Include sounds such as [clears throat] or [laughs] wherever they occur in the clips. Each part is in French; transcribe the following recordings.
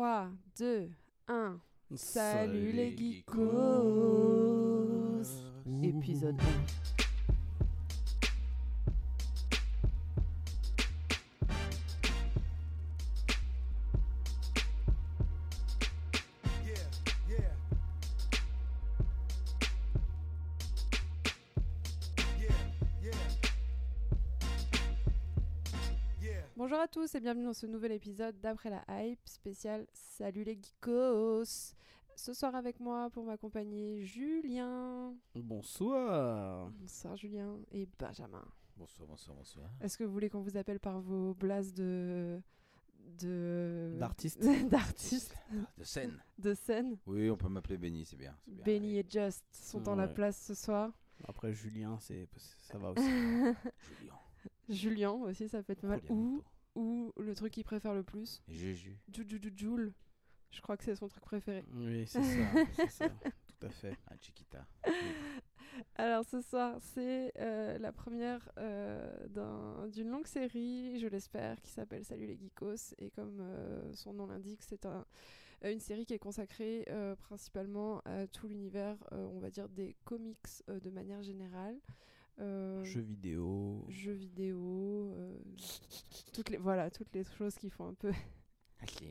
3, 2, 1. Salut les geekos Épisode 1. Bonjour à tous et bienvenue dans ce nouvel épisode d'Après la Hype spécial Salut les geekos Ce soir avec moi pour m'accompagner Julien. Bonsoir. Bonsoir Julien et Benjamin. Bonsoir, bonsoir, bonsoir. Est-ce que vous voulez qu'on vous appelle par vos blases de... de... D'artiste. [laughs] d'artistes De scène. de scène Oui, on peut m'appeler Benny, c'est bien. bien. Benny et Just sont dans la place ce soir. Après Julien, c'est ça va [laughs] aussi. Julien. Julien aussi, ça peut être pas mal. Ou. Ou le truc qu'il préfère le plus, Juju. Jujujujoul. Je crois que c'est son truc préféré. oui, c'est ça, c'est ça. [laughs] Tout à fait. Ah, Chiquita. Alors ce soir, c'est euh, la première euh, d'un- d'une longue série, je l'espère, qui s'appelle Salut les geekos. Et comme euh, son nom l'indique, c'est un- une série qui est consacrée euh, principalement à tout l'univers, euh, on va dire, des comics euh, de manière générale. Euh, Jeux vidéo. jeux vidéo, euh, toutes les voilà, toutes les choses qui font un peu [laughs] Ok.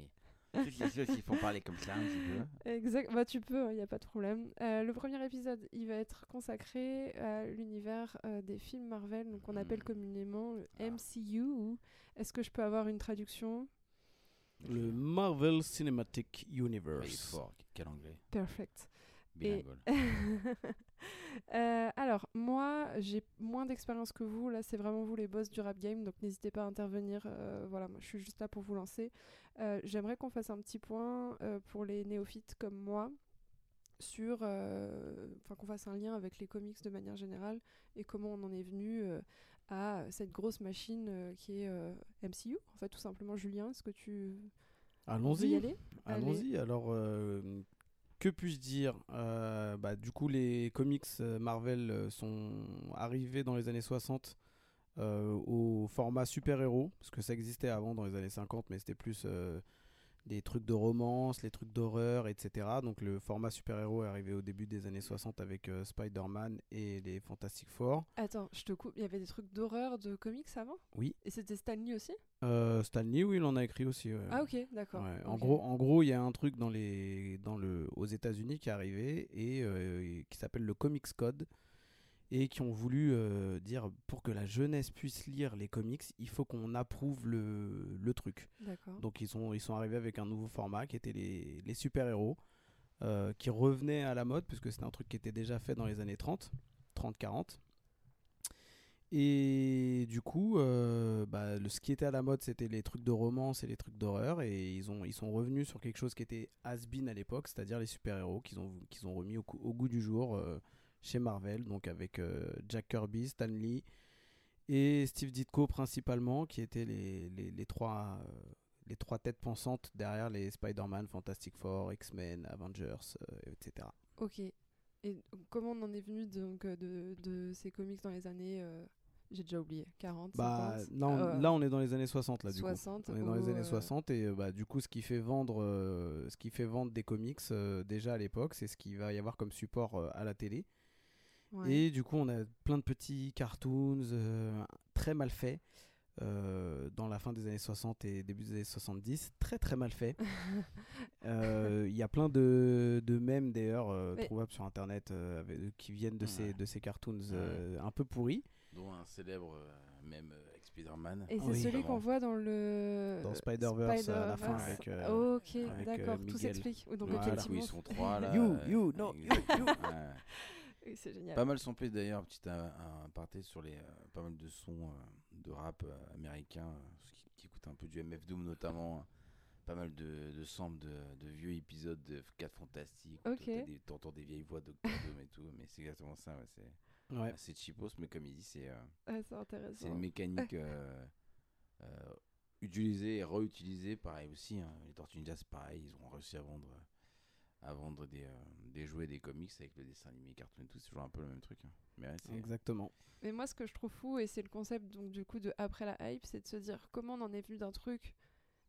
Toutes les choses qui font parler comme ça un petit peu. Exact, bah tu peux, il n'y a pas de problème. Euh, le premier épisode, il va être consacré à l'univers euh, des films Marvel, donc on appelle Mhm. communément le Ah. MCU. Est-ce que je peux avoir une traduction? Le Marvel Cinematic Universe. fort. Quel anglais. Perfect. [laughs] Euh, alors, moi, j'ai moins d'expérience que vous. Là, c'est vraiment vous les boss du rap game, donc n'hésitez pas à intervenir. Euh, voilà, moi, je suis juste là pour vous lancer. Euh, J'aimerais qu'on fasse un petit point pour les néophytes comme moi sur, enfin, qu'on fasse un lien avec les comics de manière générale et comment on en est venu à cette grosse machine qui est MCU. En fait, tout simplement, Julien, est-ce que tu Allons-y. Allons-y. Alors, que puis-je dire Euh, bah, Du coup, les comics euh, Marvel euh, sont arrivés dans les années 60 euh, au format super-héros, parce que ça existait avant dans les années 50, mais c'était plus des trucs de romance, les trucs d'horreur, etc. Donc le format super-héros est arrivé au début des années 60 avec euh, Spider-Man et les Fantastic Four. Attends, je te coupe. Il y avait des trucs d'horreur de comics avant? Oui. Et c'était Stanley aussi? Euh, Stan Lee, oui, il en a écrit aussi. ouais. Ah ok, d'accord. Ouais, En gros, en gros, il y a un truc dans les, dans le, aux États-Unis qui est arrivé et euh, qui s'appelle le Comics Code et qui ont voulu euh, dire pour que la jeunesse puisse lire les comics, il faut qu'on approuve le, le truc. Donc ils sont, ils sont arrivés avec un nouveau format qui était les, les super-héros euh, qui revenaient à la mode puisque c'était un truc qui était déjà fait dans les années 30, 30-40. Et du coup, euh, bah, le, ce qui était à la mode, c'était les trucs de romance et les trucs d'horreur. Et ils, ont, ils sont revenus sur quelque chose qui était has-been à l'époque, c'est-à-dire les super-héros qu'ils ont, qu'ils ont remis au, goût du jour chez Marvel, donc avec euh, Jack Kirby, Stan Lee et Steve Ditko principalement, qui étaient les, les, les trois, euh, les trois têtes pensantes derrière les Spider-Man, Fantastic Four, X-Men, Avengers, euh, etc. Ok. Et comment on en est venu donc de, de ces comics dans les années, j'ai déjà oublié, 40, Bah, 50 non, euh, là on est dans les années 60 là du 60 coup. On est dans les ou, années euh, 60 et bah, du coup ce qui fait vendre, euh, ce qui fait vendre des comics euh, déjà à l'époque, c'est ce qu'il va y avoir comme support à la télé. Ouais. Et du coup, on a plein de petits cartoons euh, très mal faits euh, dans la fin des années 60 et début des années 70. Très très mal faits. [laughs] Euh, Il y a plein de, de mèmes d'ailleurs euh, Mais- trouvables sur internet euh, avec- qui viennent de, ces, de ces cartoons euh, un peu pourris. Dont un célèbre euh, même euh, avec Spider-Man. Et c'est Oui. celui qu'on voit dans le. Dans Spider-Verse, à la fin, avec, euh, ok, avec, euh, d'accord, tout s'explique. Donc, Voilà. Ils sont trois là. You, euh, you, no, you. [laughs] Oui, c'est génial. Pas mal samplé d'ailleurs, petit un, un aparté sur les euh, pas mal de sons euh, de rap euh, américain, euh, ce qui, qui écoute un peu du MF Doom notamment, hein. pas mal de, de samples de, de vieux épisodes de 4 Fantastiques, où Ok. t'entends des- vieilles voix de Doctor Doom et tout, mais c'est exactement ça, ouais, c'est Ouais. assez cheapos, mais comme il dit, c'est euh, Ouais, c'est c'est une mécanique euh, euh, utilisée et réutilisée, pareil aussi, hein. les Tortues Ninja c'est pareil, ils ont réussi à vendre... à vendre des, euh, des jouets, des comics avec le dessin animé, cartoon et tout, c'est toujours un peu le même truc. hein. Mais ouais, Exactement. Mais moi, ce que je trouve fou, et c'est le concept donc du coup de après la hype, c'est de se dire comment on en est venu d'un truc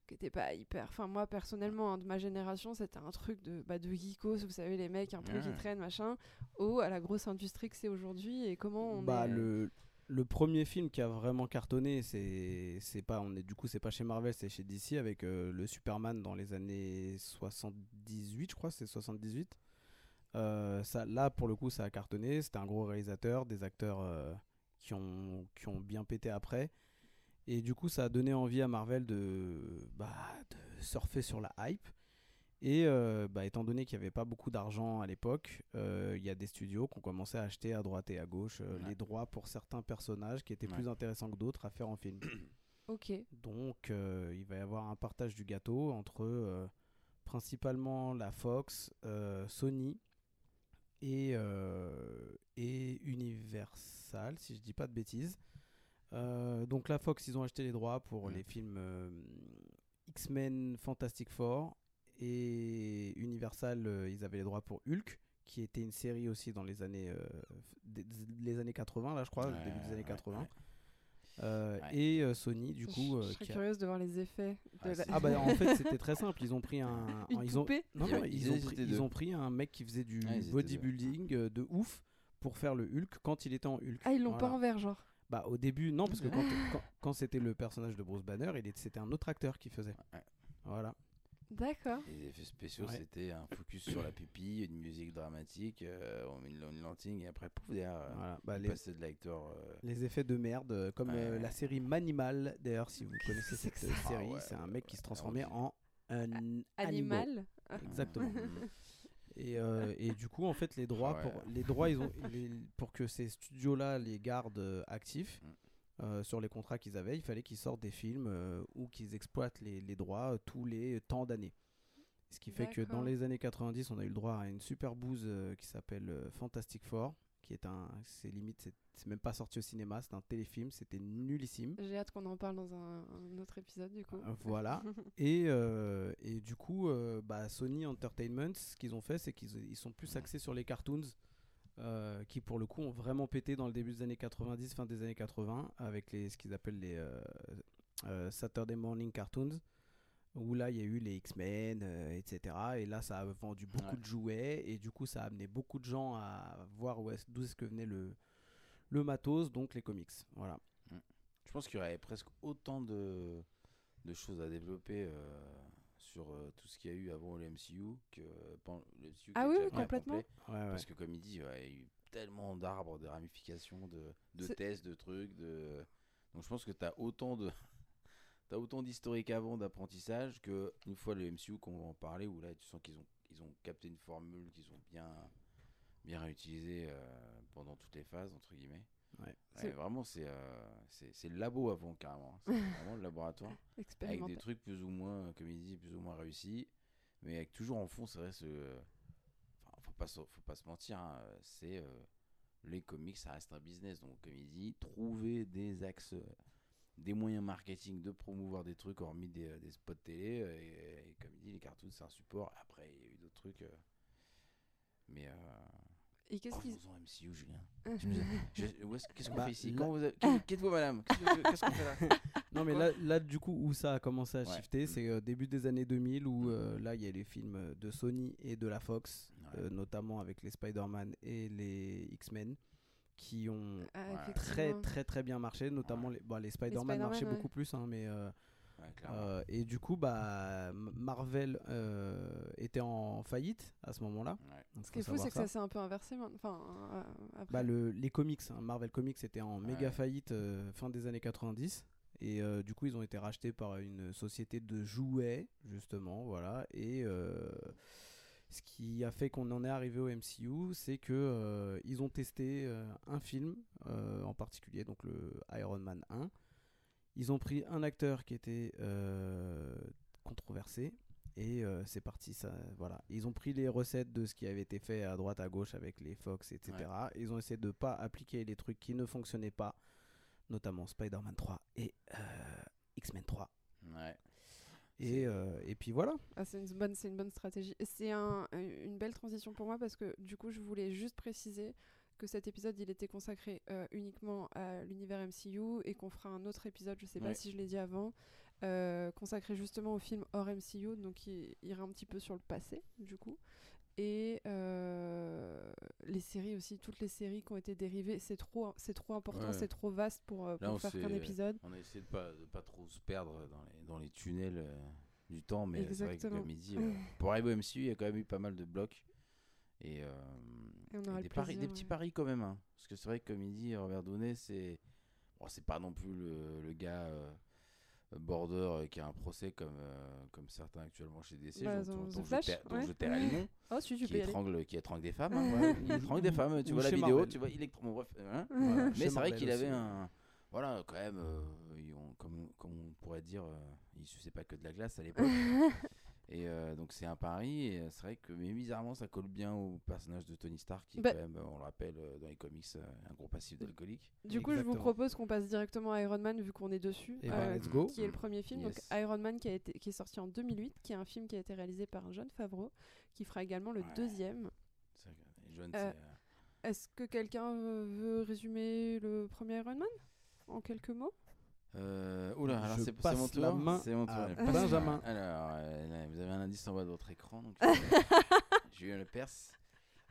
qui était pas hyper. Enfin, moi, personnellement, hein, de ma génération, c'était un truc de, bah, de geekos, vous savez, les mecs un peu qui traînent, machin, au à la grosse industrie que c'est aujourd'hui et comment on bah, est. le, le premier film qui a vraiment cartonné, c'est pas on est du coup c'est pas chez Marvel, c'est chez DC avec euh, le Superman dans les années 78, je crois, c'est 78. Euh, ça, là pour le coup ça a cartonné, c'était un gros réalisateur, des acteurs euh, qui ont qui ont bien pété après. Et du coup, ça a donné envie à Marvel de, bah, de surfer sur la hype. Et euh, bah, étant donné qu'il n'y avait pas beaucoup d'argent à l'époque, euh, il y a des studios qui ont commencé à acheter à droite et à gauche euh, Ouais. les droits pour certains personnages qui étaient Ouais. plus intéressants que d'autres à faire en film. [coughs] Ok. Donc euh, il va y avoir un partage du gâteau entre euh, principalement la Fox, euh, Sony et, euh, et Universal, si je dis pas de bêtises. Euh, donc la Fox, ils ont acheté les droits pour les films euh, X-Men Fantastic Four et Universal, euh, ils avaient les droits pour Hulk, qui était une série aussi dans les années, euh, des- les années 80, là je crois, Ouais, début des années ouais, 80. ouais. Euh, Ouais. Et euh, Sony, du Je- coup, je, euh, serais a- curieuse de voir les effets de Ah, la... ah bah [laughs] en fait c'était très simple, ils ont pris un, Une ils ont poupée non non ils ils ont pris, deux. ils ont pris un mec qui faisait du bodybuilding de ouf pour faire le Hulk quand il était en Hulk. Ah, ils l'ont pas en vert, genre. Bah au début non parce que quand [laughs] quand, quand c'était le personnage de Bruce Banner, c'était un autre acteur qui faisait. Ouais. Voilà. D'accord. Les effets spéciaux, Ouais. c'était un focus sur la pupille, une musique dramatique, euh, on met une, une lentille et après, pouf, derrière, euh, voilà. Bah, les, passait de l'acteur. euh, les effets de merde euh, comme Ouais, euh, la série Manimal d'ailleurs si vous connaissez cette ça? série, Ah ouais, c'est un mec qui se transformait en un animal. Exactement. mm, Et, euh, et du coup, en fait, les droits, ouais. pour, les droits ils ont, les- pour que ces studios-là les gardent actifs Mm. Euh, sur les contrats qu'ils avaient, il fallait qu'ils sortent des films euh, ou qu'ils exploitent les, les droits euh, tous les temps d'année. Ce qui fait que dans les années 90, on a eu le droit à une super bouse qui s'appelle Fantastic Four, qui est un, c'est limite, c'est même pas sorti au cinéma, c'est un téléfilm, c'était nullissime. J'ai hâte qu'on en parle dans un, un autre épisode, du coup. Voilà. [laughs] Et, euh, et du coup, euh, bah, Sony Entertainment, ce qu'ils ont fait, c'est qu'ils ils sont plus axés sur les cartoons, euh, qui pour le coup ont vraiment pété dans le début des années 90, fin des années 80, avec les, ce qu'ils appellent les euh, euh, Saturday Morning Cartoons, où là il y a eu les X-Men, etc. Et là ça a vendu beaucoup Ouais. de jouets, et du coup ça a amené beaucoup de gens à voir où est- d'où est-ce que venait le, le matos, donc les comics. Voilà. Je pense qu'il y aurait presque autant de, de choses à développer sur euh, tout ce qu'il y a eu avant le MCU que pendant le MCU qui Ah est oui, déjà oui, bien complètement. complet. Ouais, ouais. Parce que comme il dit, ouais, il y a eu tellement d'arbres, de ramifications, de, de C'est- tests, de trucs. De... Donc je pense que tu as autant de... [laughs] T'as autant d'historique avant d'apprentissage que une fois le MCU qu'on va en parler où là tu sens qu'ils ont ils ont capté une formule qu'ils ont bien bien réutilisée euh, pendant toutes les phases entre guillemets. Ouais. Vraiment c'est euh, c'est c'est le labo avant carrément. hein. C'est [laughs] vraiment le laboratoire avec des trucs plus ou moins euh, comme il dit plus ou moins réussis mais avec toujours en fond c'est vrai ce enfin faut pas se- faut pas se mentir hein, c'est euh, les comics ça reste un business donc comme il dit trouver des axes des moyens marketing de promouvoir des trucs hormis des, des spots télé et, et comme il dit les cartoons c'est un support après il y a eu d'autres trucs euh, mais euh, Et qu'est-ce qu'ils. à MCU Julien [laughs] est-ce- qu'est-ce qu'on Bah, fait ici vous madame Qu'est-ce que- qu'est-ce qu'on fait là [laughs] Non mais là, là du coup où ça a commencé à Ouais. shifter c'est euh, début des années 2000 où Mm. euh, là il y a les films euh, de Sony et de la Fox Ouais. euh, notamment avec les Spider-Man et les X-Men qui ont Ah, très très très bien marché notamment Ouais. les, bon, les Spider-Man marchaient ouais. beaucoup plus hein, mais euh, Ouais, euh, et du coup bah Marvel euh, était en faillite à ce moment-là Ouais. Ce qui est fou, c'est que ça s'est un peu inversé. maintenant. Enfin, euh, après. bah, le, les comics, hein, Marvel Comics était en méga Ouais. faillite euh, fin des années 90. Et euh, du coup, ils ont été rachetés par une société de jouets, justement. Voilà. Et euh, ce qui a fait qu'on en est arrivé au MCU, c'est que euh, ils ont testé euh, un film euh, en particulier, donc le Iron Man 1. Ils ont pris un acteur qui était euh, controversé. Et euh, c'est parti, ça, voilà. Ils ont pris les recettes de ce qui avait été fait à droite à gauche avec les Fox, etc. Ils ont essayé de pas appliquer les trucs qui ne fonctionnaient pas, notamment Spider-Man 3 et euh, X-Men 3. Ouais. Et, euh, et puis voilà. Ah, c'est une bonne, c'est une bonne stratégie. C'est un- une belle transition pour moi parce que du coup, je voulais juste préciser que cet épisode, il était consacré euh, uniquement à l'univers MCU et qu'on fera un autre épisode, je sais pas si je l'ai dit avant, euh, consacré justement au film hors MCU, donc il ira un petit peu sur le passé, du coup. Et euh, les séries aussi, toutes les séries qui ont été dérivées, c'est trop, c'est trop important, Ouais. c'est trop vaste pour, Là, pour on faire qu'un épisode. On a essayé de pas, de pas trop se perdre dans les, dans les tunnels du temps, mais c'est vrai que euh, pour arriver au MCU, il y a quand même eu pas mal de blocs. Et, euh, Et on et aura des, le paris, plaisir, des petits ouais. paris quand même. hein. Parce que c'est vrai que comme il dit, Robert Downey, c'est bon, c'est pas non plus le, le gars euh, border euh, qui a un procès comme, euh, comme certains actuellement chez DC. Bah, dont- dont je tais- dont ouais. je tairai le nom. Oh, si, tu qui peux étrangle, qui étrangle des femmes. hein, ouais. Il étrangle des femmes. Tu Ou vois la vidéo, Marvel. tu vois, il électro- bon, bref, hein. Voilà, Mais c'est vrai qu'il avait un. Voilà, quand même, euh, ils ont- comme, comme on pourrait dire, euh, il suçait pas que de la glace à l'époque. [laughs] et euh, donc c'est un pari, et euh, c'est vrai que, mais bizarrement, ça colle bien au personnage de Tony Stark, qui est Bah- quand même, euh, on le rappelle, euh, dans les comics, euh, un gros passif d'alcoolique. Du coup, je vous propose qu'on passe directement à Iron Man vu qu'on est dessus. Eh ben, let's go. Qui est le premier film. Yes. Donc Iron Man qui, a été, qui est sorti en 2008, qui est un film qui a été réalisé par John Favreau, qui fera également le Ouais. deuxième. C'est vrai que Euh, euh, quelqu'un euh, veut résumer le premier Iron Man en quelques mots? Euh, oula, c'est mon tour. la main mon tour. à Benjamin. [laughs] Alors, euh, là, vous avez un indice en bas de votre écran. Donc, Julien [laughs] Le Perse.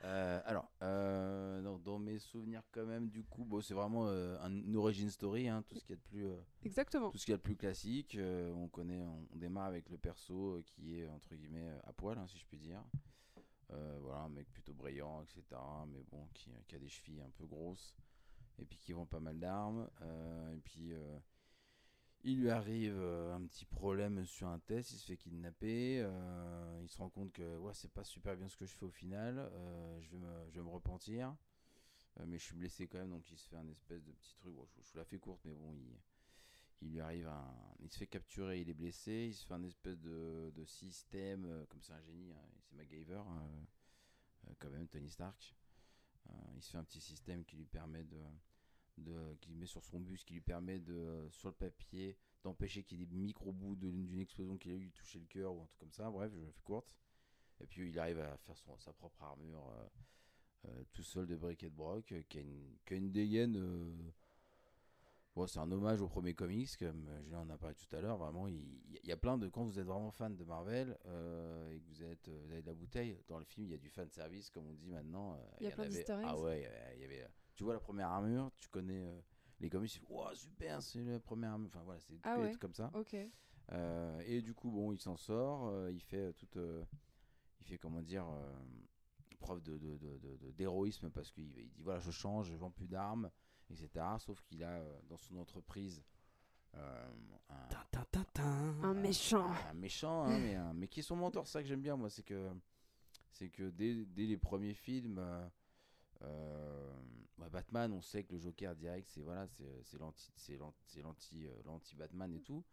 Euh, alors, euh, dans, dans mes souvenirs quand même, du coup, bon, c'est vraiment euh, un- une origin story, hein, tout ce qu'il y a de plus, euh, Exactement. tout ce qu'il y a de plus classique. Euh, on connaît, on, on démarre avec le perso euh, qui est entre guillemets euh, à poil, hein, si je puis dire. Euh, voilà, un mec plutôt brillant, etc. Mais bon, qui, qui a des chevilles un peu grosses et puis qui vend pas mal d'armes. Euh, et puis euh, il lui arrive euh, un petit problème sur un test, il se fait kidnapper. euh, il se rend compte que ouais, c'est pas super bien ce que je fais au final. euh, je, vais me, repentir. Mais je suis blessé quand même, donc il se fait un espèce de petit truc. Je, vous la fais courte, mais bon, il, il lui arrive un. Il se fait capturer, il est blessé. Il se fait un espèce de, système, comme c'est un génie, hein, c'est MacGyver, quand même, Tony Stark. Il se fait un petit système qui lui permet de. De qui met sur son bus, qui lui permet de, sur le papier, d'empêcher qu'il y ait des micro-bouts de- d'une explosion qui a eu touché le cœur ou un truc comme ça. Bref, je fais courte. Et puis il arrive à faire son, sa propre armure euh, euh, tout seul de briquet de broc, euh, qui, a une, qui a une dégaine. euh, bon, c'est un hommage au premier comics, comme Julien en a parlé tout à l'heure. Vraiment, il, il y a plein de. Quand vous êtes vraiment fan de Marvel et que vous, êtes, vous avez de la bouteille, dans le film, il y a du fan service, comme on dit maintenant. Il y a en plein avait-. Ah ouais, y il y avait. Tu vois la première armure, tu connais euh, les comics, Wow, super, c'est la première armure. Enfin voilà, c'est Ah ouais. comme ça. Ok. Euh, et du coup, bon, il s'en sort. euh, il fait euh, toute, euh, il fait comment dire, euh, preuve de de- de- de- de- d'héroïsme parce qu'il il dit voilà, je change, je vends plus d'armes, etc. Sauf qu'il a euh, dans son entreprise euh, un, tin, tin. Un méchant. un méchant, hein, mais, un- mais qui est son mentor. C'est ça que j'aime bien, moi, c'est que c'est que dès, dès les premiers films. euh, euh, ouais, Batman, on sait que le Joker direct, c'est voilà, c'est l'anti, c'est l'anti, euh, l'anti Batman et tout.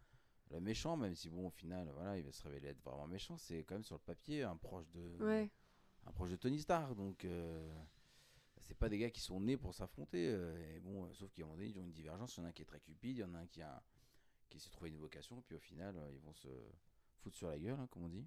Le méchant, même si bon, au final, voilà, il va se révéler être vraiment méchant, c'est quand même sur le papier un proche de, Ouais. un proche de Tony Stark. Donc, euh, c'est pas des gars qui sont nés pour s'affronter. euh, et bon, euh, sauf qu'à un moment donné, ils ont une divergence. Il y en a un qui est très cupide, il y en a un qui a qui s'est trouvé une vocation, puis au final, euh, ils vont se foutre sur la gueule, hein, comme on dit.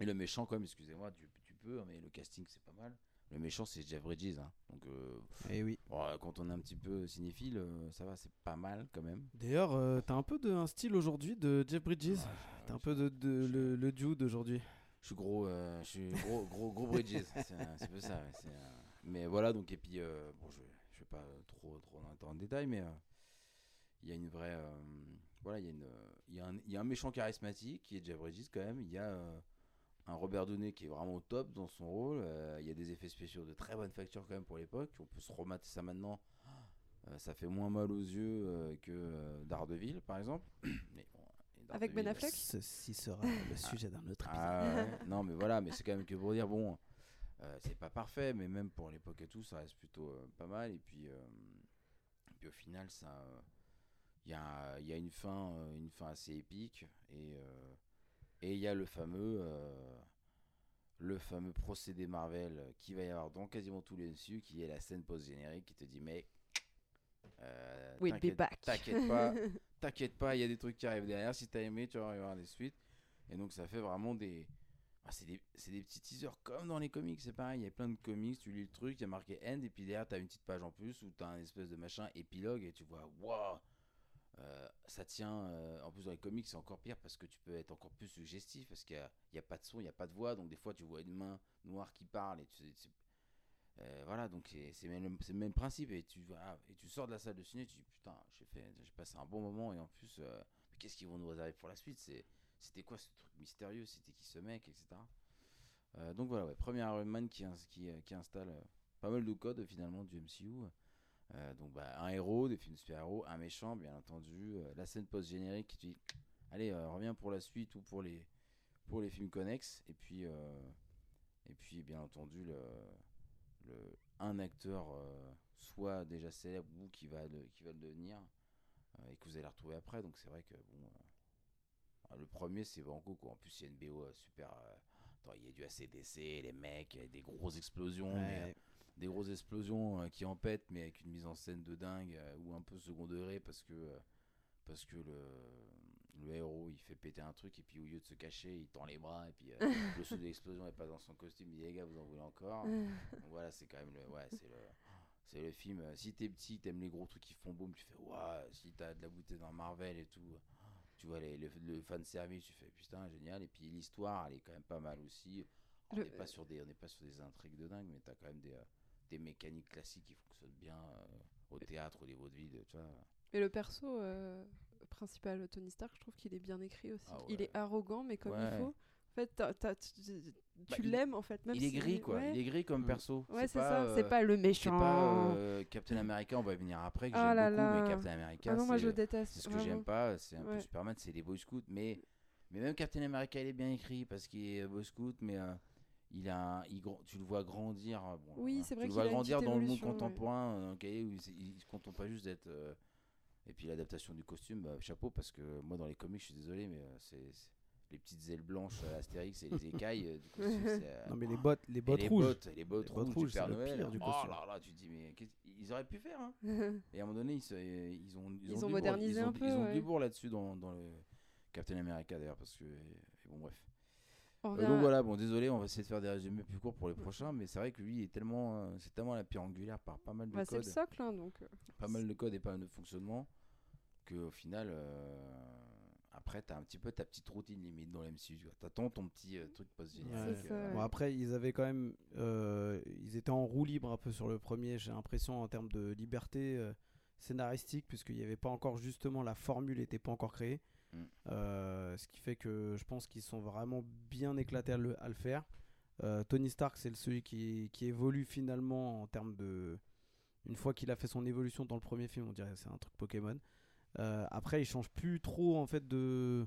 Et le méchant, quand même, excusez-moi, tu, tu peux, hein, mais le casting, c'est pas mal. Le méchant, c'est Jeff Bridges. hein. Donc, euh, Eh oui. bon, euh, quand on est un petit peu cinéphile, euh, ça va, c'est pas mal quand même. D'ailleurs, euh, t'as un peu de, un style aujourd'hui de Jeff Bridges. T'as un peu de, de- le, le dude aujourd'hui. Je suis gros, je suis gros, gros, gros Bridges. [laughs] c'est un, peu ça. ouais, Mais voilà, donc, et puis, bon, je, je vais pas trop, trop rentrer en détail, mais il y a une vraie. voilà, il y, a une, il y, a un- il y a un méchant charismatique qui est Jeff Bridges quand même. Il y a un Robert Downey qui est vraiment au top dans son rôle. euh, il y a des effets spéciaux de très bonne facture quand même pour l'époque. On peut se remater ça maintenant. Euh, ça fait moins mal aux yeux euh, que euh, Daredevil, par exemple. [clears throat] Mais bon, et Avec Ben Affleck Ceci sera le sujet d'un autre épisode. ah ouais, non, mais voilà, mais c'est quand même que pour dire, bon, euh, c'est pas parfait, mais même pour l'époque et tout, ça reste plutôt euh, pas mal. Et puis, euh, et puis au final, ça, il y, a, y a une fin, euh, une fin assez épique, et euh, et il y a le fameux, euh, le fameux procédé Marvel qui va y avoir dans quasiment tous les MCU, qui est la scène post générique qui te dit, mais euh, We'll be t'inquiète- back. T'inquiète pas, [laughs] t'inquiète pas, il y a des trucs qui arrivent derrière. Si t'as aimé, tu vas y avoir des suites. Et donc ça fait vraiment des. ah, c'est des, des petits teasers comme dans les comics, c'est pareil. Il y a plein de comics, tu lis le truc, il y a marqué end, et puis derrière t'as une petite page en plus où t'as un espèce de machin épilogue et tu vois, waouh, euh, ça tient. euh, en plus, dans les comics, c'est encore pire parce que tu peux être encore plus suggestif parce qu'il n'y a, pas de son, il n'y a pas de voix. Donc, des fois, tu vois une main noire qui parle et tu euh, voilà, donc c'est le même principe. Et tu, sors de la salle de ciné, tu dis putain, j'ai passé un bon moment et en plus, euh, qu'est-ce qu'ils vont nous réserver pour la suite? C'était quoi ce truc mystérieux? C'était qui ce mec, etc. Donc voilà, ouais, premier Iron Man qui, qui, installe pas mal de codes finalement du MCU. Euh, donc bah, un héros, des films de super-héros, un méchant bien entendu, euh, la scène post-générique qui te dit allez euh, reviens pour la suite ou pour les, pour les films connexes. Et puis, et puis bien entendu le, le, un acteur soit déjà célèbre ou qui va le, qui va le devenir et que vous allez retrouver après. Donc c'est vrai que bon le premier c'est Banco quoi. En plus il y a une BO super attends, il y a du ACDC les mecs il y a des grosses explosions mais, Ouais. Des grosses explosions euh, qui en pètent mais avec une mise en scène de dingue euh, ou un peu second degré parce que euh, parce que le, le héros il fait péter un truc et puis au lieu de se cacher il tend les bras et puis euh, [laughs] le sous de l'explosion est pas dans son costume il dit les gars vous en voulez encore? Donc [laughs] voilà c'est quand même le ouais c'est le c'est le film si t'es petit t'aimes les gros trucs qui font boum tu fais waouh si t'as de la bouteille dans Marvel et tout tu vois les, le, le fan service tu fais putain génial et puis l'histoire elle est quand même pas mal aussi. On n'est pas sur des on n'est pas sur des intrigues de dingue mais t'as quand même des euh, des mécaniques classiques qui fonctionnent bien euh, au théâtre au niveau de vide tu vois Et le perso euh, principal, Tony Stark, je trouve qu'il est bien écrit aussi. Ah Il est arrogant, mais comme Ouais. il faut. En fait, tu, tu- Bah, l'aimes en fait. Même il est si- gris quoi Ouais, il est gris comme Mm. perso Ouais, c'est ça. C'est euh, pas le c'est méchant. pas euh, Captain America on va y venir après que Oh j'aime beaucoup là. mais Captain America Ah non, moi je c'est- le déteste. C'est ce que j'aime pas, c'est un peu. Superman, c'est les Boy Scouts, mais, mais même Captain America il est bien écrit parce qu'il est Boy Scout, mais euh, il a, il tu le vois grandir. euh, bon, Oui, c'est vrai Tu le vois grandir dans le monde évolution, ouais. contemporain, euh, où il, se contente pas juste d'être. euh, et puis l'adaptation du costume, bah, chapeau, parce que moi dans les comics, je suis désolé, mais euh, c'est les petites ailes blanches euh, Astérix et les [laughs] écailles euh, du costume, Non mais les bottes, les et bottes les rouges. bottes, les bottes Les bottes rouges, rouges, du Père Noël. pire du oh là là, tu te dis mais qu'est-ce- ils auraient pu faire. Hein. [laughs] Et à un moment donné, ils, se- ils ont, Ils du ont bourre- modernisé ils ont, un peu, Ils ont ouais. du bourre là-dessus dans, dans le Captain America d'ailleurs, parce que. et bon, bref. On Euh, donc voilà, bon, désolé, on va essayer de faire des résumés plus courts pour les prochains, mais c'est vrai que lui, il est tellement, euh, c'est tellement la pierre angulaire par pas mal de bah, c'est le codes, socle, hein, donc. euh, pas mal de codes et pas mal de fonctionnement, qu'au final, euh, après, t'as un petit peu ta petite routine limite dans l'MCU. T'attends ton petit euh, truc post-générique. Euh. Bon, après, ils avaient quand même. euh, ils étaient en roue libre un peu sur le premier, j'ai l'impression, en termes de liberté euh, scénaristique, puisqu'il n'y avait pas encore justement la formule n'était pas encore créée. Mm. Euh, ce qui fait que je pense qu'ils sont vraiment bien éclatés à le, à le faire. Euh, Tony Stark, c'est celui qui, qui évolue finalement en termes de. Une fois qu'il a fait son évolution dans le premier film, on dirait que c'est un truc Pokémon. Euh, après, il change plus trop en fait de.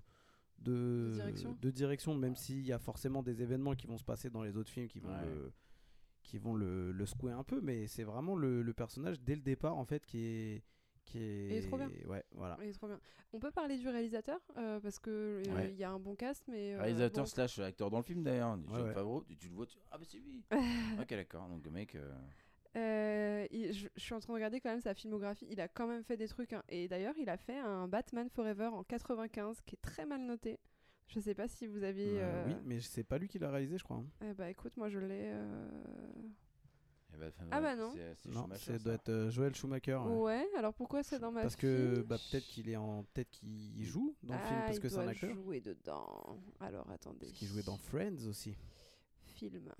De, De direction de direction, même s'il y a forcément des événements qui vont se passer dans les autres films qui vont, Ouais. le, qui vont le, le secouer un peu, mais c'est vraiment le, le personnage dès le départ en fait qui est. Qui est... Il est trop bien. Ouais, voilà. Il est trop bien. On peut parler du réalisateur euh, parce que euh, Ouais. il y a un bon cast, mais euh, Réalisateur bon, slash acteur dans le film d'ailleurs, ouais. Favreau, tu, tu le vois, tu... ah bah c'est lui. [laughs] ok d'accord, donc le mec, euh, euh, il- je, je suis en train de regarder quand même sa filmographie. Il a quand même fait des trucs. hein. Et d'ailleurs, il a fait un Batman Forever en 95 qui est très mal noté. Je sais pas si vous aviez. Euh, euh, Oui, mais c'est pas lui qui l'a réalisé, je crois. hein. eh bah écoute, moi je l'ai. Eh ben, enfin, Ah bah non. c'est- Non, ça doit être euh, Joel Schumacher. ouais. Alors pourquoi c'est dans ma Parce que bah, peut-être qu'il est en peut-être qu'il joue dans le film Ah, parce il que c'est un doit acteur. jouer dedans. Alors attendez. Parce qu'il jouait dans Friends aussi. Film.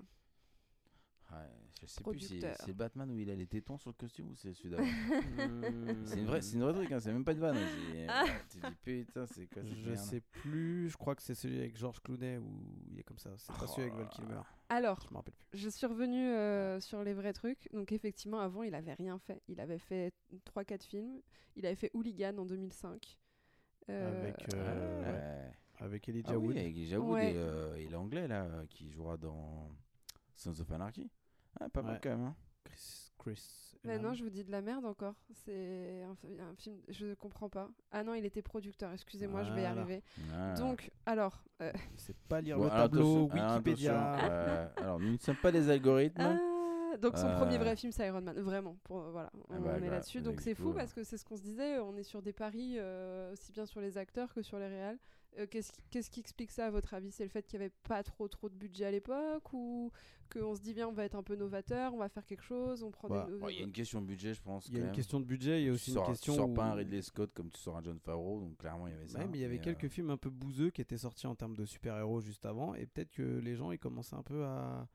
Ouais, je sais plus si Producteur. c'est Batman où il a les tétons sur le costume ou c'est celui d'avant. Hmm. c'est une vraie, c'est une vraie truc, hein, c'est même pas une vanne. c'est- [laughs] Ah. Tu te dis putain, c'est quoi cette Je merde sais plus, je crois que c'est celui avec George Clooney où il est comme ça. C'est pas Oh celui avec Val Kilmer. Alors, Je me rappelle plus. je suis revenue euh, sur les vrais trucs. Donc effectivement, avant, il avait rien fait. Il avait fait 3-4 films. Il avait fait Hooligan en 2005. Euh, Avec, euh, Ouais. ouais, avec Elijah Ah oui, avec Elijah Wood Ouais. et, euh, et l'anglais là euh, qui jouera dans Sons of Anarchy. Ah, pas mal Ouais. quand même. Hein. Chris. Chris Mais Elam. non, je vous dis de la merde encore. C'est un, fi- un film, je comprends pas. Ah non, il était producteur, excusez-moi, je vais y arriver. Ah. Donc, alors, euh, Il sait pas lire Bon, le tableau alors, Wikipédia. euh, alors, nous ne sommes pas des algorithmes. ah, Donc son Euh. premier vrai film c'est Iron Man, vraiment. Pour, euh, voilà, on Ah bah, est voilà, là-dessus. Donc c'est fou euh, parce que c'est ce qu'on se disait, on est sur des paris euh, aussi bien sur les acteurs que sur les réals. Euh, Qu'est-ce qui, explique ça à votre avis? C'est le fait qu'il n'y avait pas trop trop de budget à l'époque ou qu'on se dit bien on va être un peu novateur, on va faire quelque chose, on prend Bah, des... Il y a une question de budget, je pense. Il y a une même. question de budget, il y a aussi tu une sors, question. Tu sors où- pas un Ridley Scott comme tu sors un John Favreau, donc clairement il y avait ça. Ouais, mais il y avait quelques euh, films un peu bouseux qui étaient sortis en termes de super-héros juste avant, et peut-être que les gens ils commençaient un peu à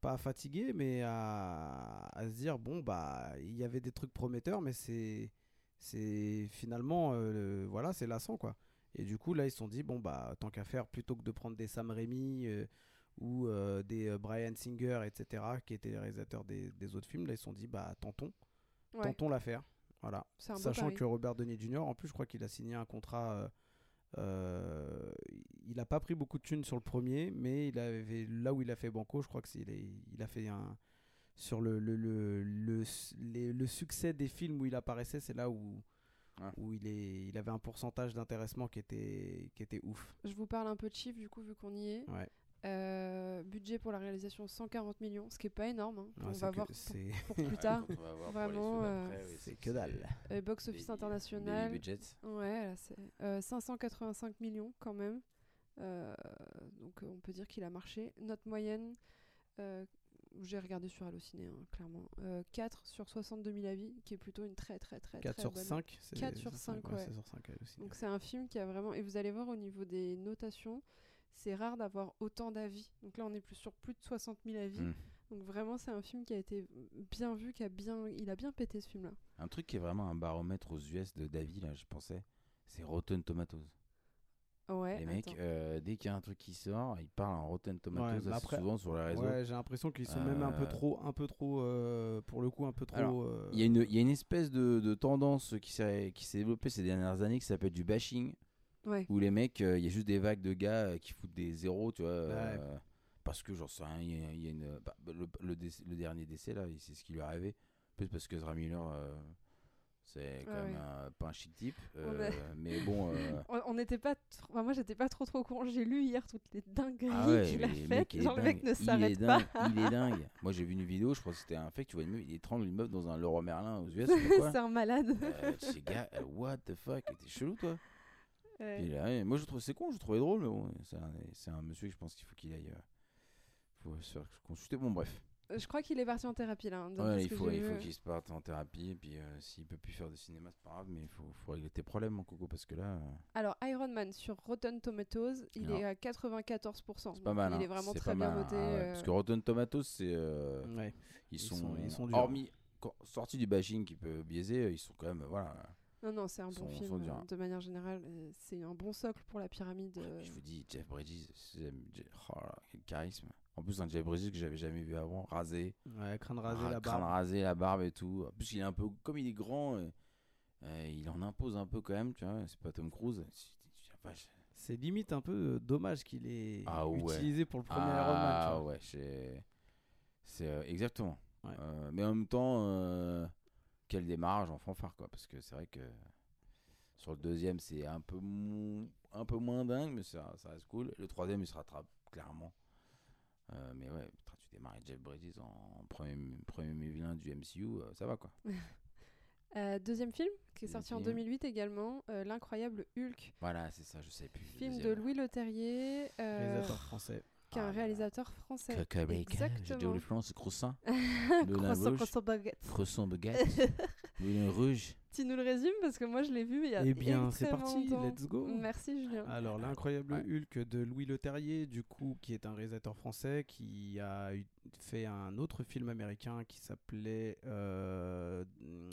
pas à fatiguer, mais à, à se dire bon bah il y avait des trucs prometteurs, mais c'est c'est finalement euh, voilà c'est lassant quoi. Et du coup là ils se sont dit bon bah tant qu'à faire plutôt que de prendre des Sam Raimi euh, ou euh, des euh, Brian Singer etc qui étaient les réalisateurs des, des autres films là ils se sont dit bah tentons Ouais, tentons l'affaire voilà Sachant que Robert Downey Jr., en plus, je crois qu'il a signé un contrat. euh, il n'a pas pris beaucoup de thunes sur le premier, mais il avait, là où il a fait Banco, je crois que c'est, il, a fait un. Sur le, le, le, le, le succès des films où il apparaissait, c'est là où, Ouais. où il, est, il avait un pourcentage d'intéressement qui était, qui était ouf. Je vous parle un peu de chiffres du coup vu qu'on y est. Ouais. Euh, budget pour la réalisation 140 millions, ce qui est pas énorme. hein. Ouais, on va que- voir pour, plus [laughs] tard. quand on va voir pour les Vraiment, euh, c'est que dalle. Euh, box office Baby- international. baby budget. Ouais, là, c'est euh, 585 millions quand même. Euh, donc on peut dire qu'il a marché. Note moyenne, euh, j'ai regardé sur Allociné, hein, clairement. Euh, 4 sur 62 000 avis, qui est plutôt une très très très 4 très sur bonne 5 c'est- 4 sur c'est 5, ouais. sur 5 elle aussi. Donc c'est un film qui a vraiment... Et vous allez voir au niveau des notations, c'est rare d'avoir autant d'avis. Donc là on est plus sur plus de 60 000 avis. Mm. Donc vraiment c'est un film qui a été bien vu, qui a bien... Il a bien pété ce film-là. Un truc qui est vraiment un baromètre aux US de David, là, je pensais, c'est Rotten Tomatoes. Ouais, les mecs, euh, dès qu'il y a un truc qui sort, ils parlent en Rotten Tomatoes après- souvent sur les réseaux. Ouais, j'ai l'impression qu'ils sont même un peu Euh, trop, un peu trop, euh, pour le coup, un peu trop. Euh, Il y, a une- il y a une espèce de, de tendance qui s'est qui s'est développée ces dernières années qui s'appelle du bashing, Ouais. où les mecs, euh, il y a juste des vagues de gars euh, qui foutent des zéros, tu vois. euh, parce que j'en sais rien, il y a, il y a une. bah, le, le décès- le dernier décès, là, c'est ce qui lui est arrivé. Peut-être parce que Ezra Miller, euh, c'est quand Ah même ouais. un- pas un chic type. Euh, a- [laughs] mais bon. euh, [laughs] On n'était pas. tr- enfin, moi, j'étais pas trop trop con. J'ai lu hier toutes les dingueries Ah ouais, qu'il a le faites. mec, le mec dingue. ne Il est s'arrête dingue, pas. Il est dingue. [laughs] Moi, j'ai vu une vidéo, je crois que c'était un fait. Tu vois une meuf, il étrangle une meuf dans un Leroy Merlin aux US. C'est un malade. Euh, sais, gars, euh, what the fuck, t'es chelou toi. Moi je trouve c'est con, je trouvais drôle, bon, c'est un, monsieur que je pense qu'il faut qu'il aille, euh, faut se faire consulter. Bon bref, Je crois qu'il est parti en thérapie là. hein, Ouais, il faut, il qu'il se parte en thérapie et puis euh, s'il peut plus faire de cinéma c'est pas grave, mais il faut, faut régler tes problèmes mon coco parce que là, euh, Alors, Iron Man sur Rotten Tomatoes, il Non. est à 94%. c'est pas mal. Il hein, est vraiment très bien mal, hein. Ah ouais, euh, Parce que Rotten Tomatoes c'est, euh, ouais. ils, Ils sont, sont- ils sont durs. hormis sortis du bashing qui peut biaiser, ils sont quand même voilà. Non, non, c'est un bon sont- film. euh, De manière générale, euh, c'est un bon socle pour la pyramide. euh, Je vous dis, Jeff Bridges, oh quel charisme. En plus, un Jeff Bridges que j'avais jamais vu avant, rasé. Ouais, crâne rasé, Ah, la crâne barbe. rasé, la barbe et tout. En plus, il est un peu, comme il est grand, euh, euh, il en impose un peu quand même, tu vois. C'est pas Tom Cruise. C'est- limite un peu euh, dommage qu'il ait Ah ouais. utilisé pour le premier Iron Man. Ah ouais, c'est, euh, exactement. Ouais. Mais en même temps, quel démarrage en fanfare quoi, parce que c'est vrai que sur le deuxième, c'est un peu un peu moins dingue, mais ça, ça reste cool. Le troisième, il se rattrape clairement. Euh, mais ouais, putain, tu démarres avec Jeff Bridges en premier, premier vilain du MCU, euh, ça va quoi. [laughs] euh, deuxième film, qui est Deuxième sorti en film. 2008 également, euh, L'incroyable Hulk, Voilà, c'est ça, je sais plus. film de. Louis Leterrier, euh, Réalisateur français. qui est Ah un réalisateur français. Cacabrica, j'ai dit Exactement. aux France, croissant, [laughs] Croissant, croissant, baguette. croissant baguette, le rouge. Tu nous le résumes parce que moi je l'ai vu il y a Eh bien, c'est parti, longtemps. let's go. Merci Julien. Alors, l'incroyable Ouais. Hulk de Louis Leterrier, du coup, qui est un réalisateur français qui a fait un autre film américain qui s'appelait euh,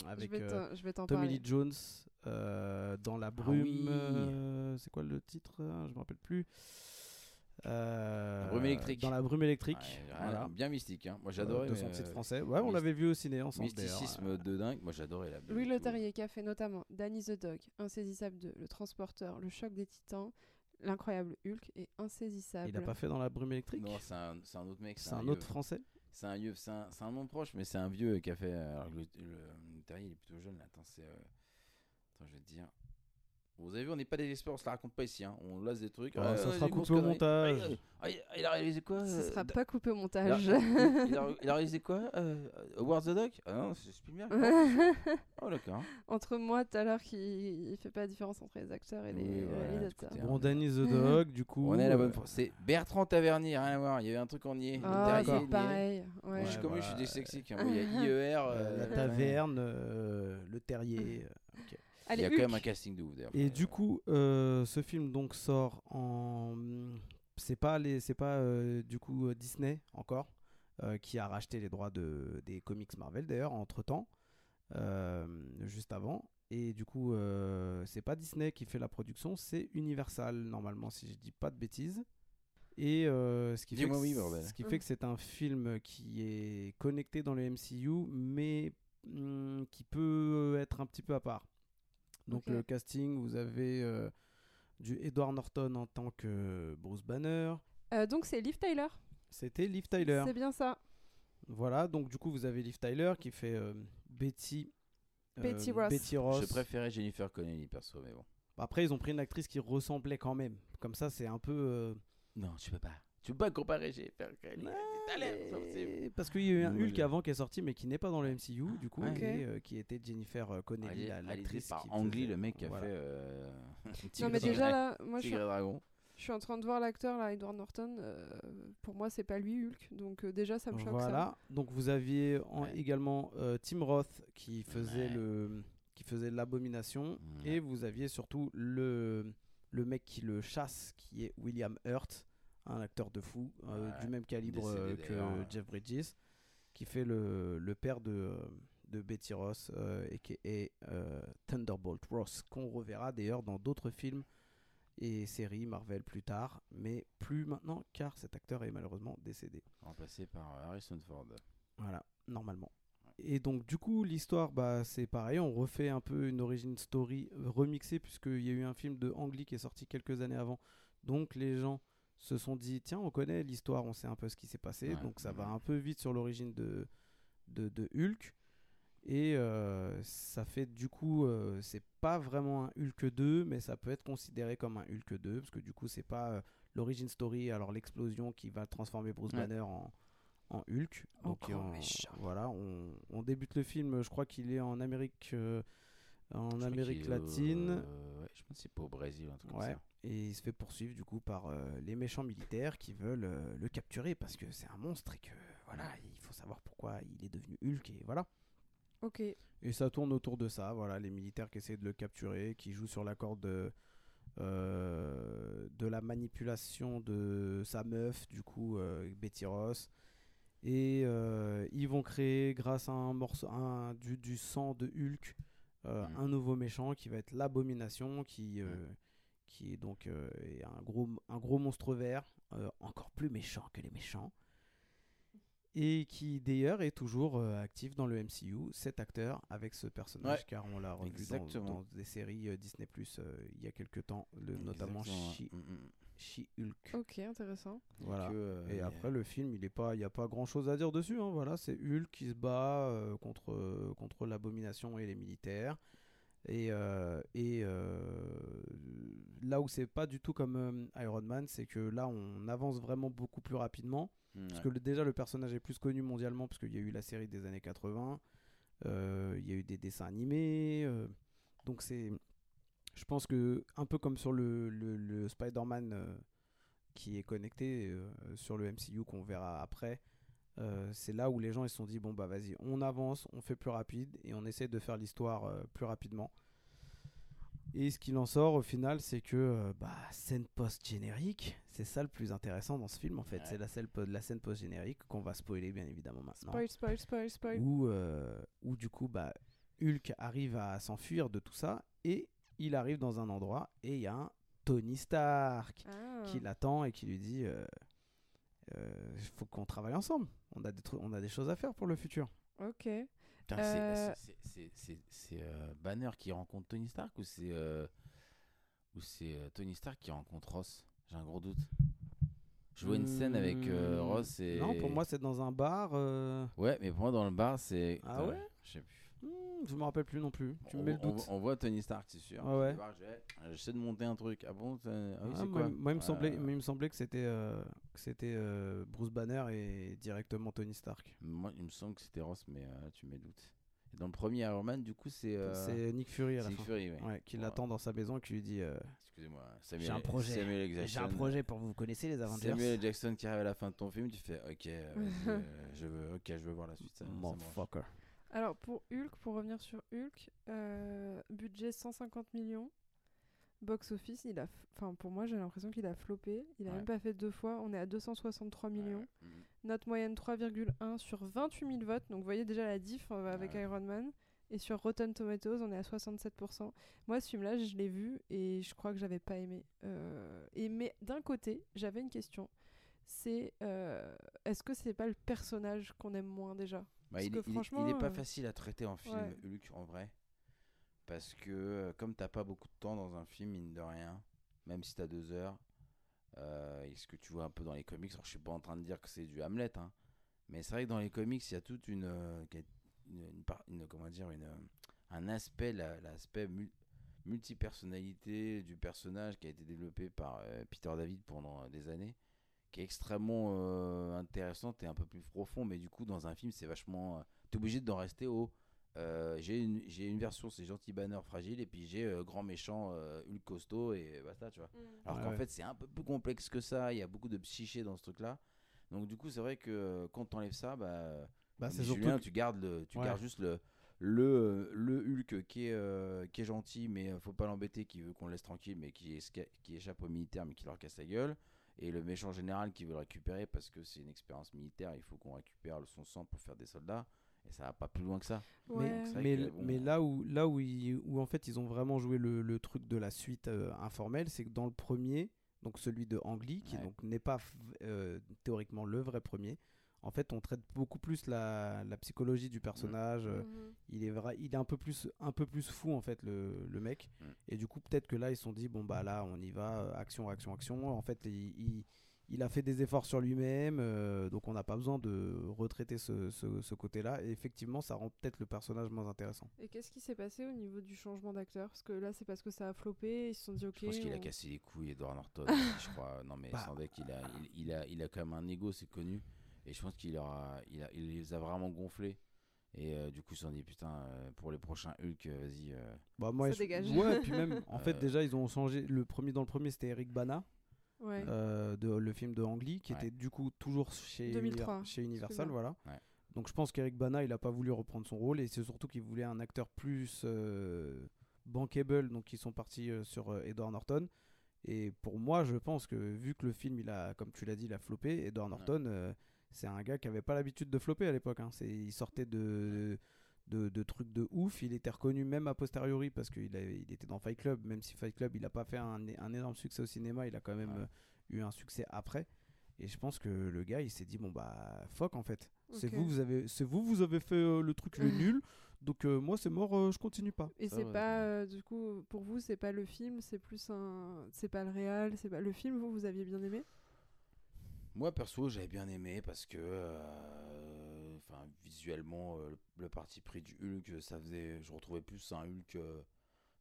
avec je vais euh, Tommy. Lee Jones euh, dans la brume. oui. euh, c'est quoi le titre hein Je me rappelle plus. Euh, brume électrique. Dans la brume électrique. Ouais, voilà. Bien mystique, hein. moi Euh, j'adorais. de mais, son euh, titre français. Ouais, on l'avait vu au ciné ensemble. Mysticisme de dingue, moi j'adorais la Louis. Leterrier qui a fait notamment Danny the Dog, Insaisissable 2, Le Transporteur, Le Choc des Titans, L'incroyable Hulk et Insaisissable. Il a pas fait dans la brume électrique Non, c'est un, c'est un autre mec. C'est un autre français C'est un vieux, c'est un, c'est un nom proche, mais c'est un vieux qui a fait. euh, Alors que le, le, le Terrier, il est plutôt jeune là. Attends, c'est. euh, Attends, je vais te dire. Vous avez vu, on n'est pas des experts, on se la raconte pas ici. hein. On laisse des trucs. Ouais, Ah, ça sera coupé au montage. Ah, il- a réalisé quoi Ce euh, sera pas coupé au il a- montage. [laughs] il, a, il a réalisé quoi euh, Howard the Duck? Ah non, c'est Spielberg. Oh, [laughs] oh, d'accord. Entre moi tout à l'heure qui il fait pas la différence entre les acteurs et les Oui, voilà, réalisateurs. Bon, Danny the Dog, du coup. On est la bonne euh, fois. C'est Bertrand Tavernier, rien à voir. Il y avait un truc en nier. Ah, Le terrier, c'est nier. pareil. Ouais. Je suis comme lui, je suis dyslexique. [laughs] Il y a IER. euh, euh, la ouais. taverne, euh, le terrier. euh, Il y a quand même un casting de ouf d'ailleurs. Et Euh, du coup, euh, ce film donc sort en. C'est pas les, c'est pas euh, du coup euh, Disney encore euh, qui a racheté les droits de des comics Marvel d'ailleurs entre temps, juste avant. Et du coup, euh, c'est pas Disney qui fait la production, c'est Universal normalement si je dis pas de bêtises. Et euh, ce qui fait Dis-moi que oui, ce qui fait que c'est un film qui est connecté dans le MCU, mais hum, qui peut être un petit peu à part. Donc le casting, vous avez euh, du Edward Norton en tant que Bruce Banner. Euh, donc c'est Liv Tyler. C'était Liv Tyler. C'est bien ça. Voilà, donc du coup vous avez Liv Tyler qui fait euh, Betty. Betty Ross. Betty Ross. Je préférais Jennifer Connelly perso, mais bon. Après ils ont pris une actrice qui ressemblait quand même. Comme ça c'est un peu. euh, Non, tu peux pas. Tu peux pas comparer ça, c'est- mais- Parce qu'il y a eu un Hulk avant qui est sorti mais qui n'est pas dans le MCU du coup et euh, qui était Jennifer euh, Connelly, l'actrice par qui Ang Lee, faisait- le mec qui a voilà. fait. [laughs] euh, Non mais déjà là, moi je suis, je en train de voir l'acteur là, Edward Norton. euh, pour moi c'est pas lui Hulk. Donc euh, déjà ça me choque Voilà. Donc vous aviez en- Ouais. également euh, Tim Roth qui faisait Ouais. le qui faisait l'abomination Ouais. et vous aviez surtout le le mec qui le chasse qui est William Hurt, un acteur de fou euh, Ouais. du même calibre euh, que ouais. Jeff Bridges qui fait le, le père de euh, de Betty Ross et qui est Thunderbolt Ross qu'on reverra d'ailleurs dans d'autres films et séries Marvel plus tard mais plus maintenant car cet acteur est malheureusement décédé. Remplacé par Harrison Ford. Voilà, normalement. Et donc du coup l'histoire bah c'est pareil, on refait un peu une origin story remixée puisqu'il y a eu un film de Ang Lee qui est sorti quelques années avant. Donc les gens se sont dit tiens on connaît l'histoire, on sait un peu ce qui s'est passé, Ouais, donc ça va un peu vite sur l'origine de, de, de Hulk. Et euh, ça fait du coup, euh, c'est pas vraiment un Hulk 2, mais ça peut être considéré comme un Hulk 2, parce que du coup, c'est pas euh, l'origin story, alors l'explosion qui va transformer Bruce Ouais. Banner en, en Hulk. En Donc, on- méchant. voilà, on, on débute le film, je crois qu'il est en Amérique, euh, en Je Amérique au- latine. euh, ouais, je pense que c'est pas au Brésil, un truc comme Ouais. ça. Et il se fait poursuivre du coup par euh, les méchants militaires qui veulent euh, le capturer parce que c'est un monstre et que voilà, il faut savoir pourquoi il est devenu Hulk et voilà. Ok. Et ça tourne autour de ça, voilà, les militaires qui essaient de le capturer, qui jouent sur la corde de, euh, de la manipulation de sa meuf, du coup, euh, Betty Ross. Et euh, ils vont créer, grâce à un morceau, un, du, du sang de Hulk, euh, Mm. un nouveau méchant qui va être l'abomination, qui, euh, qui est donc euh, est un, gros, un gros monstre vert, encore plus méchant que les méchants. Et qui d'ailleurs est toujours actif dans le MCU, cet acteur avec ce personnage, Ouais. car on l'a revu dans, des séries Disney Plus il y a quelques temps, le, notamment She-Hulk. Ok, intéressant. Voilà. Que, euh, Et après le film, il est pas, a pas grand chose à dire dessus. hein, voilà, c'est Hulk qui se bat euh, contre euh, contre l'abomination et les militaires. Et, euh, et euh, là où c'est pas du tout comme euh, Iron Man, c'est que là on avance vraiment beaucoup plus rapidement. Parce Ouais. que le- déjà le personnage est plus connu mondialement parce qu'il y a eu la série des années 80, euh, il y a eu des dessins animés, euh, donc c'est, je pense que un peu comme sur le, le, le Spider-Man euh, qui est connecté euh, sur le MCU qu'on verra après, euh, c'est là où les gens ils se sont dit bon bah vas-y on avance, on fait plus rapide et on essaie de faire l'histoire euh, plus rapidement. Et ce qu'il en sort au final, c'est que euh, bah, scène post-générique, c'est ça le plus intéressant dans ce film en fait. Ouais. C'est la scène, po- la scène post-générique qu'on va spoiler bien évidemment maintenant. Spoil, spoil, spoil, spoil. Où, euh, où du coup, bah, Hulk arrive à s'enfuir de tout ça et il arrive dans un endroit et il y a un Tony Stark Ah. qui l'attend et qui lui dit euh, euh, faut qu'on travaille ensemble. On a, des on a des choses à faire pour le futur. Ok. C'est- Euh, euh, Banner qui rencontre Tony Stark ou c'est euh, ou c'est euh, Tony Stark qui rencontre Ross? J'ai un gros doute. Je vois une scène avec euh, Hmm, Ross et. Non, pour moi, c'est dans un bar. euh, Ouais, mais pour moi, dans le bar, c'est. Ah ouais? Je sais plus. Hmm, je me rappelle plus non plus. Tu me mets le doute. on voit Tony Stark, c'est sûr. Ouais, ouais. J'essaie de monter un truc. Ah bon ah oui, Ah, moi, quoi moi, il me semblait, Euh, mais il me semblait que c'était euh, que c'était euh, Bruce Banner et directement Tony Stark. Moi, il me semble que c'était Ross, mais euh, tu mets le doute. Et dans le premier Iron Man, du coup, c'est. euh, C'est Nick Fury à la c'est fin. Fury, ouais. Ouais, qui l'attend dans sa maison et qui lui dit euh, Excusez-moi. Samuel, J'ai un projet. Samuel L. J'ai un Jackson. projet pour vous. Vous connaissez les Avengers Samuel. Jackson qui arrive à la fin de ton film, tu fais OK, [laughs] je veux, ok, je veux voir la suite. Ça, ça. Motherfucker. Alors pour Hulk, pour revenir sur Hulk, euh, budget 150 millions. Box office, il a, enfin pour moi j'ai l'impression qu'il a floppé. Il a Ouais. même pas fait deux fois. On est à 263 millions. Ouais. Mhm. Note moyenne 3,1 sur 28 000 votes. Donc vous voyez déjà la diff avec Ouais. Iron Man. Et sur Rotten Tomatoes, on est à 67%. Moi, ce film-là, je l'ai vu et je crois que j'avais pas aimé. Euh, et mais d'un côté, j'avais une question. C'est euh, est-ce que c'est pas le personnage qu'on aime moins déjà? Bah, il, il franchement, il est pas euh, facile à traiter en film, ouais. Hulk, en vrai. Parce que euh, comme t'as pas beaucoup de temps dans un film, mine de rien, même si t'as deux heures, euh, et ce que tu vois un peu dans les comics, alors je suis pas en train de dire que c'est du Hamlet, hein, mais c'est vrai que dans les comics, il y a toute une, euh, une, une par- une- comment dire, une, un aspect, la- l'aspect mul- multipersonnalité du personnage qui a été développé par euh, Peter David pendant des années, qui est extrêmement euh, intéressante et un peu plus profond, mais du coup dans un film c'est vachement, euh, t'es obligé d'en rester au, euh, j'ai une, j'ai une version c'est gentil banner fragile et puis j'ai euh, grand méchant euh, Hulk costaud et basta tu vois. Alors Ouais, qu'en ouais. fait c'est un peu plus complexe que ça, il y a beaucoup de psyché dans ce truc là. Donc du coup c'est vrai que quand t'enlèves ça, bah, Bah, c'est surtout tu gardes le, tu Ouais. gardes juste le le le Hulk qui est euh, qui est gentil mais faut pas l'embêter qui veut qu'on le laisse tranquille mais qui esca- qui échappe aux militaires mais qui leur casse la gueule et le méchant général qui veut le récupérer parce que c'est une expérience militaire il faut qu'on récupère le- son sang pour faire des soldats et ça va pas plus loin que ça Ouais. Mais, C'est vrai mais, que, bon, mais là où là où, ils- où en fait ils ont vraiment joué le, le truc de la suite euh, informelle, c'est que dans le premier, donc celui de Ang Lee, qui Ouais. donc n'est pas euh, théoriquement le vrai premier, en fait on traite beaucoup plus la, la psychologie du personnage. euh, Mhm. il est vrai, il est un peu plus un peu plus fou en fait le, le mec. Mm. Et du coup peut-être que là ils se sont dit bon bah là on y va euh, action action action. En fait il, il, il a fait des efforts sur lui-même, euh, donc on n'a pas besoin de retraiter ce, ce, ce côté-là. Et effectivement, ça rend peut-être le personnage moins intéressant. Et qu'est-ce qui s'est passé au niveau du changement d'acteur? Parce que là, c'est parce que ça a floppé, ils se sont dit ok. je pense qu'il a cassé les couilles Edward Norton [laughs] je crois non mais Bah. sans deck il a il, il a il a quand même un ego c'est connu et je pense qu'il aura il a il les a vraiment gonflés et euh, du coup ils se sont dit putain euh, pour les prochains Hulk euh, vas-y euh, Bah moi, Ça je- dégage. Ouais, puis même en [laughs] fait déjà ils ont changé. Le premier dans le premier c'était Eric Bana, Ouais. euh, de le film de Ang Lee, qui Ouais. était du coup toujours chez 2003, Univer- chez Universal, voilà. Ouais. Donc je pense qu'Eric Bana il a pas voulu reprendre son rôle et c'est surtout qu'il voulait un acteur plus euh, bankable, donc ils sont partis euh, sur euh, Edward Norton. Et pour moi, je pense que vu que le film, il a, comme tu l'as dit, il a floppé, Edward Ouais. Norton, euh, c'est un gars qui avait pas l'habitude de flopper à l'époque. hein. C'est- Il sortait de, de, de trucs de ouf. Il était reconnu même a posteriori parce qu'il il était dans Fight Club. Même si Fight Club, il a pas fait un, un énorme succès au cinéma, il a quand même Ouais. euh, eu un succès après. Et je pense que le gars, il s'est dit bon bah fuck en fait. C'est vous, vous avez, c'est vous, vous avez fait euh, le truc le [laughs] nul. Donc euh, moi c'est mort, euh, je continue pas. Et Ça, c'est ouais, pas, euh, du coup, pour vous, c'est pas le film, c'est plus un. C'est pas le réal, c'est pas. Le film, vous, vous aviez bien aimé? Moi perso j'avais bien aimé parce que euh, enfin visuellement euh, le, le parti pris du Hulk ça faisait je retrouvais plus un Hulk euh,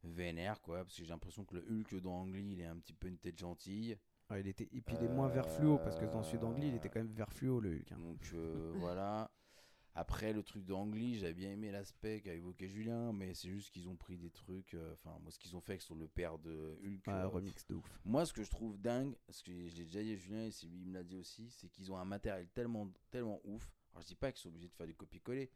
vénère quoi parce que j'ai l'impression que le Hulk dans Ang Lee il est un petit peu une tête gentille Ouais, il était, et puis il est moins vert fluo parce que dans celui d'Angly, il était Euh, quand même vert fluo le Hulk. hein. donc euh, [laughs] voilà après le truc d'Ang Lee j'avais bien aimé l'aspect qu'a évoqué Julien mais c'est juste qu'ils ont pris des trucs euh, enfin moi ce qu'ils ont fait sur le père de Hulk euh, remix de ouf. Moi, ce que je trouve dingue, parce que je l'ai déjà dit à Julien et c'est lui qui me l'a dit aussi, c'est qu'ils ont un matériel tellement, tellement ouf. Alors, je dis pas qu'ils sont obligés de faire du copier-coller,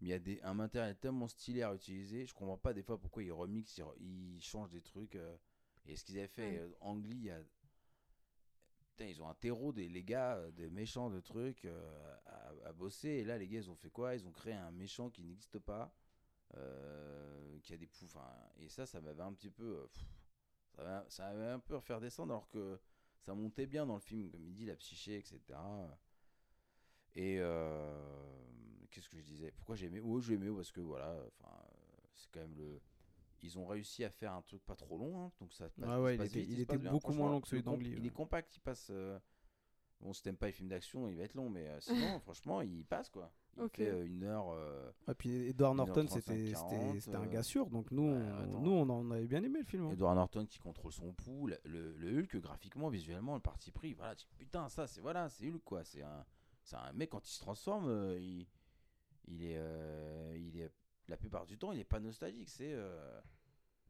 mais il y a des, un matériel tellement stylé à utiliser. Je comprends pas des fois pourquoi ils remixent, ils, changent des trucs. euh, et ce qu'ils avaient fait, Ouais. Ang Lee, il y a. Putain, ils ont un terreau des les gars, euh, des méchants de trucs euh, à, bosser. Et là, les gars, ils ont fait quoi? Ils ont créé un méchant qui n'existe pas, euh, qui a des poufs. Et ça, ça m'avait un petit peu. ça va, ça avait un peu refaire descendre alors que ça montait bien dans le film, comme il dit, la psyché, etc. Et euh, qu'est-ce que je disais? Pourquoi j'ai aimé? Ouais, j'ai aimé parce que voilà, c'est quand même le. Ils ont réussi à faire un truc pas trop long, hein, donc ça passe, Ah ouais, il passe était- vite, il était bien. beaucoup moins long que celui le comp- d'Ang Lee, Il est compact, il passe. euh, Bon, si t'aimes pas les films d'action, il va être long, mais euh, sinon, [laughs] franchement, il passe quoi. Il fait euh, une heure. euh, Et puis Edward Norton, 1h35, c'était 40, c'était- c'était un gars sûr, donc nous, ouais, on, nous on en avait bien aimé le film. hein. Edward Norton qui contrôle son pouls, le, Hulk graphiquement, visuellement, le parti pris, voilà, tu- putain, ça c'est voilà, c'est Hulk quoi, c'est un, un mec quand il se transforme, il, il est, il est, la plupart du temps, il est pas nostalgique, c'est euh,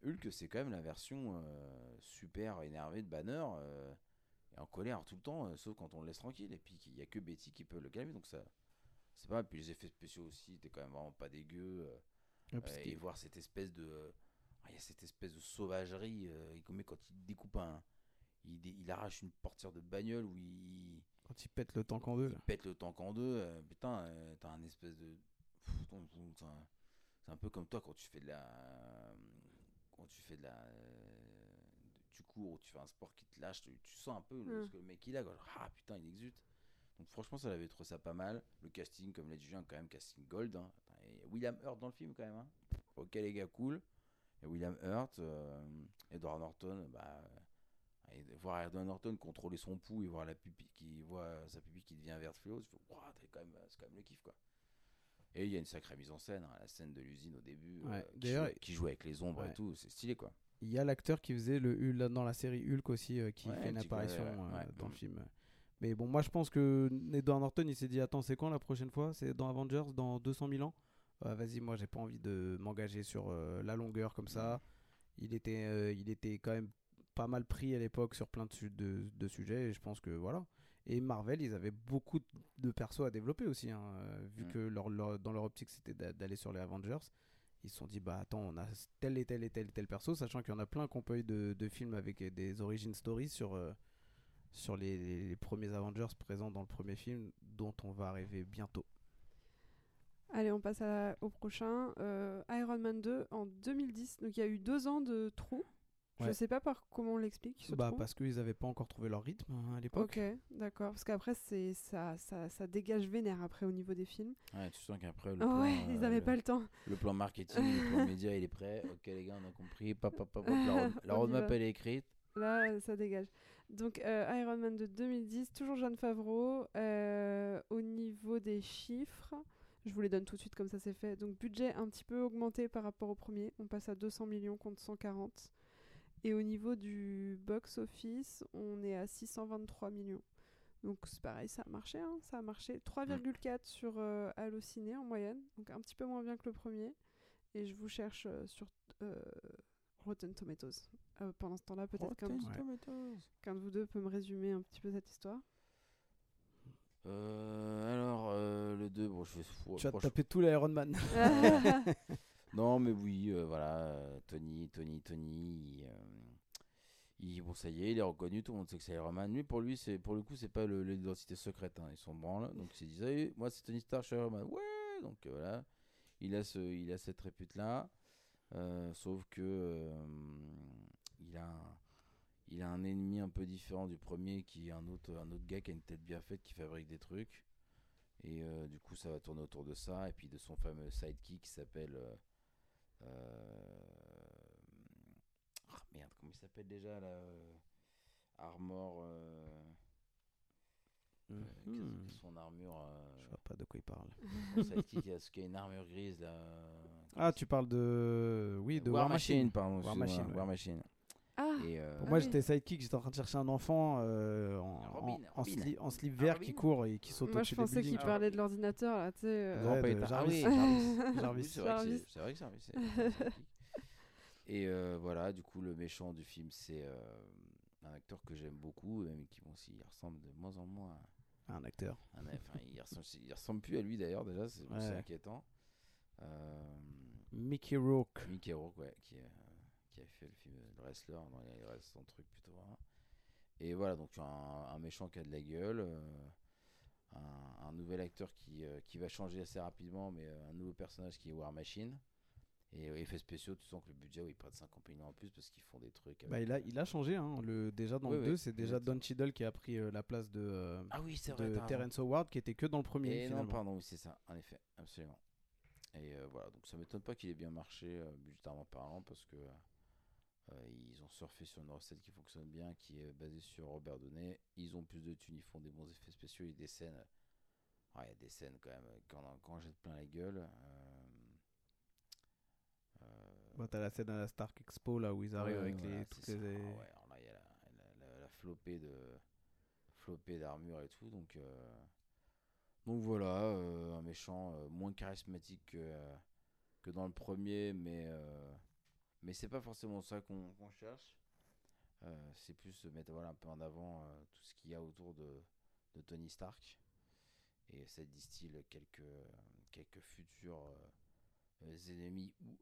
Hulk, c'est quand même la version euh, super énervée de Banner, euh, et en colère tout le temps, sauf quand on le laisse tranquille, et puis il y a que Betty qui peut le calmer, donc ça, c'est pas mal. Puis les effets spéciaux aussi, t'es quand même vraiment pas dégueu. qu'il- et voir cette espèce de ah, il y a cette espèce de sauvagerie quand il découpe un il, arrache une portière de bagnole où il, quand il pète le tank en deux. il là. pète le tank en deux putain t'as un espèce de c'est un- c'est peu comme toi quand tu fais de la quand tu fais de la euh, tu cours ou tu fais un sport qui te lâche tu, tu sens un peu le- Mm. ce que le mec il a ah putain il exulte donc franchement ça j'avais trouvé ça pas mal le casting comme l'a dit Julien quand même casting gold hein. Et William Hurt dans le film quand même hein. ok les gars cool et William Hurt euh, Edward Norton bah euh, et voir Edward Norton contrôler son pouls et voir la pupille qui voit sa pupille qui devient verte fluo t'es quand même c'est quand même le kiff quoi et il y a une sacrée mise en scène hein, la scène de l'usine au début Ouais, euh, qui, joue, qui joue avec les ombres Ouais. et tout c'est stylé quoi Il y a l'acteur qui faisait le Hulk dans la série Hulk aussi, euh, qui Ouais, fait une apparition euh, dans le mm. film. Mais bon, moi je pense que Edward Norton il s'est dit Attends, c'est quand la prochaine fois? C'est dans Avengers dans 200 000 ans? Vas-y, moi j'ai pas envie de m'engager sur la longueur comme ça. Il était, il était quand même pas mal pris à l'époque sur plein de, su- de, de sujets et je pense que voilà. Et Marvel, ils avaient beaucoup de persos à développer aussi, hein, euh, vu Mm. que leur, leur- dans leur optique c'était d'a- d'aller sur les Avengers. Ils se sont dit, bah attends, on a tel et tel et tel et tel perso, sachant qu'il y en a plein ont pas eu de, de films avec des origin stories sur, euh, sur les, les- les premiers Avengers présents dans le premier film, dont on va arriver bientôt. Allez, on passe à- au prochain. Euh, Iron Man 2 en 2010. Donc il y a eu deux ans de trou. Je Ouais. sais pas par comment on l'explique. Bah, parce qu'ils n'avaient pas encore trouvé leur rythme hein, à l'époque. Ok, d'accord. Parce qu'après, c'est ça, ça, ça dégage vénère après au niveau des films. ouais tu sens qu'après le Ah plan, ouais, euh, ils avaient le- pas le temps. Le plan marketing, le plan média, il est prêt. Ok, les gars, on a compris. Pop, pop, pop, pop, La, road- [laughs] la roadmap, elle est écrite. Là, euh, ça dégage. Donc, euh, Iron Man de 2010, toujours Jeanne Favreau. Euh, au niveau des chiffres, je vous les donne tout de suite comme ça c'est fait. Donc, budget un petit peu augmenté par rapport au premier. On passe à 200 millions contre 140. Et au niveau du box-office, on est à 623 millions. Donc, c'est pareil, ça a marché. hein, ça a marché. 3,4 sur euh, Allociné en moyenne. Donc, un petit peu moins bien que le premier. Et je vous cherche euh, sur euh, Rotten Tomatoes. Euh, pendant ce temps-là, peut-être qu'un de vous deux peut me résumer un petit peu cette histoire Euh, alors, euh, le 2, bon, je vais. Tu vas taper tout l'Iron Man. [laughs] [laughs] [laughs] Non, mais oui, euh, voilà, euh, Tony, Tony, Tony, euh, il- bon, ça y est, il est reconnu, tout le monde sait que c'est Iron Man. Lui, pour lui, c'est, pour le coup, c'est pas l'identité secrète, hein, ils sont branle. Donc, il est, moi, c'est Tony Stark, je suis Iron Man. Ouais, donc voilà, il a, ce, il a cette répute-là. Sauf que il, a, un- ennemi un peu différent du premier, qui est un autre, un autre gars qui a une tête bien faite, qui fabrique des trucs. Et du coup, ça va tourner autour de ça, et puis de son fameux sidekick qui s'appelle. Ah, merde, comment il s'appelle déjà là euh, Armor. euh, que son armure. euh, Je vois pas de quoi il parle. [laughs] ce qui a une armure grise là. Ah, tu parles de. Oui, de War War, Machine. pardon. War Machine, ouais. War Machine. Ah Et, euh, Pour Ah moi, oui. j'étais sidekick, j'étais en train de chercher un enfant euh, en, Robin, en- en Robin. sli- en slip Ah, vert qui court et qui saute Moi, je pensais qu'il parlait de l'ordinateur, là, tu sais. euh, Ouais, de. Ah Jarvis. oui, Jarvis. [laughs] C'est vrai vrai que Jarvis. [laughs] Et euh, voilà, du coup, le méchant du film, c'est euh, un acteur que j'aime beaucoup, même qui bon, ressemble de moins en moins à Un acteur. un- enfin, il, ressemble, [laughs] il ressemble plus à lui d'ailleurs, déjà, c'est Ouais. inquiétant. Euh, Mickey Rourke. Mickey Rourke, ouais, qui, euh, qui a fait le film euh, Le Wrestler, dans les restes son truc plutôt. hein. Et voilà, donc un, un méchant qui a de la gueule, euh, un, un nouvel acteur qui, euh, qui va changer assez rapidement, mais euh, un nouveau personnage qui est War Machine. Et effets spéciaux, tu sens que le budget, oui, ils prennent 50 millions en plus parce qu'ils font des trucs. avec- Bah, il, a, il a changé. Hein, le, déjà dans Oui, le oui, 2, c'est déjà. Don Cheadle qui a pris la place de, Ah oui, c'est vrai. de. Terrence Howard qui était que dans le premier. Et non, pardon, oui, c'est ça, en effet, absolument. Et voilà, donc ça m'étonne pas qu'il ait bien marché, budgétairement parlant, parce que Euh, ils ont surfé sur une recette qui fonctionne bien, qui est basée sur Robert Downey. Ils ont plus de thunes, ils font des bons effets spéciaux, il y a des scènes. Il y a des scènes quand même, quand, quand jette plein la gueule. euh, euh, Bah, t'as la scène à la Stark Expo là où ils arrivent Ouais, avec voilà, les, toutes les- Ah ouais, alors là, il y a la, la- la- la flopée de flopée d'armure et tout, donc euh, donc voilà, euh, un méchant moins charismatique que que dans le premier, mais euh, mais c'est pas forcément ça qu'on cherche. Euh, c'est plus se mettre voilà un peu en avant euh, tout ce qu'il y a autour de, de Tony Stark et ça distille quelques quelques futurs euh, ennemis ou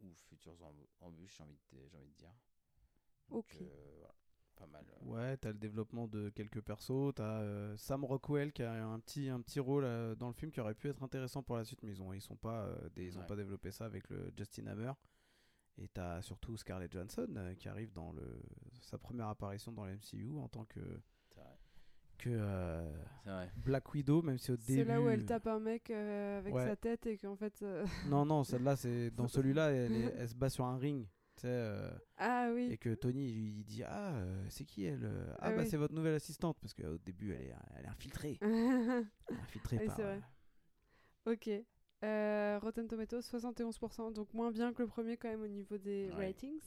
ou futures emb- embûches, j'ai envie de, envie de dire. Donc, Ok. voilà, pas mal. euh, Ouais, t'as le développement de quelques persos. T'as euh, Sam Rockwell qui a un petit, un petit rôle euh, dans le film qui aurait pu être intéressant pour la suite, mais ils ont, ils sont pas, euh, des, ils ont pas développé ça avec le Justin Hammer. Et t'as surtout Scarlett Johansson euh, qui arrive dans le, sa première apparition dans la MCU en tant que, que euh, vrai. Black Widow, même si au début. C'est là où elle tape un mec euh, avec Ouais. sa tête et qu'en fait. euh, Non, non, celle-là, c'est [laughs] dans celui-là, elle se bat sur un ring. Euh, Ah oui. et que Tony il dit ah euh, c'est qui elle euh ah Ah bah oui. c'est votre nouvelle assistante parce qu'au début elle est elle est infiltrée [laughs] infiltrée Oui, par c'est vrai. ok. Euh, Rotten Tomatoes, 71%, donc moins bien que le premier quand même au niveau des Ouais. ratings.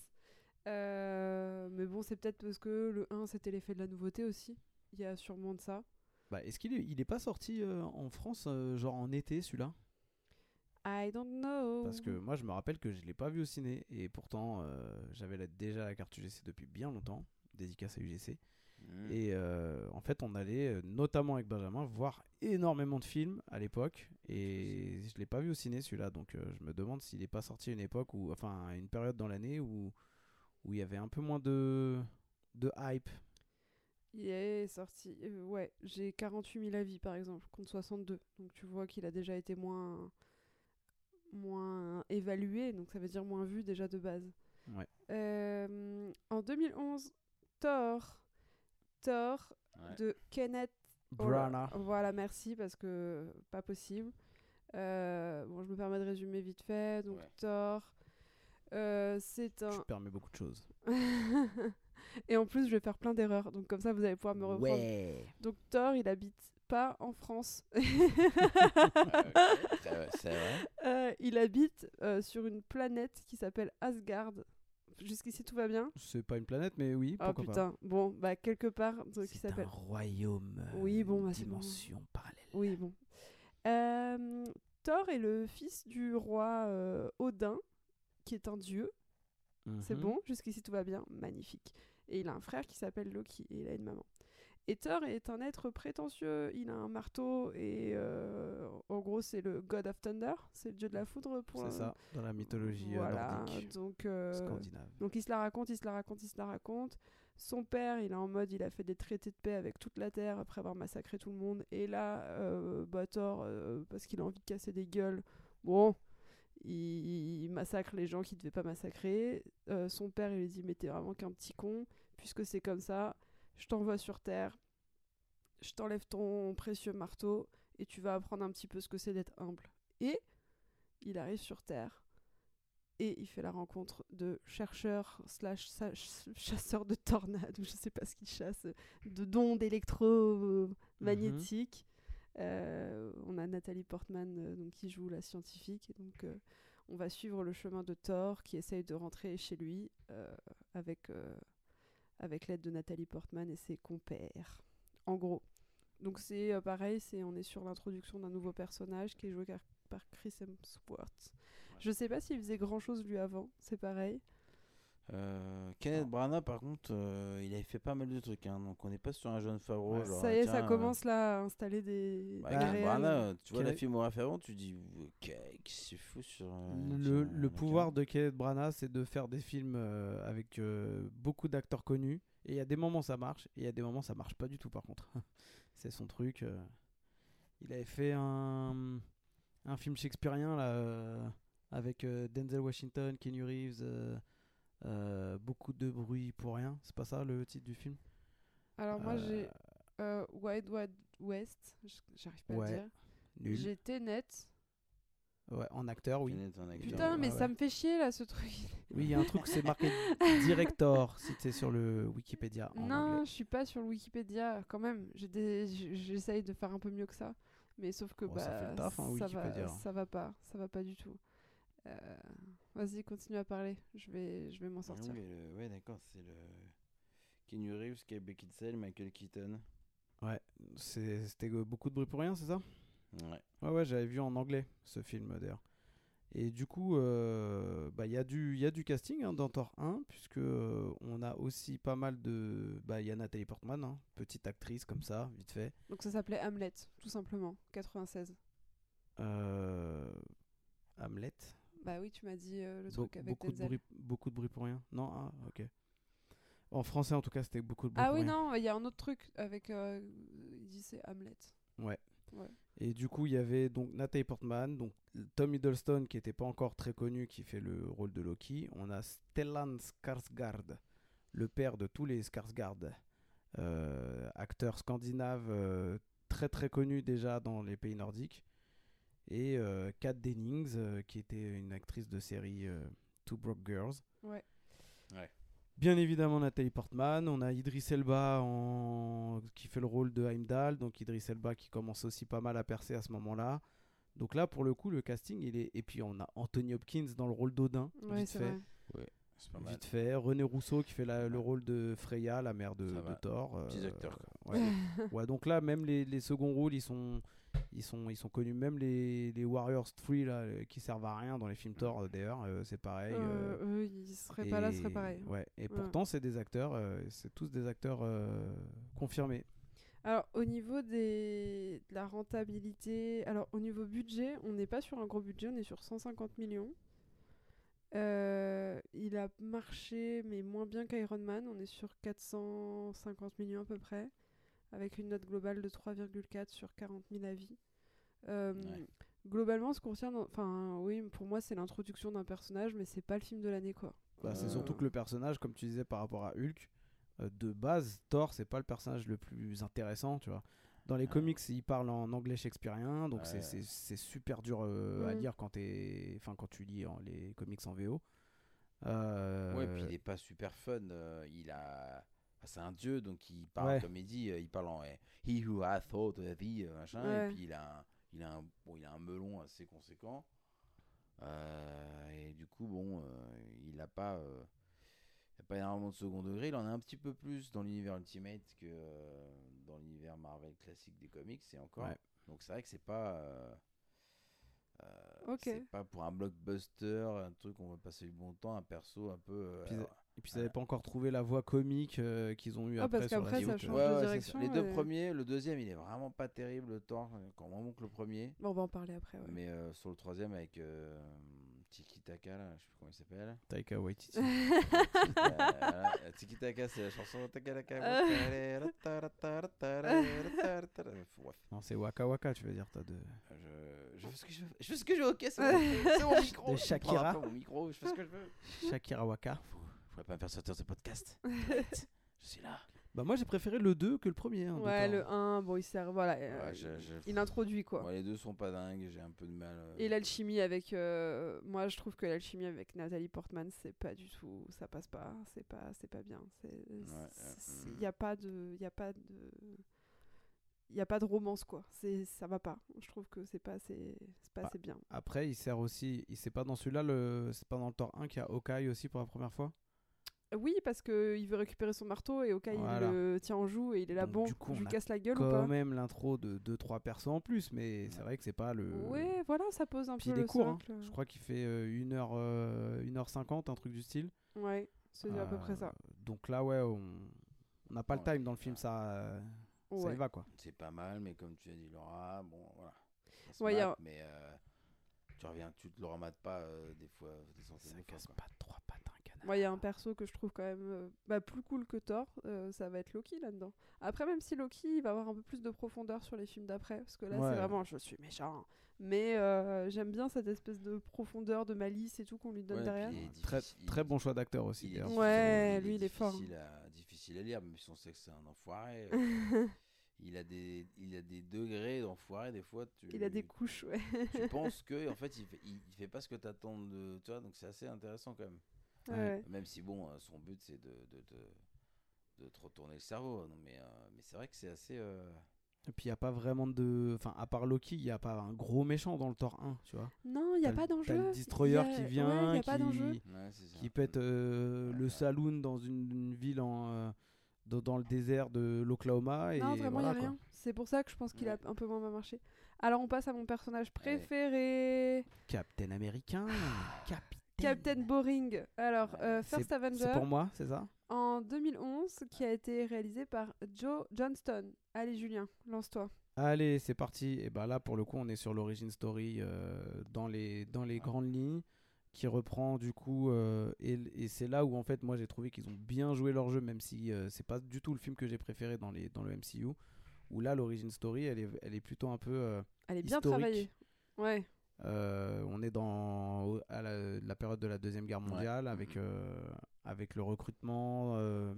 Mais bon, c'est peut-être parce que le 1 c'était l'effet de la nouveauté aussi. Il y a sûrement de ça. Bah, est-ce qu'il est, il est pas sorti en France, genre en été, celui-là? I don't know. Parce que moi, je me rappelle que je l'ai pas vu au ciné, et pourtant, euh, j'avais déjà la carte UGC depuis bien longtemps, dédicace à UGC. Mm. Et euh, en fait, on allait, euh, notamment avec Benjamin, voir énormément de films à l'époque, et je l'ai pas vu au ciné celui-là, donc euh, je me demande s'il est pas sorti à une époque, où, enfin, à une période dans l'année où où il y avait un peu moins de de hype. Il est sorti. euh, ouais, j'ai 48 000 avis par exemple, contre 62. Donc tu vois qu'il a déjà été moins moins évalué, donc ça veut dire moins vu déjà de base. Ouais. Euh, en 2011, Thor, Thor Ouais. de Kenneth Branagh. Voilà, merci, parce que pas possible. Euh, bon, je me permets de résumer vite fait. Donc, Ouais. Thor, euh, c'est Je un. permets beaucoup de choses. [laughs] Et en plus, je vais faire plein d'erreurs, donc comme ça, vous allez pouvoir me reprendre. Donc, Thor, il habite pas en France. Ah. [laughs] C'est- vrai. Euh, il habite euh, sur une planète qui s'appelle Asgard. Jusqu'ici, tout va bien? C'est pas une planète, mais oui, Oh pourquoi pas. putain, bon, bah, quelque part, donc, qui C'est un s'appelle. royaume. euh, Oui, bon, bah, bon. dimension parallèle. Oui, bon. Euh, Thor est le fils du roi euh, Odin, qui est un dieu. C'est Mhm. bon, jusqu'ici tout va bien, magnifique. Et il a un frère qui s'appelle Loki, et il a une maman. Et Thor est un être prétentieux, il a un marteau, et euh, en gros c'est le God of Thunder, c'est le dieu de la foudre pour... C'est ça, dans la mythologie euh, Voilà, nordique, donc... euh, scandinave. donc il se la raconte, il se la raconte, il se la raconte. Son père, il est en mode, il a fait des traités de paix avec toute la Terre après avoir massacré tout le monde. Et là, euh, Thor, euh, parce qu'il a envie de casser des gueules, bon, il, massacre les gens qu'il devait pas massacrer. Euh, son père, il lui dit, mais t'es vraiment qu'un petit con, puisque c'est comme ça, je t'envoie sur Terre, je t'enlève ton précieux marteau, et tu vas apprendre un petit peu ce que c'est d'être humble. Et il arrive sur Terre et il fait la rencontre de chercheurs slash [laughs] chasseurs de tornades ou je sais pas ce qu'ils chassent de d'ondes électromagnétiques Euh, on a Nathalie Portman euh, donc, qui joue la scientifique et donc euh, on va suivre le chemin de Thor qui essaye de rentrer chez lui avec, avec l'aide de Nathalie Portman et ses compères. En gros. Donc c'est euh, pareil c'est on est sur l'introduction d'un nouveau personnage qui est joué par Chris Hemsworth. Je sais pas s'il faisait grand chose lui avant, c'est pareil. Euh, Kenneth Branagh, par contre, euh, il avait fait pas mal de trucs. hein, donc, on n'est pas sur un jeune Favreau. Ouais, genre, ça y est, tiens, ça euh, commence là à installer des. bah, Kenneth réels. Branagh, tu vois la Quel- filmographie avant, tu dis, ok, qu'est-ce qu'il fout sur. euh, Le, sur, le pouvoir Kenneth de Kenneth Branagh, c'est de faire des films euh, avec euh, beaucoup d'acteurs connus. Et il y a des moments ça marche, et il y a des moments ça marche pas du tout par contre. [laughs] c'est son truc. euh. Il avait fait un, un film shakespearien là, euh, avec euh, Denzel Washington, Kenny Reeves, euh, beaucoup de bruit pour rien. C'est pas ça le titre du film? Alors moi Euh, j'ai euh, Wild Wild West, j'arrive pas à le dire. J'ai Tenet, Ouais, en acteur, oui. Kenneth en acteur. Putain, mais ouais. ça me fait chier là ce truc. Oui, il y a un truc, c'est marqué [laughs] director si c'est sur le Wikipédia en non, je suis pas sur le Wikipédia quand même. J'essaye de faire un peu mieux que ça. Mais sauf que Oh, bah, ça fait le taf, hein, ça, va, Wikipédia. ça va pas. Ça va pas du tout. Euh, Vas-y, continue à parler. Je vais, je vais m'en Ah sortir. oui, le- ouais, d'accord, c'est le. Keanu Reeves, Kate Beckinsale, Michael Keaton. Ouais, c'était beaucoup de bruit pour rien, c'est ça? Ouais. Ouais, ouais, j'avais vu en anglais ce film d'ailleurs. Et du coup, euh, bah, il y, a du- il y a du casting hein, dans Thor 1, puisque euh, on a aussi pas mal de. Bah, il y a Nathalie Portman, hein, petite actrice comme ça, vite fait. Donc ça s'appelait Hamlet, tout simplement. 96. Euh, Hamlet? Bah oui, tu m'as dit euh, le Be- truc avec beaucoup, de Denzel. bruit, beaucoup de bruit pour rien. Non, ah, ok. En français, en tout cas, c'était beaucoup de bruit Ah pour oui, rien. non, il y a un autre truc avec. euh, il dit c'est Hamlet. Ouais. Ouais. Et du coup, il y avait donc Natalie Portman, donc Tom Hiddleston qui était pas encore très connu, qui fait le rôle de Loki. On a Stellan Skarsgård, le père de tous les Skarsgård, euh, acteur scandinave très très connu déjà dans les pays nordiques. Et euh, Kat Dennings, euh, qui était une actrice de série euh, Two Broke Girls. Ouais. Bien évidemment Nathalie Portman, on a Idris Elba en... qui fait le rôle de Heimdall, donc Idris Elba qui commence aussi pas mal à percer à ce moment-là. Donc là pour le coup le casting il est et puis on a Anthony Hopkins dans le rôle d'Odin, Ouais, vite c'est fait, vrai. C'est pas mal. vite fait. René Rousseau qui fait la- le Ouais. rôle de Freya, la mère de. Thor. euh, Petits acteurs, quoi. ouais. [laughs] Ouais, donc là même les, les seconds rôles ils sont ils sont ils sont connus même les, les Warriors 3 là euh, qui servent à rien dans les films Thor euh, d'ailleurs euh, c'est pareil. euh, eux, ils seraient pas là, ce serait pareil. Ouais, et pourtant, c'est des acteurs, c'est tous des acteurs confirmés. Alors, au niveau des... de la rentabilité, alors au niveau budget, on n'est pas sur un gros budget, on est sur 150 millions. Euh, il a marché, mais moins bien qu'Iron Man, on est sur 450 millions à peu près, avec une note globale de 3,4 sur 40 000 avis. Euh, Ouais. Globalement, ce qu'on retient, dans- enfin oui, pour moi c'est l'introduction d'un personnage, mais c'est pas le film de l'année quoi. Bah, C'est Euh, surtout que le personnage, comme tu disais par rapport à Hulk, euh, de base, Thor, c'est pas le personnage le plus intéressant, tu vois. Dans les Ouais. comics, il parle en anglais shakespearien, donc c'est- Ouais. c'est c'est super dur euh, à Mm. lire quand, t'es- enfin, quand tu lis en- les comics en VO. Euh, Ouais, puis il est pas super fun. euh, il a. enfin, c'est un dieu, donc il parle, Ouais. comme il dit, euh, il parle en. eh, He who hath thought of thee, euh, machin. Ouais. Et puis il a, un, il, a un, bon, il a un melon assez conséquent. Euh, et du coup, bon, euh, il a pas. euh, il a pas énormément de second degré. Il en a un petit peu plus dans l'univers Ultimate que euh, dans l'univers Marvel classique des comics, et encore. Ouais. Donc c'est vrai que c'est pas. euh, euh. C'est pas pour un blockbuster, un truc où on va passer du bon temps, un perso un peu. euh, alors- et puis ils n'avaient pas encore trouvé la voix comique euh, qu'ils ont eu oh, après. Parce qu'après, ça ouais, de ouais. Les deux premiers, le deuxième, il est vraiment pas terrible le temps, euh, quand on manque le premier. On va en parler après. Mais euh, sur le troisième, avec euh, Tiki Taka, je sais plus comment il s'appelle. Taika Waititi. voilà. [laughs] Tiki c'est la chanson. [laughs] non, c'est Waka Waka, tu veux dire. As de... je... fais ce que je veux. Fais ce que je veux, ok, c'est [laughs] mon... micro. De Shakira. Je mon micro, je fais ce que je veux. Shakira Waka. Faudrait pas me faire sortir ce podcast. [laughs] Je suis là. Bah, moi, j'ai préféré le 2 que le premier. hein, Ouais, le 1, bon, il sert. Voilà. euh, Ouais, je- je- Il introduit quoi. Ouais, les deux sont pas dingues, j'ai un peu de mal. euh, Et l'alchimie avec. euh, moi, je trouve que l'alchimie avec Nathalie Portman, c'est pas du tout. Ça passe pas. C'est pas, c'est pas bien. Il ouais, n'y a pas de. Y a pas de. Il y a pas de romance quoi. C'est ça va pas. Je trouve que c'est pas assez c'est pas Bah, assez bien. Après, il sert aussi. Il c'est pas dans celui-là, le... c'est pas dans le Thor 1 qu'il y a Hawkeye aussi pour la première fois? Oui, parce que il veut récupérer son marteau et au cas Voilà. il le tient en joue et il est là Donc, bon, du coup, je lui casse la gueule ou Quand pas même l'intro de 2-3 persos en plus, mais c'est vrai que c'est pas le. Ouais, voilà, ça pose un Puis peu il est le court, hein. Je crois qu'il fait 1h, 1h50, un truc du style. Ouais, c'est à peu près ça. Euh, Donc là, ouais, on on n'a pas le time dans le film, ça, euh, ça y va quoi. C'est pas mal, mais comme tu as dit, Laura, bon, voilà. Ouais, a- mais euh, tu reviens, tu te le remates pas euh, des fois, des Ça de casse pas trois. Moi, il y a un perso que je trouve quand même euh, bah, plus cool que Thor, euh, ça va être Loki là-dedans. Après, même si Loki il va avoir un peu plus de profondeur sur les films d'après, parce que là, Ouais. c'est vraiment je suis méchant. Mais euh, j'aime bien cette espèce de profondeur, de malice et tout qu'on lui donne Ouais, derrière. Très, très bon choix d'acteur aussi. il est Ouais, lui, il est fort. difficile à, difficile à lire, même si on sait que c'est un enfoiré. euh, [laughs] il a des, il a des degrés d'enfoiré. Des fois, tu, Il a des couches, ouais. tu penses [laughs] que en fait, il fait, il, il fait pas ce que t'attends de toi. Donc c'est assez intéressant quand même. Ouais, Ouais. ouais. Même si bon, euh, son but c'est de, de, de, de te retourner le cerveau. Non, mais, euh, mais c'est vrai que c'est assez. euh, Et puis il n'y a pas vraiment de. Enfin, à part Loki, il n'y a pas un gros méchant dans le Thor 1, tu vois. Non, il n'y a pas d'enjeu. Le Il y destroyer a- qui ouais, vient, il y a pas d'enjeu. qui, Ouais, c'est ça. qui pète euh, Ouais, le ouais. saloon dans une, une ville en, euh, dans, le désert de l'Oklahoma. Non, et vraiment, il voilà, a quoi. rien. C'est pour ça que je pense qu'il a Ouais. un peu moins marché. Alors, on passe à mon personnage préféré. Captain Américain. Capitaine. Captain Boring. Alors, euh, C'est- First Avenger C'est pour moi, c'est ça en 2011, qui a été réalisé par Joe Johnston. Allez, Julien, lance-toi. Allez, c'est parti. Et bah là, pour le coup, on est sur l'origin story euh, dans les, dans les grandes lignes, qui reprend du coup. euh, et et c'est là où, en fait, moi, j'ai trouvé qu'ils ont bien joué leur jeu, même si c'est pas du tout le film que j'ai préféré dans, les, dans le MCU. Où là, l'origin story, elle est, elle est plutôt un peu. Elle est bien Historique. travaillée. Ouais. Euh, on est dans à la, la période de la deuxième guerre mondiale avec euh, avec le recrutement euh,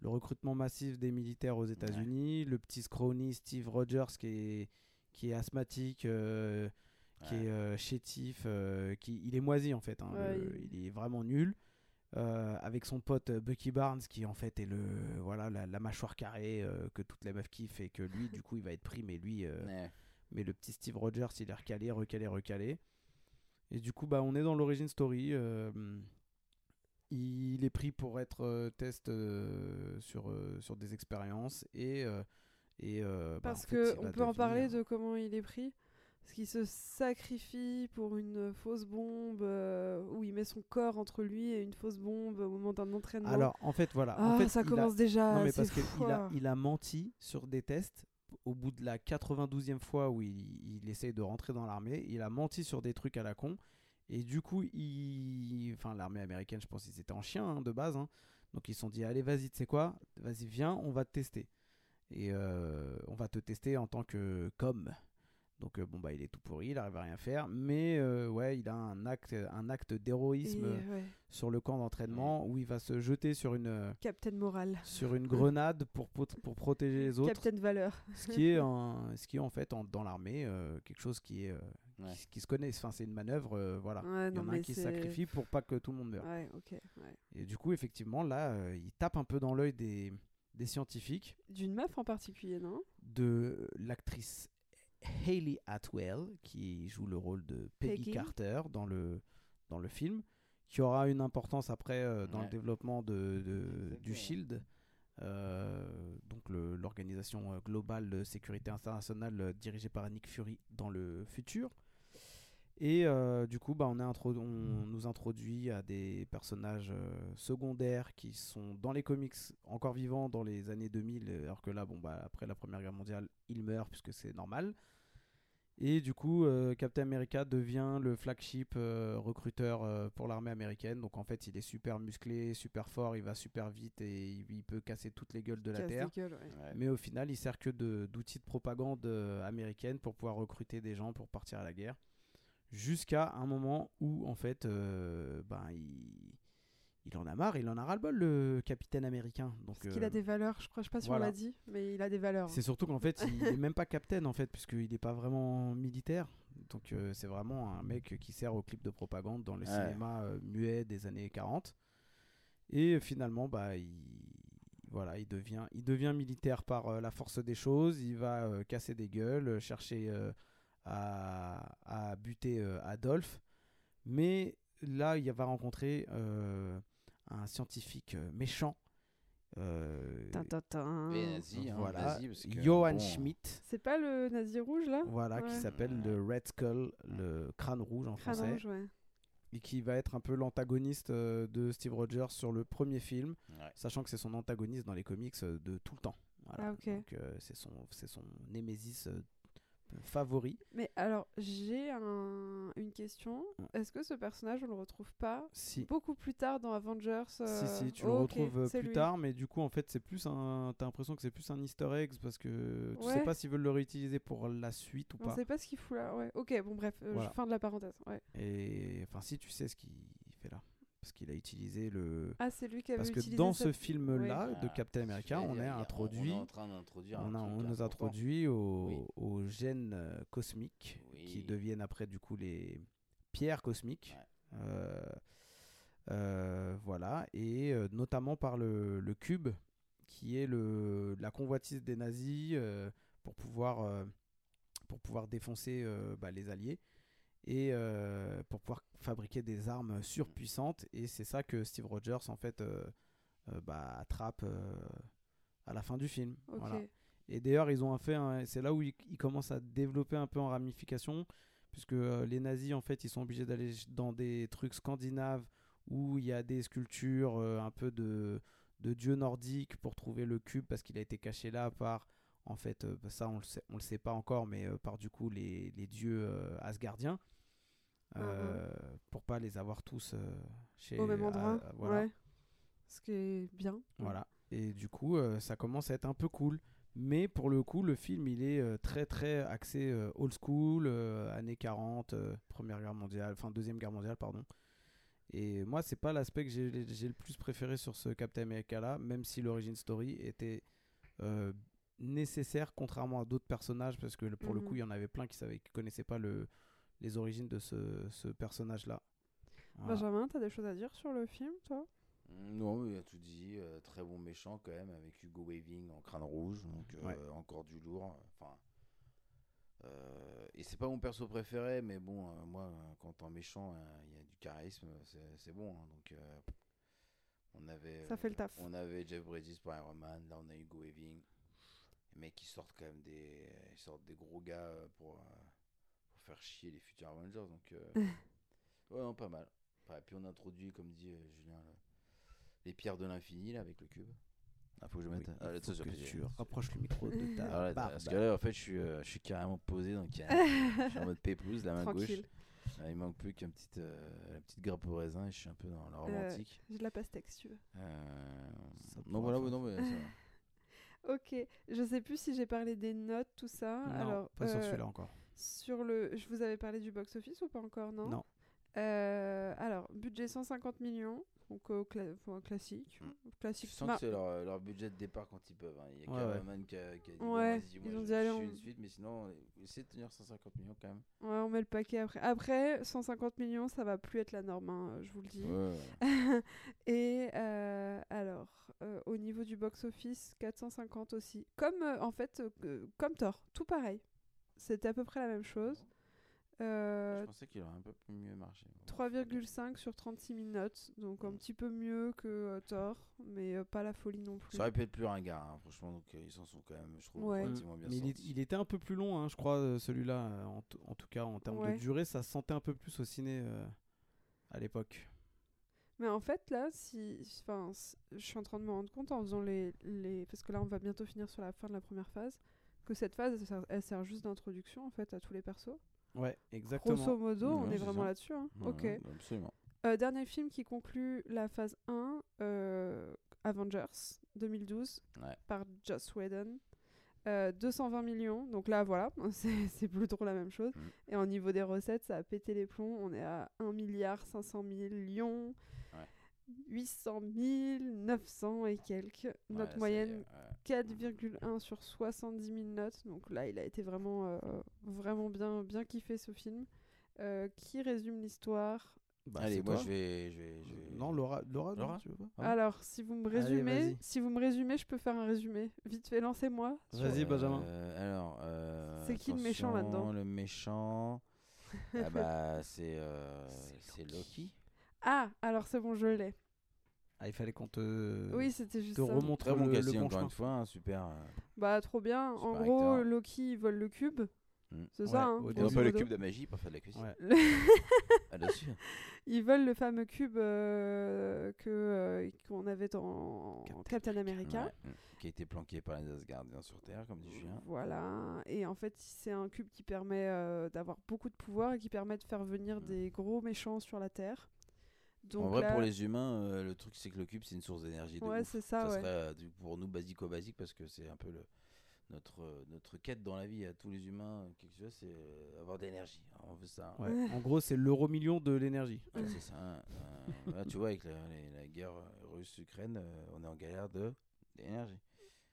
le recrutement massif des militaires aux États-Unis, le petit scrawny Steve Rogers qui est qui est asthmatique, euh, qui Ouais. est euh, chétif, euh, qui il est moisi en fait. hein, Ouais, le- il- est vraiment nul. euh, avec son pote Bucky Barnes qui en fait est le voilà la, la mâchoire carrée euh, que toutes les meufs kiffent et que lui du coup il va être pris mais lui euh, Ouais. Mais le petit Steve Rogers, il est recalé, recalé, recalé. Et du coup, bah, on est dans l'origin story. euh, il est pris pour être euh, test euh, sur, euh, sur des expériences. Et, et bah, Parce en fait, que il on va peut en parler de comment il est pris. Parce qu'il se sacrifie pour une fausse bombe, où il met son corps entre lui et une fausse bombe au moment d'un entraînement. Alors, en fait, voilà. ah, en fait, ça il a- commence déjà. Non, mais parce qu'il a, il a menti sur des tests. Au bout de la 92e fois où il, essaye de rentrer dans l'armée, il a menti sur des trucs à la con. Et du coup, il... enfin, l'armée américaine, je pense qu'ils étaient en chien hein, de base. hein. Donc ils se sont dit, allez, vas-y, tu sais quoi? Vas-y, viens, on va te tester. Et euh, on va te tester en tant que com. Donc euh, bon, bah, il est tout pourri, il arrive à rien faire. Mais euh, ouais, il a un acte, un acte d'héroïsme ouais, sur le camp d'entraînement où il va se jeter sur une... euh, Captain Moral. sur une [laughs] grenade pour, pour protéger les autres. Captain Valeur. Ce qui est, [laughs] un, ce qui est en fait en- dans l'armée euh, quelque chose qui, est, euh, Ouais. qui, qui se connaît. Enfin, c'est une manœuvre, euh, voilà. Ouais, Il y non, en a un qui se sacrifie pour pas que tout le monde meure. Ouais, ok. ouais. Et du coup, effectivement, là, euh, il tape un peu dans l'œil des, des scientifiques D'une meuf en particulier, non? De l'actrice Hayley Atwell qui joue le rôle de Peggy, Peggy. Carter dans le, dans le film, qui aura une importance après euh, dans Ouais. le développement de, de- du. SHIELD, euh, donc l'organisation euh, globale de sécurité internationale dirigée par Nick Fury dans le futur. Et euh, du coup, bah, on, est on nous introduit à des personnages euh, secondaires qui sont dans les comics encore vivants dans les années 2000, euh, alors que là, bon, bah, après la Première Guerre mondiale, ils meurent puisque c'est normal. Et du coup, euh, Captain America devient le flagship euh, recruteur euh, pour l'armée américaine. Donc en fait, il est super musclé, super fort, il va super vite et il, il peut casser toutes les gueules de la Casse des Terre. gueules, ouais. Ouais. Mais au final, il sert que de- d'outil de, propagande euh, américaine pour pouvoir recruter des gens pour partir à la guerre. Jusqu'à un moment où, en fait, euh, ben, il, il en a marre, il en a ras-le-bol, le capitaine américain. Donc, Parce qu'il a euh, des valeurs, je crois, je sais pas si voilà. on l'a dit, mais il a des valeurs. c'est surtout qu'en fait, il est [laughs] même pas capitaine, en fait, puisqu'il n'est pas vraiment militaire. Donc, euh, c'est vraiment un mec qui sert au clip de propagande dans le Ouais. cinéma euh, muet des années 40. Et finalement, bah, il, voilà, il, devient, il devient militaire par euh, la force des choses. Il va euh, casser des gueules, chercher euh, à, à buter euh, Adolphe. Mais là, il va rencontrer euh, un scientifique euh, méchant. euh, Tin, tin, tin. Et nazi, hein, voilà, nazi, parce que, Johann bon, Schmidt. C'est pas le nazi rouge là? Voilà, qui Ouais. s'appelle le Red Skull, le crâne rouge en Crâne français, rouge, ouais. et qui va être un peu l'antagoniste euh, de Steve Rogers sur le premier film, Ouais. sachant que c'est son antagoniste dans les comics euh, de tout le temps. Voilà. Ah, ok. Donc euh, c'est son, c'est son némésis favori. Mais alors, j'ai un- une question. Est-ce que ce personnage, on le retrouve pas Si. beaucoup plus tard dans Avengers euh, Si, si, tu oh, le retrouves euh, plus lui. tard, mais du coup, en fait, c'est plus un. T'as l'impression que c'est plus un Easter egg parce que tu sais Ouais. pas s'ils veulent le réutiliser pour la suite ou On pas. sait pas ce qu'il fout là. Ouais. Ok, bon, bref, euh, Voilà. fin de la parenthèse. Ouais. Et enfin, si tu sais ce qu'il. Parce qu'il a utilisé le. Ah, c'est lui qui avait Parce que utilisé dans ce cette- film-là de Captain America, on est a- introduit. On est en train d'introduire. On, un a- truc on nous important. introduit Oui. aux gènes euh, cosmiques qui deviennent après du coup les pierres cosmiques. Ouais. Euh, euh, voilà, et euh, notamment par le, le cube qui est le, la convoitise des nazis euh, pour, pouvoir, euh, pour pouvoir défoncer euh, bah, les alliés et euh, pour pouvoir fabriquer des armes surpuissantes. Et c'est ça que Steve Rogers en fait euh, euh, bah, attrape euh, à la fin du film. Voilà. Et d'ailleurs, ils ont fait, c'est là où ils, ils commencent à développer un peu en ramification, puisque les nazis, en fait, ils sont obligés d'aller dans des trucs scandinaves où il y a des sculptures un peu de, de dieux nordiques pour trouver le cube, parce qu'il a été caché là par, en fait, ça on le sait, on le sait pas encore, mais par du coup les, les dieux asgardiens, euh, pour pas les avoir tous euh, chez Au même endroit. à- voilà. Ouais. Ce qui est bien. Voilà. Et du coup, euh, ça commence à être un peu cool. Mais pour le coup, le film, il est euh, très très axé old school, années 40, euh, Première Guerre mondiale, enfin Deuxième Guerre mondiale, pardon. Et moi, c'est pas l'aspect que j'ai le plus préféré sur ce Captain America là, même si l'origin story était euh, nécessaire, contrairement à d'autres personnages, parce que pour le Mhm. coup, il y en avait plein qui savaient, qui connaissaient pas le, les origines de ce, ce personnage là. Benjamin, t'as des choses à dire sur le film, toi? Non, mais il a tout dit. euh, très bon méchant quand même, avec Hugo Weaving en crâne rouge. Donc, euh, Ouais. encore du lourd. Enfin. euh, et c'est pas mon perso préféré, mais bon, euh, moi, quand en méchant, euh, il y a du charisme, c'est bon. hein. donc, euh, on avait. Ça fait le taf. On avait Jeff Bridges pour Iron Man, là on a Hugo Weaving. Les mecs qui sortent quand même des, ils sortent des gros gars pour, pour faire chier les futurs Avengers. Donc, euh, [laughs] ouais, non, pas mal. Ouais, puis on introduit, comme dit euh, Julien, le- les pierres de l'infini là avec le cube. Ah, faut que je mette. Oui, ah, là, faut ça, que tu rapproches le micro de ta [laughs] Ah, là, barbe. parce que là, en fait, je suis, euh, je suis carrément posé donc euh, [laughs] je suis en mode pépouze, la main Tranquille. gauche. Ah, il manque plus qu'une petite, euh, la petite grappe au raisin et je suis un peu dans la Euh, romantique. J'ai de la pastèque, si tu veux. Euh, non, voilà, ouais, non, mais ça. Ok, je sais plus si j'ai parlé des notes, tout ça. Non, Alors, pas sur euh, celui-là encore. Sur le, je vous avais parlé du box office ou pas encore, non? Non. Euh, alors, budget 150 millions, donc euh, cla- enfin, classique, Mm. euh, classique. Je sens Bah, que c'est leur, leur budget de départ quand ils peuvent. hein. Il y a Ouais, Cameraman qui, a, qui a dit bon, Ouais, vas-y, moi, ils ont je- dit, allez, on- une suite, mais sinon, euh, essayez de tenir 150 millions quand même. ouais, on met le paquet après. Après, 150 millions, ça va plus être la norme, hein, je vous le dis. Ouais, ouais. [laughs] Et euh, alors, euh, au niveau du box office, 450 aussi. Comme euh, en fait, euh, comme Thor, tout pareil. C'était à peu près la même chose. Euh, Je pensais qu'il aurait un peu plus mieux marché. Bon, 3,5 sur 36 000 notes, donc un Mm. petit peu mieux que euh, Thor, mais euh, pas la folie non plus. Ça aurait pu être plus ringard, hein, franchement, donc euh, ils s'en sont quand même, je trouve, Ouais. relativement bien Mais il, est- sortis. il était un peu plus long, hein, je crois, euh, celui-là. En, en tout cas, en termes Ouais. de durée, ça se sentait un peu plus au ciné euh, à l'époque. Mais en fait, là, si, enfin, je suis en train de me rendre compte en faisant les, les, parce que là, on va bientôt finir sur la fin de la première phase, que cette phase, elle sert, elle sert juste d'introduction en fait à tous les persos. Ouais, exactement. Grosso modo, on est vraiment là-dessus. hein. Ouais, ok. ouais, absolument. Euh, dernier film qui conclut la phase 1, euh, Avengers 2012, Ouais. par Joss Whedon. Euh, 220 millions, donc là voilà, [laughs] c'est plus trop la même chose. Mm. Et en niveau des recettes, ça a pété les plombs. On est à 1 milliard 500 millions. 800 000, 900 et quelques. Ouais, Note moyenne ouais. 4,1 sur 70 000 notes. Donc là, il a été vraiment, euh, vraiment bien, bien kiffé ce film. Euh, qui résume l'histoire? Bah, Allez, moi je vais, je vais, je vais- Non, Laura, Laura, non, Laura tu veux pas? Ah. Alors, si vous me résumez, si vous me résumez, je peux faire un résumé. Vite fait, lancez-moi. sur- Vas-y, Benjamin. Euh, alors, euh, C'est qui le méchant là-dedans? Le méchant, [laughs] ah bah c'est euh, c'est Loki. Ah, alors c'est bon, je l'ai. Ah, il fallait qu'on te, Oui, c'était juste te ça. remontre Très bon le, casting le bon encore chemin. une fois, hein, super. euh, Bah, trop bien. En gros, acteur. Loki il vole le cube. Mm. C'est Ouais, ça, hein, au Et on grosso le modo. cube de magie pour faire de la cuisine. Ouais. [laughs] Ah. Ils volent le fameux cube euh, que euh, qu'on avait dans Captain Captain America. Ouais, mm. Qui a été planqué par les Asgardiens sur Terre, comme dit Julien. Voilà. Et en fait, c'est un cube qui permet euh, d'avoir beaucoup de pouvoir et qui permet de faire venir Mm. des gros méchants sur la Terre. Donc en vrai, là- pour les humains, euh, le truc c'est que le cube c'est une source d'énergie. Ouais, c'est ça, ouais. serait euh, pour nous basico-basique parce que c'est un peu le. notre, euh, notre quête dans la vie à tous les humains, quelque chose, c'est euh, avoir de l'énergie. On veut ça. Ouais. En gros, c'est l'euro million de l'énergie. Ouais, c'est ça. hein. Euh, là, tu vois, avec la, la- la guerre russe-Ukraine, euh, on est en galère de d'énergie.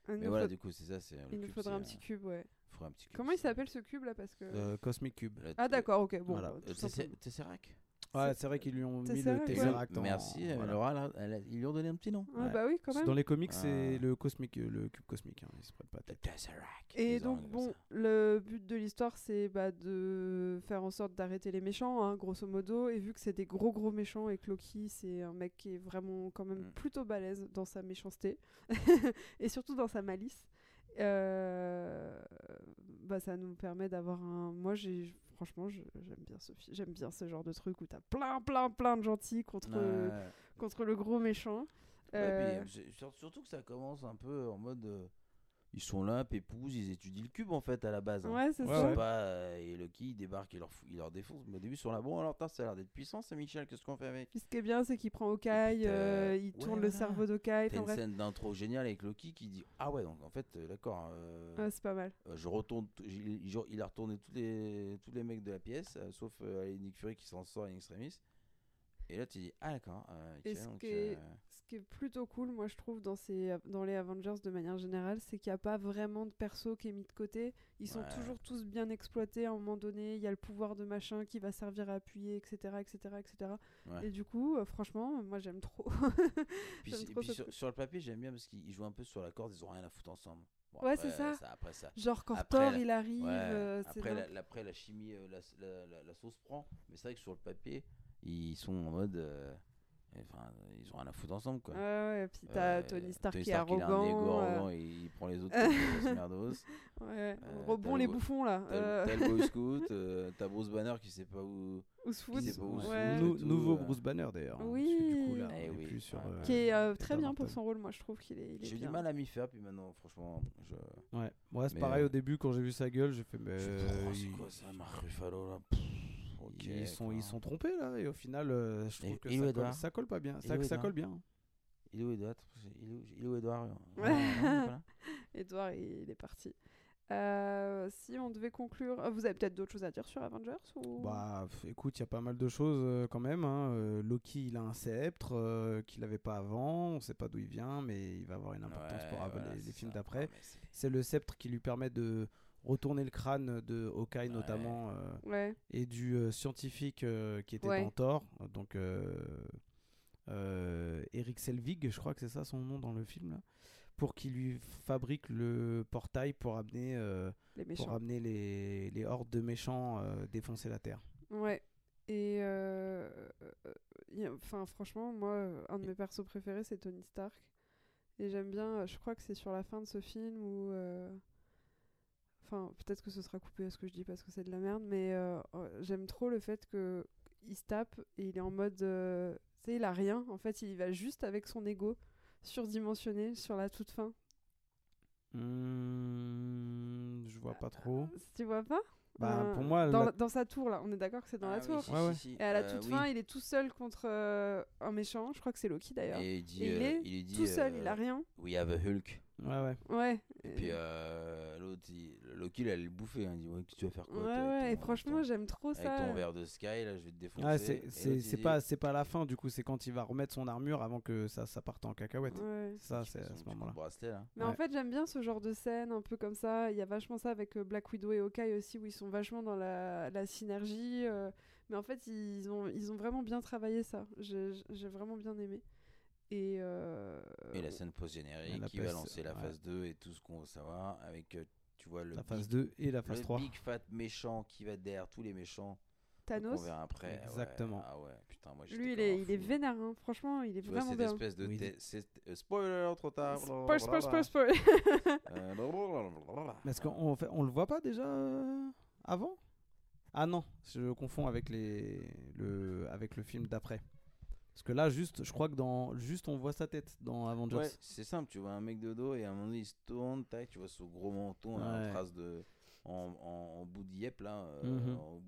Mais nous voilà, faut- du coup, c'est ça. c'est il nous faudra un petit cube, ouais. faudra un petit cube, Comment il s'appelle ce cube là Parce que. Euh, Cosmic Cube. Ah, d'accord, ok. Bon, Voilà. bah. Tesseract? Ouais, c'est vrai qu'ils lui ont mis le. Tesseract en- Merci, euh, voilà. Laura, là, elle a- ils lui ont donné un petit nom. Ah, Ouais. bah oui, quand même. Dans les comics, c'est le cosmique, le cube cosmique. hein, il se prête pas Le. Tesseract. Et Ils donc, bon, ça. le but de l'histoire, c'est bah, de faire en sorte d'arrêter les méchants, hein, grosso modo. Et vu que c'est des gros, gros méchants et que Loki, c'est un mec qui est vraiment quand même Mm. plutôt balèze dans sa méchanceté [laughs] et surtout dans sa malice, euh, bah, ça nous permet d'avoir un. Moi, j'ai. Franchement, j'aime bien, ce j'aime bien ce genre de truc où t'as plein, plein, plein de gentils contre, Ouais. contre le gros méchant. Ouais, Euh, puis, surtout que ça commence un peu en mode. Euh, ils sont là, pépouses, ils étudient le cube en fait à la base. hein. ouais, c'est Ouais, Ils ça. sont ouais. pas, euh, et Loki il débarque, il leur, il leur défonce. Mais au début, ils sont là. Bon, alors, ça a l'air d'être puissant, c'est Michel, qu'est-ce qu'on fait avec? Ce qui est bien, c'est qu'il prend Hawkeye, puis t'as- euh, il ouais, tourne le cerveau d'Hawkeye. T'as une bref, scène d'intro géniale avec Loki qui dit Ah ouais, donc en fait, euh, d'accord, euh, ouais, c'est pas mal. euh, je retourne. Il, a retourné tous les, tous les mecs de la pièce, euh, sauf euh, Nick Fury qui s'en sort in extremis. Et là, tu dis Ah d'accord. euh, ok, Et ce donc, qui est- euh, Ce qui est plutôt cool, moi je trouve, dans, ces, dans les Avengers de manière générale, c'est qu'il n'y a pas vraiment de perso qui est mis de côté. Ils sont Ouais. toujours tous bien exploités à un moment donné. Il y a le pouvoir de machin qui va servir à appuyer, etc. etc., etc. Ouais. Et du coup, euh, franchement, moi j'aime trop. [laughs] Puis, puis sur, le papier, j'aime bien parce qu'ils jouent un peu sur la corde, ils ont rien à foutre ensemble. Bon, Ouais, c'est ça. Après ça. Genre quand Après, Thor la- il arrive, Ouais, euh, après, la, après, la chimie, la sauce prend. Mais c'est vrai que sur le papier, ils sont en mode. euh, Enfin, ils ont rien à foutre ensemble, quoi. Ouais, ouais, puis t'as Euh, Tony Stark qui est il a un ego arrogant. euh, arrogant et il prend les autres comme [laughs] merdos. ouais. Euh, Rebond les le- bouffons là. T'as le- euh, Boy [laughs] Scout, euh, t'as Bruce Banner qui sait pas où. se fout. où se Ouais. foutre. Nou- tout, nouveau. Bruce Banner d'ailleurs. hein, Oui. Parce que du coup, là, Eh euh, Qui est euh, très bien pour son rôle, moi je trouve qu'il est, il est J'ai du mal à m'y faire, puis maintenant, franchement, je. Ouais, moi c'est pareil euh, au début quand j'ai vu sa gueule, j'ai fait mais Oh, c'est quoi ça, Marc Ruffalo là? Pff, ils sont quoi. ils sont trompés là et au final euh, je trouve Et- que et ça colle, Edouard ça colle pas bien, Et ça, ça colle bien. Il est où Edouard Il est où, il est où Edouard. Ah, non, il est pas là [laughs] Edouard, il est parti. Euh, si on devait conclure, euh, vous avez peut-être d'autres choses à dire sur Avengers ou... Bah écoute, il y a pas mal de choses euh, quand même. hein. Euh, Loki il a un sceptre euh, qu'il avait pas avant, on sait pas d'où il vient, mais il va avoir une importance pour Ouais, Av- voilà, les, films d'après. C'est le sceptre qui lui permet de retourner le crâne de Hawkeye notamment. euh, Ouais, et du euh, scientifique euh, qui était Ouais. dans Thor, donc euh, euh, Eric Selvig, je crois que c'est ça son nom dans le film, là, pour qu'il lui fabrique le portail pour amener, euh, les pour amener les, les hordes de méchants euh, défoncer la Terre. Ouais. Et euh, enfin, franchement, moi, un de mes persos préférés, c'est Tony Stark. Et j'aime bien, je crois que c'est sur la fin de ce film où. euh, Enfin, peut-être que ce sera coupé à ce que je dis parce que c'est de la merde, mais euh, euh, j'aime trop le fait que il se tape et il est en mode. euh, tu sais, il a rien. En fait, il va juste avec son ego surdimensionné sur la toute fin. Hmm, je vois pas trop. Tu vois pas? Bah, Euh, pour moi, dans, la- dans sa tour là, on est d'accord que c'est dans Ah la oui, tour. si, Ouais, si, ouais. si. Et à la Euh, toute oui. fin, il est tout seul contre euh, un méchant. Je crois que c'est Loki d'ailleurs. Et il dit, Et il euh, est il dit, tout seul, il a rien. We have a Hulk. Ouais, ouais. Ouais. Et puis euh, l'autre, il- Loki, il allait le bouffer. hein. Il dit Ouais, tu vas faire quoi ouais, avec ouais. ton- Et franchement, ton- j'aime trop Avec ça. ton verre de Sky, là, je vais te défoncer. Ah, c'est c'est- dit, pas, c'est pas la fin, du coup, c'est quand il va remettre son armure avant que ça, ça parte en cacahuète. Ouais. Ça, c'est à ce moment-là. bracelet, là. Mais en Ouais. fait, j'aime bien ce genre de scène un peu comme ça. Il y a vachement ça avec euh, Black Widow et Hawkeye aussi, où ils sont vachement dans la, la synergie. euh, mais en fait, ils ont, ils ont vraiment bien travaillé ça. J'ai j'ai vraiment bien aimé. Et, euh, Et la scène post-générique qui va lancer la ouais. phase 2 et tout ce qu'on veut savoir avec, euh, tu vois, le, La phase big, 2 et la phase le 3. big fat méchant qui va derrière tous les méchants. Thanos, verra après. ouais. Exactement. Ah ouais, putain, moi lui, il est, il est vénère. hein. Franchement, il est Tu vois, vraiment cette bien. espèce de. Oui. euh, spoiler, trop tard. Spoil, spoil, spoil, spoil. [laughs] Euh, est-ce qu'on fait- on le voit pas déjà euh, avant? Ah non, je confonds avec les le avec le film d'après. Parce que là juste, je crois que dans juste on voit sa tête dans Avengers. Ouais, c'est simple, tu vois un mec de dos et à un moment donné il se tourne, tac, tu vois ce gros menton, là, Ouais. en trace de. En, en, en bout de yep, là, euh, Mhm. en,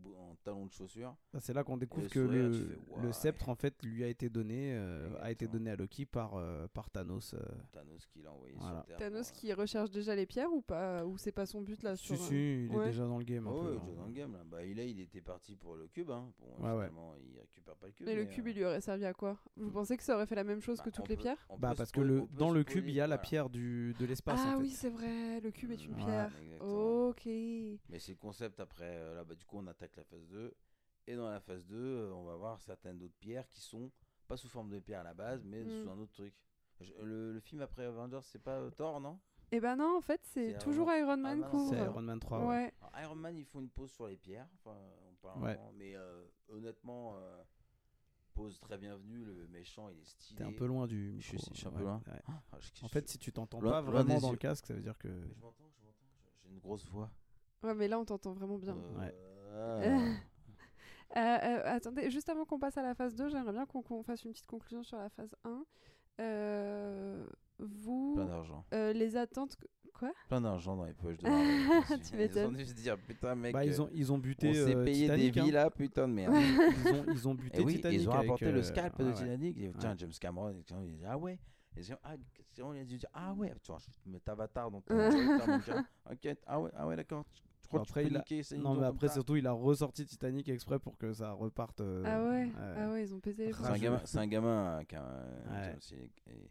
talon de chaussure. Bah, c'est là qu'on découvre le que sourire, le, sceptre en fait lui a été donné euh, a été donné à Loki par euh, par Thanos. euh. Thanos qui l'a envoyé Voilà. sur Terre. Thanos pour, qui recherche déjà les pierres ou pas Ou c'est pas son but là Si sur, si, il ouais. est déjà dans le game un Oh, peu. ouais, hein. déjà dans le game là. Bah, il, là, il était parti pour le cube. Hein. Bon, Ouais, ouais. finalement, il récupère pas le cube. Mais le cube, euh, il lui aurait servi à quoi? Vous Mm. pensez que ça aurait fait la même chose bah, que toutes les peut- pierres Bah parce que le dans le cube il y a la pierre du de l'espace Ah oui, c'est vrai, le cube est une pierre. exactement. Mais c'est le concept après. euh, là, bah, du coup, on attaque la phase 2. Et dans la phase 2, euh, on va voir certaines autres pierres qui sont pas sous forme de pierre à la base, mais Mm. sous un autre truc. Je- le, le film après Avengers, c'est pas euh, Thor, non? Et ben non, en fait, c'est toujours Iron- Iron Man Ah, couvre. C'est Iron Man 3. ouais. Ouais. Alors, Iron Man, ils font une pause sur les pierres. Enfin, on parle Ouais. vraiment, mais euh, honnêtement, euh, pause très bienvenue. Le méchant, il est stylé. T'es un peu loin du Je suis- je suis un peu loin. ouais. Ah, je- En fait, si tu t'entends pas vraiment dans yeux. le casque, ça veut dire que Mais je m'entends, je m'entends. J'ai une grosse voix. Ouais, mais là, on t'entend vraiment bien. Euh, Ouais. [laughs] Euh, euh, attendez, juste avant qu'on passe à la phase 2, j'aimerais bien qu'on qu'on fasse une petite conclusion sur la phase 1. Euh, vous, Plein d'argent. euh, les attentes... Quoi? Plein d'argent dans les poches de Marvel. [laughs] Tu Ils m'étonnes. ont dû se dire, putain, mec, bah, ils ont ils ont buté on s'est euh, payé Titanic, des hein. vies là, putain de merde. [laughs] ils ont ils ont buté Et oui, Titanic ils ont euh, le scalp de ouais. Titanic. Et, tiens. James Cameron, il dit ah ouais. Et ils ont, ah, on a dû dire ah ouais, tu vois, je mets ta avatar dans ton. Ok, ah ouais, ah ouais, d'accord. Après, tu peux il a- niquer, c'est une Non mais après surtout il a ressorti Titanic exprès pour que ça reparte. euh, Ah ouais, ouais. ah ouais, ils ont pété les C'est un gamin, c'est un gamin qui a Ouais. Et-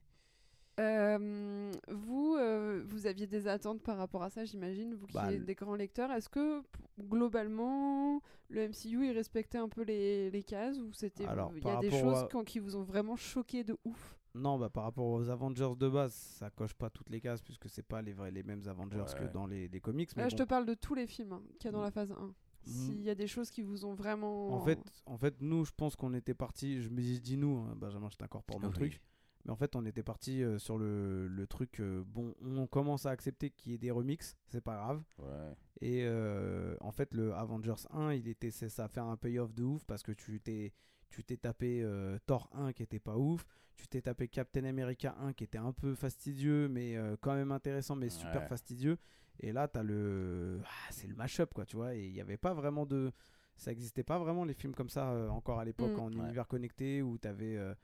Euh, vous, euh, vous aviez des attentes par rapport à ça, j'imagine, vous qui Bah, êtes des grands lecteurs. Est-ce que globalement, le MCU il respectait un peu les, les cases ou c'était il y a des choses à- quand- qui vous ont vraiment choqué de ouf? Non bah par rapport aux Avengers de base ça coche pas toutes les cases puisque c'est pas les vrais les mêmes Avengers Ouais. que dans les, les comics. Mais Là, je te parle de tous les films hein, qu'il y a dans Mm. la phase 1. S'il y a des choses qui vous ont vraiment. En fait, en fait, nous, je pense qu'on était parti. Je me dis, dis nous, hein, Benjamin, je t'incorpore le Oui. truc. Mais en fait, on était parti euh, sur le, le truc. euh, bon, on commence à accepter qu'il y ait des remixes, c'est pas grave. Ouais. Et euh, en fait, le Avengers 1, il était, c'est- ça a fait un payoff de ouf parce que tu t'es, tu t'es tapé euh, Thor 1 qui était pas ouf. Tu t'es tapé Captain America 1 qui était un peu fastidieux, mais euh, quand même intéressant, mais super Ouais. fastidieux. Et là, t'as le, ah, c'est le mashup quoi, tu vois. Et il n'y avait pas vraiment de, ça existait pas vraiment les films comme ça euh, encore à l'époque Mm. en Ouais. univers connecté où t'avais euh,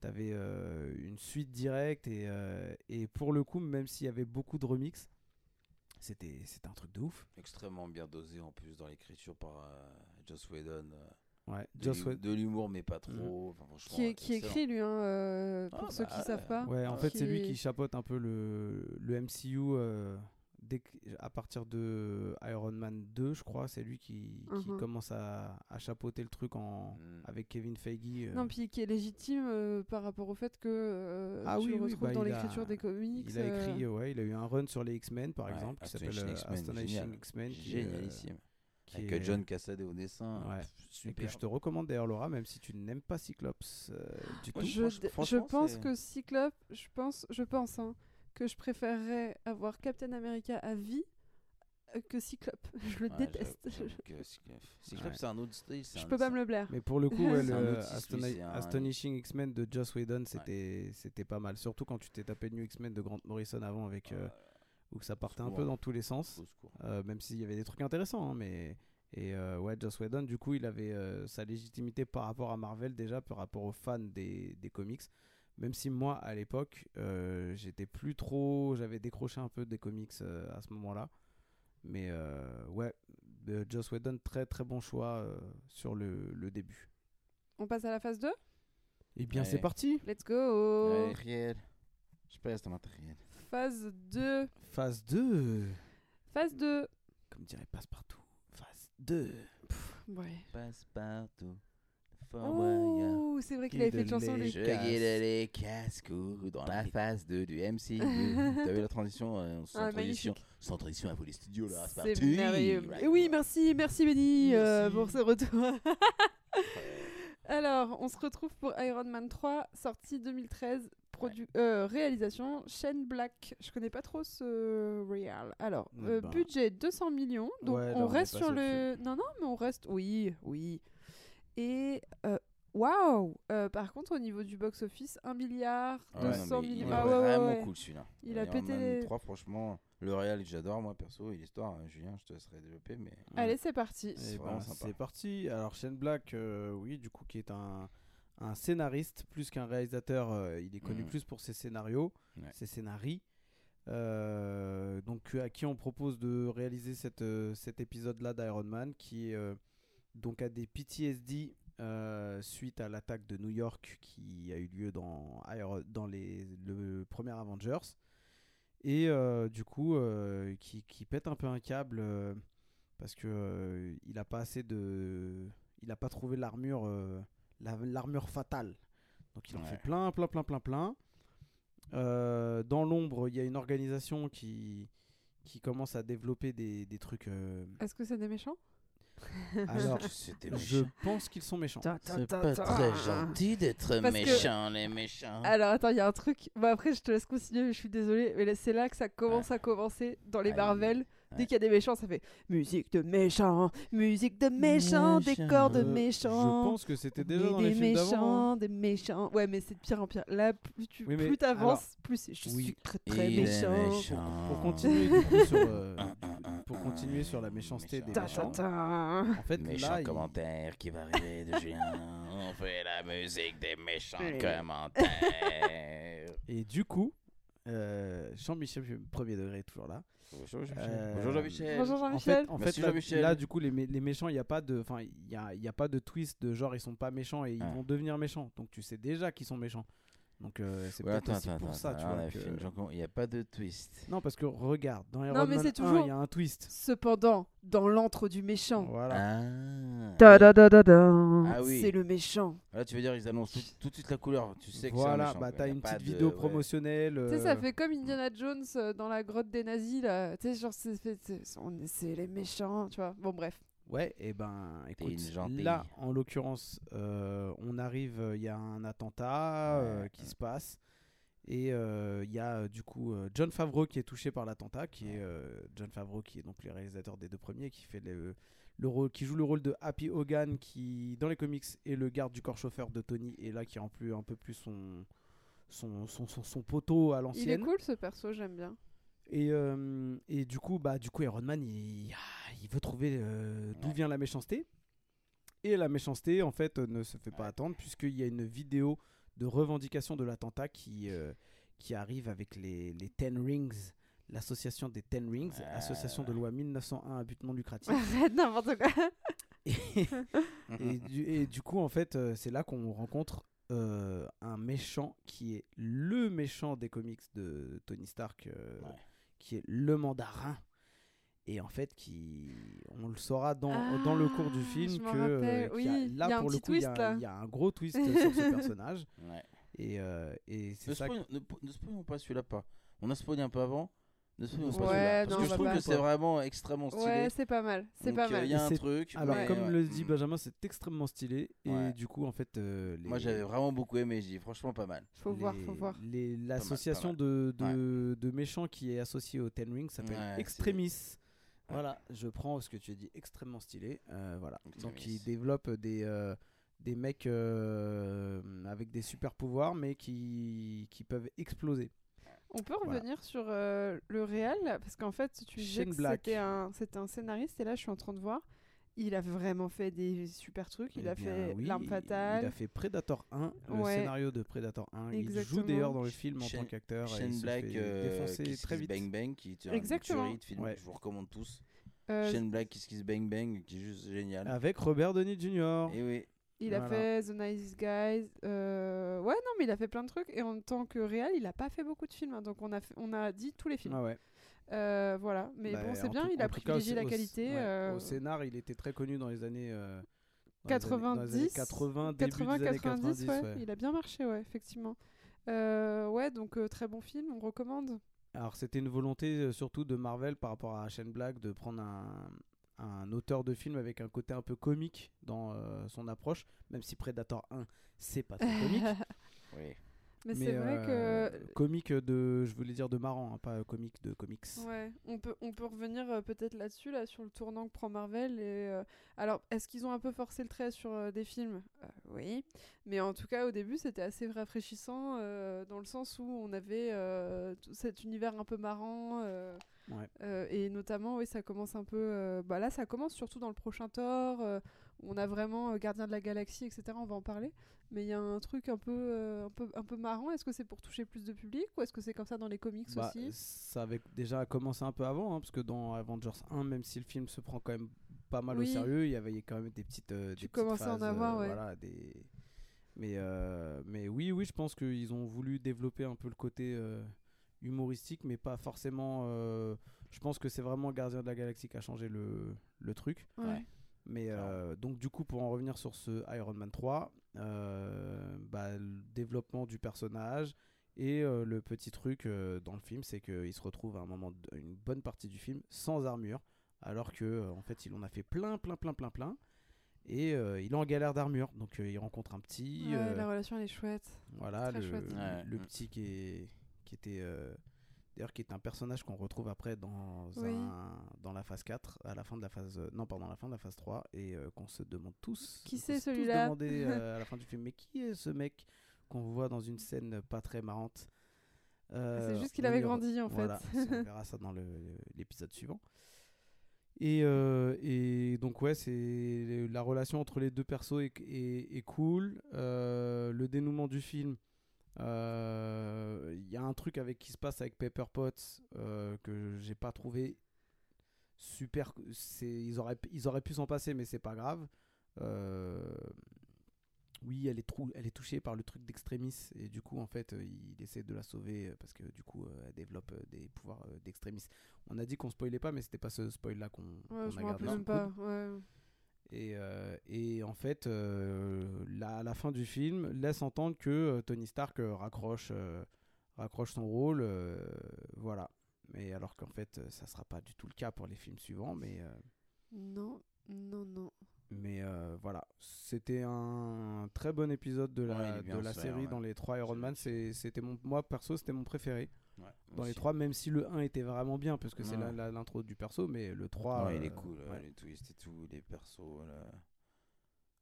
T'avais euh, une suite directe et, euh, et pour le coup, même s'il y avait beaucoup de remix, c'était c'était un truc de ouf. Extrêmement bien dosé en plus dans l'écriture par euh, Joss Whedon. Ouais, de l'humour, mais pas trop. Enfin, franchement, Qui, est- qui excellent. écrit lui, hein, euh, pour Ah, ceux bah, qui savent pas. Ouais, en Ah, fait, c'est lui qui- chapeaute un peu le, le MCU euh, dès à partir de Iron Man 2, je crois. C'est lui qui, qui Mhm. commence à, à chapeauter le truc en, Mm. avec Kevin Feige. euh. Non, puis qui est légitime euh, par rapport au fait que euh, Ah tu oui, le oui, retrouves bah, dans l'écriture des comics. il a écrit, ouais, il a eu un run sur les X-Men, par Ouais, exemple, qui s'appelle Astonishing X-Men, euh, Génialissime. Qui Avec est- John Cassaday au dessin. Ouais. pff, Et que Super. je te recommande d'ailleurs, Laura, même si tu n'aimes pas Cyclops euh, du tout. Je, pense que Cyclope, je pense, je pense hein, que je préférerais avoir Captain America à vie euh, que Cyclope. [laughs] Je le Ouais, déteste. [laughs] Cyclope, Ouais. c'est un autre style. je un- peux pas me le blaire. Mais pour le coup, ouais, [laughs] le un- Astonishing X-Men de Joss Whedon, c'était c'était pas mal. Surtout quand tu t'es tapé New X-Men de Grant Morrison avant, avec euh, Euh, où ça partait un peu hein. dans tous les sens. Euh, même s'il y avait des trucs intéressants, hein, mais et euh, ouais, Joss Whedon, du coup, il avait euh, sa légitimité par rapport à Marvel déjà, par rapport aux fans des, des comics. Même si moi, à l'époque, euh, j'étais plus trop, j'avais décroché un peu des comics euh, à ce moment-là. Mais euh, ouais, euh, Joss Whedon, très très bon choix euh, sur le, le début. On passe à la phase 2 Et bien, Ouais. c'est parti. Let's go Riel. Je passe ton matériel. Phase 2 Phase 2. Phase 2 Comme dirait Passepartout. Phase 2. Ouais. Passe partout. Fort moyen. Oh, c'est vrai qu'il avait fait une chanson, lui. Je guide les casques dans la phase 2 du MCU. [laughs] T'as vu la transition euh, sans, Ah, transition sans transition à vous les studios là, c'est C'est parti merveilleux. Right. Et oui, merci, merci Benny euh, pour ce retour. [laughs] [laughs] Alors, on se retrouve pour Iron Man 3, sortie 2013, produ- euh, réalisation Shane Black. Je connais pas trop ce réal. Alors, Eh euh, ben. budget 200 millions. Donc, Ouais, on on est reste sur le. Non, non, mais on reste. Oui, oui. Et. euh, Waouh Euh, Par contre, au niveau du box-office, 1 milliard, Ah ouais, non, 200 mais il millions. est Ah vraiment ouais. cool celui-là. Il a pété les- 3, franchement, Le réel, j'adore, moi, perso, et l'histoire, hein, Julien, je te laisserai développer, mais. Allez, c'est parti. C'est ben, sympa. c'est parti. Alors Shane Black, euh, oui, du coup, qui est un, un scénariste plus qu'un réalisateur. euh, il est connu Mhm. plus pour ses scénarios, Ouais. ses scénarii. Euh, donc à qui on propose de réaliser cette, euh, cet épisode-là d'Iron Man, qui euh, donc a des PTSD suite à l'attaque de New York qui a eu lieu dans, dans les, le premier Avengers. Et du coup, qui, qui pète un peu un câble parce que il a pas assez de, il a pas trouvé l'armure, la- l'armure fatale. Donc il en Ouais. fait plein, plein, plein, plein, plein. Euh, dans l'ombre, il y a une organisation qui qui commence à développer des, des trucs. euh, Est-ce que c'est des méchants? Alors, [laughs] je pense qu'ils sont méchants. C'est pas très gentil d'être que- méchant, les méchants. Alors attends, il y a un truc. Bon, après, je te laisse continuer, mais je suis désolée. Mais c'est là que ça commence à commencer dans les. Marvel. Dès qu'il y a des méchants, ça fait musique de méchants, musique de méchants, Méchants. décor de Euh, méchants. Je pense que c'était déjà des, dans les des films d'avant. hein. méchants, des méchants. Ouais, mais c'est de pire en pire. Là, plus tu Oui, mais plus t'avances, plus c'est- je oui. suis très très Il est méchant. méchant. Pour continuer du coup sur, euh, [laughs] pour continuer la méchanceté des méchants. ta, ta. En fait, Méchant là, il- commentaire qui va arriver de Julien. On fait la musique des méchants commentaires. et du coup, euh, Jean-Michel premier degré toujours là. Bonjour Jean-Michel. Euh, Bonjour Jean-Michel. Bonjour En fait, Jean-Michel. en Merci, fait là, Jean-Michel. là, du coup, les, mé- les méchants, il n'y a pas de, enfin, il y a, y a pas de twist de genre ils sont pas méchants et ils Ah. vont devenir méchants. Donc tu sais déjà qu'ils sont méchants. Donc euh, c'est Ouais, peut-être attends, aussi attends, pour attends, ça, tu vois. que- Il n'y a pas de twist. Non, parce que regarde, dans Iron Non, mais Man c'est 1, toujours- il y a un twist. Cependant, dans l'antre du méchant, Voilà. Ah. ta da da da da, Ah oui. c'est le méchant. Là, tu veux dire, ils annoncent tout, tout de suite la couleur. Tu sais que voilà, c'est bah t'as une petite de- vidéo ouais. promotionnelle. Tu sais, ça euh, fait comme Indiana Jones euh, dans la grotte des nazis, là. Tu sais, genre, c'est les méchants, tu vois. Bon, bref. Ouais, et ben écoute, là en l'occurrence, euh, on arrive, il y a un attentat euh, Ouais, qui ouais. se passe. Et euh, il y a du coup euh, John Favreau qui est touché par l'attentat, qui est euh, John Favreau qui est donc le réalisateur des deux premiers, qui fait le, le rôle, qui joue le rôle de Happy Hogan, qui dans les comics est le garde du corps chauffeur de Tony, et là qui remplit un peu plus son son, son, son, son poteau à Il est l'ancienne. cool ce perso, j'aime bien. Et, euh, et du coup, bah, du coup, Iron Man, il, ah, il veut trouver euh, d'où vient la méchanceté. Et la méchanceté, en fait, euh, ne se fait pas attendre, puisqu'il y a une vidéo de revendication de l'attentat qui, euh, qui arrive avec les, les Ten Rings, l'association des Ten Rings, association de loi 1901 à but non lucratif. [laughs] N'importe quoi. et, [laughs] et du, et du coup, en fait, c'est là qu'on rencontre un méchant qui est le méchant des comics de Tony Stark, Ouais. Qui est le mandarin. Et en fait, qui, on le saura dans, dans le cours du Ah, film que euh, rappelle, qu'il y a- oui, là il y a un pour le coup, il y, a- y un gros twist sur ce [laughs] personnage. Ouais. Et, euh, et c'est Ne ça. que- ne, ne spoilons pas celui-là pas. On a spoilé un peu avant. Ne spoilons pas Ouais, celui-là. non, Parce que je trouve pas. que c'est vraiment extrêmement stylé. Ouais, c'est pas mal. C'est pas euh, mal. Il y a un truc. Alors, mais, comme ouais. le dit. Benjamin, c'est extrêmement stylé. Et Ouais. du coup, en fait, euh, les, Moi, j'avais vraiment beaucoup aimé. J'ai dit, franchement, pas mal. Faut voir, faut les- voir. les- mal, L'association de, de, de méchants qui est associée au Ten Rings s'appelle Extremis. Voilà, je prends ce que tu as dit, extrêmement stylé. Euh, voilà. Donc ils développent des, euh, des mecs euh, avec des super pouvoirs, mais qui, qui peuvent exploser. On peut Voilà. revenir sur euh, le réel, parce qu'en fait, tu disais que c'était un, c'était un scénariste, et là, je suis en train de voir. Il a vraiment fait des super trucs. Il Eh a bien, fait oui, L'arme il- fatale. Il a fait Predator 1, le Ouais. scénario de Predator 1. Il joue d'ailleurs dans le film en Shane- tant qu'acteur. et il Shane se Black, fait euh, Kiss très vite. Bang Bang, qui est un Exactement. tuerie de film Ouais. que je vous recommande tous. Euh, Shane Black, Kiss Kiss Bang Bang, qui est juste génial. Avec Robert Downey Jr. Et oui, il a fait The Nice Guys. euh, Ouais, non, mais il a fait plein de trucs. Et en tant que réel, il a pas fait beaucoup de films. hein, donc, on a, fait- on a dit tous les films. Ah ouais. Euh, voilà. Mais Bah, bon, c'est en bien. tout- il a cas, privilégié la au- qualité. ouais, euh, Au scénar, il était très connu dans les années. euh, dans les années- dans les années 90, 80, début 80, des années 90, 90. ouais. ouais. Il a bien marché, ouais, effectivement. Ouais, donc très bon film, on recommande. Alors c'était une volonté surtout de Marvel par rapport à Shane Black de prendre un, un auteur de film avec un côté un peu comique dans euh, son approche, même si Predator 1 c'est pas très comique. [laughs] oui. Mais, c'est vrai euh, que comique de, je voulais dire de marrant, hein, pas comique de comics. Ouais, on peut, on peut revenir euh, peut-être là-dessus, là, sur le tournant que prend Marvel. Et, euh, alors, est-ce qu'ils ont un peu forcé le trait sur euh, des films? Euh, Oui. Mais en tout cas, au début, c'était assez rafraîchissant, euh, dans le sens où on avait euh, tout cet univers un peu marrant. Euh, Ouais. Euh, et notamment, oui, ça commence un peu. euh, bah là, ça commence surtout dans le prochain Thor. euh, où on a vraiment euh, Gardien de la Galaxie, etc. On va en parler. Mais il y a un truc un peu, euh, un peu, un peu marrant. Est-ce que c'est pour toucher plus de public ou est-ce que c'est comme ça dans les comics Bah, aussi? ça avait déjà commencé un peu avant, hein, parce que dans Avengers 1, même si le film se prend quand même pas mal Oui. au sérieux, il y avait quand même des petites. Tu commençais à en avoir, ouais. voilà, des... mais, mais oui, oui, je pense qu'ils ont voulu développer un peu le côté humoristique, mais pas forcément. euh, je pense que c'est vraiment Gardien de la Galaxie qui a changé le, le truc. Ouais. Mais euh, donc du coup pour en revenir sur ce Iron Man 3, euh, bah, le développement du personnage et euh, le petit truc euh, dans le film c'est qu'il se retrouve à un moment, une bonne partie du film sans armure, alors que euh, en fait il en a fait plein plein plein plein plein et euh, il est en galère d'armure, donc euh, il rencontre un petit, Ouais, euh, La relation, elle est chouette. voilà très le, chouette. Ouais. le petit qui est qui était euh, d'ailleurs qui est un personnage qu'on retrouve après dans Oui. un, dans la phase 4 à la fin de la phase euh, non pardon à la fin de la phase 3 et euh, qu'on se demande tous Qui c'est, celui-là demandé, [laughs] euh, à la fin du film mais qui est ce mec qu'on voit dans une scène pas très marrante Euh, c'est juste qu'il avait grandi en voilà, fait. on verra ça dans l'épisode suivant. Et, et donc ouais, c'est la relation entre les deux persos est, est- est cool. Le dénouement du film, il y a un truc avec qui se passe avec Pepper Potts euh, que j'ai pas trouvé super. Ils auraient ils auraient pu s'en passer, mais c'est pas grave. Euh, oui, elle est, trou- elle est touchée par le truc d'extrémis et du coup, en fait, euh, il essaie de la sauver euh, parce que du coup, euh, elle développe euh, des pouvoirs euh, d'extrémis. On a dit qu'on spoilait pas, mais c'était pas ce spoil-là qu'on Ouais, je a gardé même pas. Ouais. Et, euh, et en fait, euh, la- à la fin du film, laisse entendre que euh, Tony Stark euh, raccroche, euh, raccroche son rôle. euh, voilà. Mais alors qu'en fait, ça sera pas du tout le cas pour les films suivants. Mais, euh, Non, non, non. mais euh, voilà. C'était un très bon épisode de la, de la série ouais. dans les trois Iron Man. C'était mon, moi, perso, c'était mon préféré Ouais, dans les trois, même si le 1 était vraiment bien, parce que c'est l'intro du perso, mais le 3. Ouais, il est euh, cool, ouais. les twists et tout, les persos.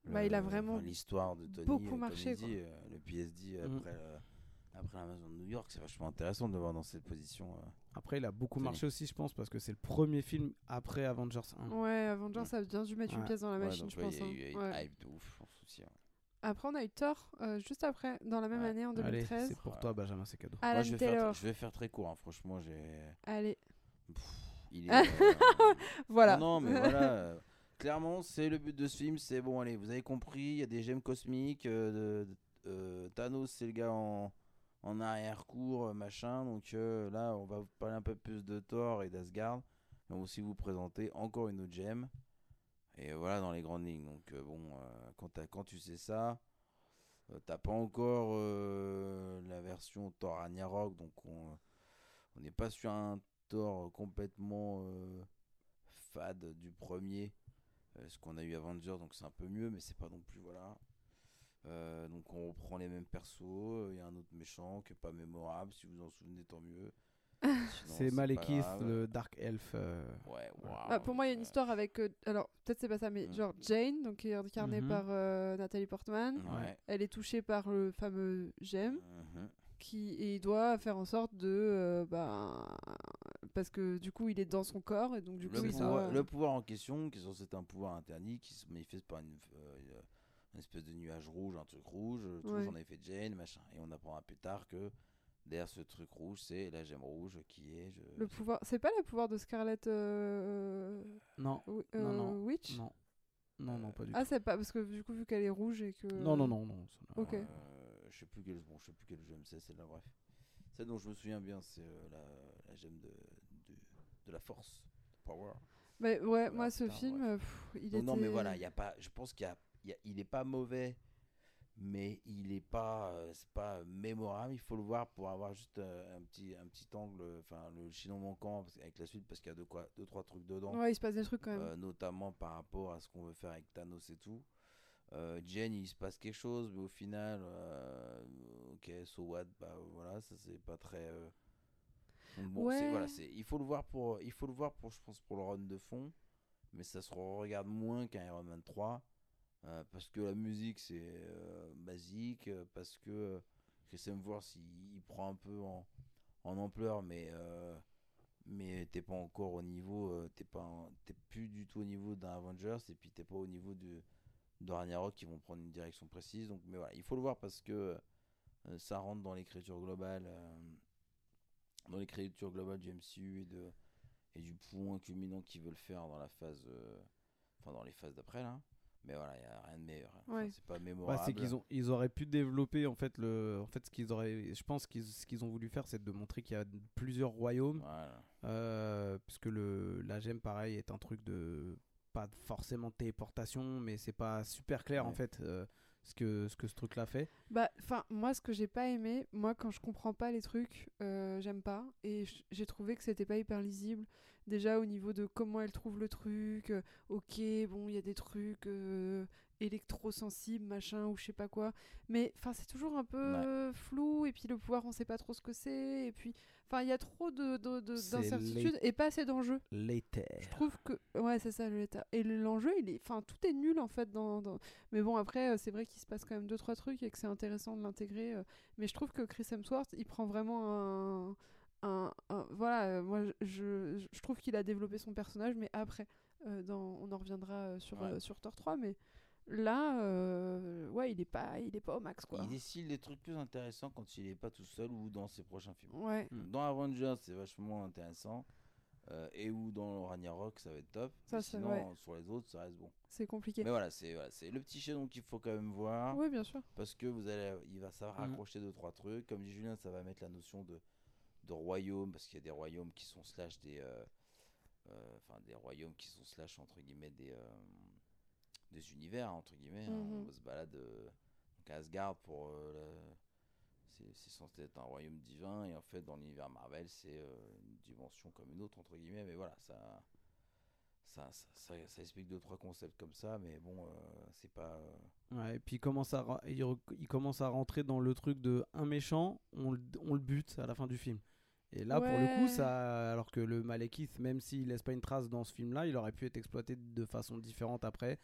Bah, il a vraiment l'histoire de Tony. beaucoup euh, comme marché, il dit, euh, le PSD Mhm. après, euh, de New York, c'est vachement intéressant de le voir dans cette position. euh. Après, il a beaucoup Tony. marché aussi, je pense, parce que c'est le premier film après Avengers 1. Ouais, Avengers, Ouais. ça a bien dû mettre une pièce dans la Ouais, machine, donc, je ouais, pense. Il y a hein. eu- il y a eu Ouais. une hype de ouf, je pense aussi. Après, on a eu Thor euh, juste après, dans la même Ouais. année, en Allez, 2013. c'est pour toi, Benjamin, c'est cadeau. Alan Moi, je vais, faire, Taylor. je vais faire très court, hein, franchement. j'ai Allez, Pff, il est, [laughs] euh, voilà. Non, non, mais [laughs] voilà. euh, clairement, c'est le but de ce film. C'est bon, allez, vous avez compris. Il y a des gemmes cosmiques. euh, de- de- euh, Thanos, c'est le gars en, en arrière-cour, machin. Donc euh, là, on va vous parler un peu plus de Thor et d'Asgard. On va aussi vous présenter encore une autre gemme. Et voilà dans les grandes lignes. Donc euh, bon, euh, quand, quand tu sais ça, euh, t'as pas encore la version Thor Ragnarok. Donc on n'est pas sur un Thor complètement fade du premier. ce qu'on a eu Avengers, donc c'est un peu mieux, mais c'est pas non plus voilà. Donc on reprend les mêmes persos. Il y a un autre méchant qui est pas mémorable. Si vous en souvenez, tant mieux. C'est Malekith, le Dark Elf. euh, Ouais, Bah, pour moi, il y a une histoire avec. euh, alors, peut-être c'est pas ça, mais Mm. genre Jane, donc qui est incarnée Mhm. par euh, Nathalie Portman. Ouais. Elle est touchée par le fameux gemme, Mhm. qui et il doit faire en sorte de. euh, bah, parce que du coup, il est dans son corps, et donc du coup, le, il pouvoir, doit. le pouvoir en question, qui est un pouvoir interdit, qui se manifeste par une, euh, une espèce de nuage rouge, un truc rouge. Tout Ouais. j'en avais fait Jane, machin. Et on apprendra plus tard que derrière ce truc rouge, c'est la gemme rouge qui est. je- Le pouvoir. C'est pas le pouvoir de Scarlet euh, Non, Wi- Non, euh, non, Witch non. Non, non, pas du Ah, tout. c'est pas parce que du coup, vu qu'elle est rouge et que. Non, non, non, non. ça Ok. Euh, je sais plus quel, bon, je sais plus quelle gemme c'est, celle-là, bref. Celle dont je me souviens bien, c'est euh, la, la gemme de, de, de la force, power. Mais ouais, Voilà, moi, ce putain, film, pff, il Donc était. non, mais voilà, il y a pas, je pense qu'il y a, il y a- il est pas mauvais, mais il est pas, euh, c'est pas mémorable. Il faut le voir pour avoir juste euh, un petit, un petit angle, enfin le chinon manquant avec la suite parce qu'il y a deux quoi, deux trois trucs dedans. Ouais, il se passe des trucs quand même. Euh, notamment par rapport à ce qu'on veut faire avec Thanos et tout. Jen, il se passe quelque chose, mais au final, ok, so what, bah voilà, ça c'est pas très. donc bon, Ouais. voilà, il faut le voir pour, il faut le voir pour, je pense, pour le run de fond, mais ça se regarde moins qu'un Iron Man 3, euh, parce que la musique c'est euh, basique, euh, parce que euh, Chris Hemsworth il, il prend un peu en, en ampleur, mais euh, mais t'es pas encore au niveau, euh, t'es pas, t'es plus du tout au niveau d'un Avengers et puis t'es pas au niveau de, de Ragnarok qui vont prendre une direction précise. Donc, mais voilà, il faut le voir parce que euh, ça rentre dans l'écriture globale, euh, dans l'écriture globale du MCU et de du point culminant qu'ils veulent faire dans la phase, euh, enfin dans les phases d'après là. Mais voilà, il y a rien de meilleur. Ouais. C'est pas Ouais, mémorable. c'est qu'ils ont, ils auraient pu développer en fait le, en fait ce qu'ils auraient, je pense qu'ils, ce qu'ils ont voulu faire, c'est de montrer qu'il y a plusieurs royaumes, Voilà. euh, puisque le, la gemme pareil est un truc de, pas forcément de téléportation, mais c'est pas super clair en fait euh, ce que, ce que ce truc-là fait. Bah, enfin, moi, ce que j'ai pas aimé, moi, quand je comprends pas les trucs, euh, j'aime pas. Et j'ai trouvé que c'était pas hyper lisible. Déjà, au niveau de comment elle trouve le truc, euh, ok, bon, il y a des trucs euh, électrosensibles, machin, ou je sais pas quoi. Mais, enfin, c'est toujours un peu Ouais. flou. Et puis, le pouvoir, on sait pas trop ce que c'est. Et puis, enfin, il y a trop de, de- de- d'incertitudes et pas assez d'enjeux. L'éther. Je trouve que ouais c'est ça l'état et l'enjeu il est enfin tout est nul en fait dans, dans- mais bon après euh, c'est vrai qu'il se passe quand même deux trois trucs et que c'est intéressant de l'intégrer euh, mais je trouve que Chris Hemsworth il prend vraiment un, un, un- voilà euh, moi je, je, je trouve qu'il a développé son personnage mais après euh, dans on en reviendra sur Ouais. euh, sur Thor 3 mais là euh, ouais il est pas il est pas au max quoi Il décide des trucs plus intéressants quand il est pas tout seul ou dans ses prochains films. ouais Mm. Dans Avengers, c'est vachement intéressant. euh, et ou dans Ragnarok, ça va être top. Ça, sinon, vrai. sur les autres, ça reste bon. c'est compliqué Mais voilà, c'est voilà, c'est le petit chaînon qu'il faut quand même voir. oui bien sûr Parce que vous allez, il va savoir Mhm. accrocher deux trois trucs. Comme dit Julien, ça va mettre la notion de, de royaume parce qu'il y a des royaumes qui sont slash des, euh, euh, enfin des royaumes qui sont slash entre guillemets des, euh, des univers entre guillemets. hein. Mhm. On se balade euh, donc à Asgard pour euh, c'est censé être un royaume divin et en fait dans l'univers Marvel c'est euh, une dimension comme une autre entre guillemets. Mais voilà, ça. Ça, ça, ça, ça explique deux trois concepts comme ça, mais bon, euh, c'est pas. euh, Ouais, et puis il commence, à, ra- il, commence à rentrer dans le truc de un méchant, on, le- on le bute à la fin du film. Et là, pour le coup, ça, alors que le Malekith, même s'il laisse pas une trace dans ce film-là, il aurait pu être exploité de façon différente après.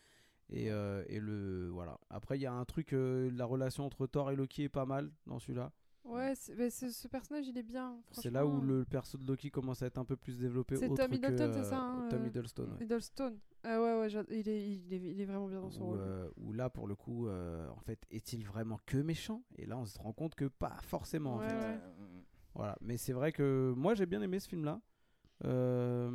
Et, euh, et le voilà. Après, il y a un truc, euh, la relation entre Thor et Loki est pas mal dans celui-là. ouais mais ce, personnage il est bien C'est là où le perso de Loki commence à être un peu plus développé. C'est Tom Hiddleston, que, c'est ça, euh, hein, Tom euh, Hiddleston. ouais. Hiddleston. Ah ouais, ouais, il est, il, est, il est vraiment bien dans son Où, rôle. euh, où là, pour le coup, euh, en fait, est-il vraiment que méchant? Et là, on se rend compte que pas forcément. en fait. ouais. Voilà, mais c'est vrai que moi j'ai bien aimé ce film-là. Euh,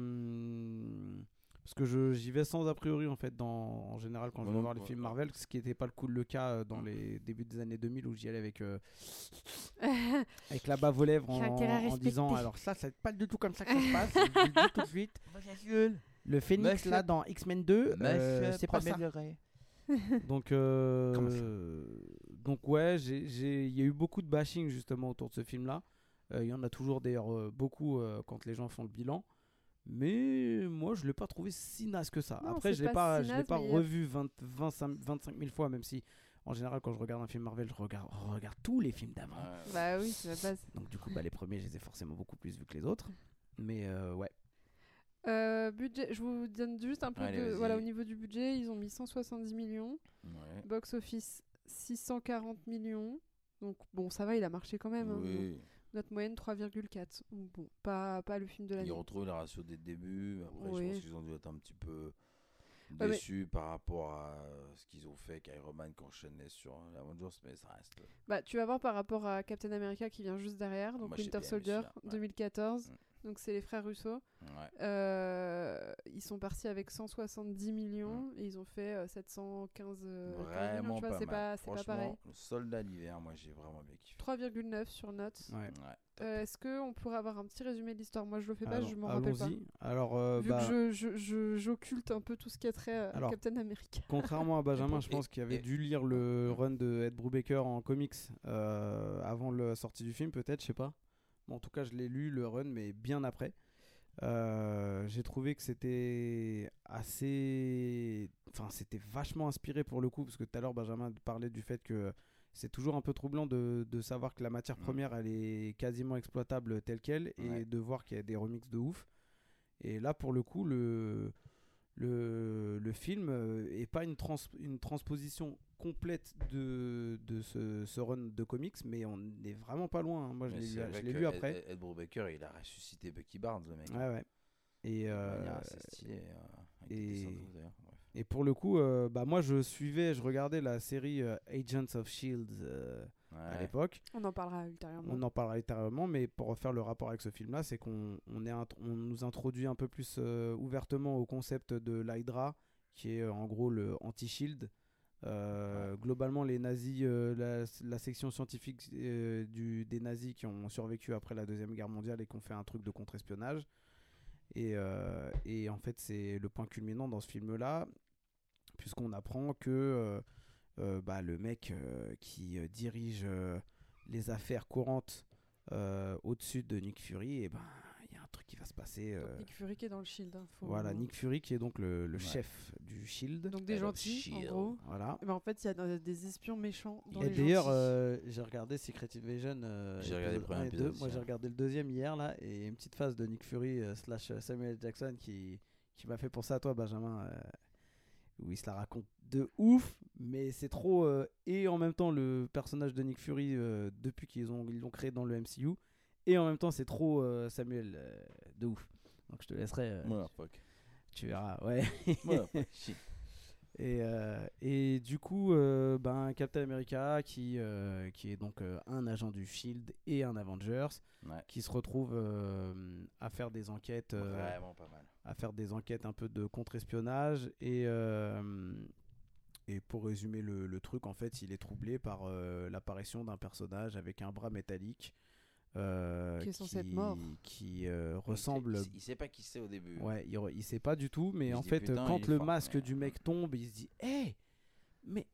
Parce que je- j'y vais sans a priori en fait, dans, en général quand je vais voir les films. Marvel, ce qui n'était pas le, coup, le cas euh, dans les débuts des années 2000 où j'y allais avec, euh, [laughs] avec la bave aux lèvres en, en disant alors ça, c'est pas du tout comme ça que ça se passe, je [laughs] le dis tout de suite. Le Phoenix Monsieur- là dans X-Men 2, euh, c'est pas ça. [laughs] Donc, euh, donc ouais, j'ai- j'ai- il y a eu beaucoup de bashing justement autour de ce film-là. Euh, Il y en a toujours d'ailleurs beaucoup euh, quand les gens font le bilan. Mais moi, je l'ai pas trouvé si naze que ça. Non, Après, je l'ai pas si je naze, pas a- revu 20, 25, 25 000 fois, même si en général, quand je regarde un film Marvel, je regarde, je regarde tous les films d'avant. bah oui, c'est la base. Donc du coup, bah, les premiers, je les ai forcément beaucoup plus vus que les autres. Mais euh, ouais, Euh, budget, je vous donne juste un peu Allez, de. vas-y. Voilà, au niveau du budget, ils ont mis 170 millions. Ouais. Box office 640 millions. Donc bon, ça va, il a marché quand même. hein. Notre moyenne 3,4. Donc bon, pas, pas le film de l'année. Ils retrouvent la ratio dès le début. Après, je pense qu'ils ont dû être un petit peu mais- déçus par rapport à ce qu'ils ont fait avec Iron Man qui enchaînait sur l'Avengers, mais ça reste. Bah, tu vas voir par rapport à Captain America qui vient juste derrière, donc Moi, Winter Soldier celui-là, ouais. 2014. Mm. Donc c'est les frères Russo. Ouais. Euh, ils sont partis avec 170 millions et ils ont fait euh, 715 euh, 15 millions, Vraiment tu vois, pas c'est mal. pas, c'est pas Franchement, pareil. Le soldat d'hiver, moi j'ai vraiment bien kiffé. 3,9 sur note. ouais. Ouais. Euh, Est-ce qu'on pourrait avoir un petit résumé de l'histoire? Moi je le fais pas, Alors, je m'en rappelle pas. allons-y. Alors, euh, Vu bah, que j'occulte un peu tout ce qui a trait à Alors, Captain America. [laughs] Contrairement à Benjamin, je pense qu'il avait et- dû lire le run de Ed Brubaker en comics euh, avant la sortie du film, peut-être, je sais pas. Bon, en tout cas, je l'ai lu le run, mais bien après. Euh, J'ai trouvé que c'était assez. Enfin, c'était vachement inspiré pour le coup, parce que tout à l'heure, Benjamin parlait du fait que c'est toujours un peu troublant de, de savoir que la matière Mm. première, elle est quasiment exploitable telle qu'elle, et Ouais. de voir qu'il y a des remixes de ouf. Et là, pour le coup, le, le, le film euh, est pas une, trans- une transposition complète de, de ce, ce run de comics, mais on est vraiment pas loin. hein. Moi, je l'ai lu, après. Ed, Ed Brubaker, il a ressuscité Bucky Barnes, le mec. Ouais, ouais. Et, euh, euh, des et-. Bref. pour le coup, euh, bah, moi, je suivais, je regardais la série euh, Agents of Shield euh, à l'époque. On en parlera ultérieurement. On en parlera ultérieurement, mais pour refaire le rapport avec ce film-là, c'est qu'on on on nous introduit un peu plus euh, ouvertement au concept de l'Hydra, qui est en gros le anti-shield. Euh, Globalement, les nazis, euh, la, la section scientifique euh, du, des nazis qui ont survécu après la Deuxième Guerre mondiale et qui ont fait un truc de contre-espionnage. Et, et en fait, c'est le point culminant dans ce film-là, puisqu'on apprend que bah, le mec qui dirige les affaires courantes au-dessus de Nick Fury, et ben se passer. euh, Donc, Nick Fury qui est dans le Shield. hein, faut- Voilà, Nick Fury qui est donc le, le Ouais. chef du Shield. Donc des gentils, en Shield. gros. Voilà. Et ben, en fait, il y a euh, des espions méchants dans Et les d'ailleurs, euh, j'ai regardé Secret Invasion. euh, J'ai regardé le premier 1 et épisode 2. aussi, Moi, j'ai regardé le deuxième hier là, et une petite phase de Nick Fury euh, slash Samuel Jackson qui, qui m'a fait penser à toi, Benjamin, euh, où il se la raconte de ouf, mais c'est trop. euh, et en même temps, le personnage de Nick Fury euh, depuis qu'ils ont ils l'ont créé dans le MCU, et en même temps, c'est trop euh, Samuel euh, de ouf. Donc je te laisserai. euh, Motherfuck. tu verras, ouais. [laughs] Shit. Et, euh, et du coup, ben, Captain America, qui, qui est donc un agent du Shield et un Avengers, Ouais. qui se retrouve à faire des enquêtes, Vraiment pas mal. à faire des enquêtes un peu de contre-espionnage. Et, et pour résumer le, le truc, en fait, il est troublé par l'apparition d'un personnage avec un bras métallique. Euh, Qui est censé être mort. Qui euh, ressemble Il, sait- il sait pas qui c'est au début. Ouais, il, il sait pas du tout, mais Il en fait, putain, quand le fort, masque mais- du mec tombe, il se dit Hé Mais,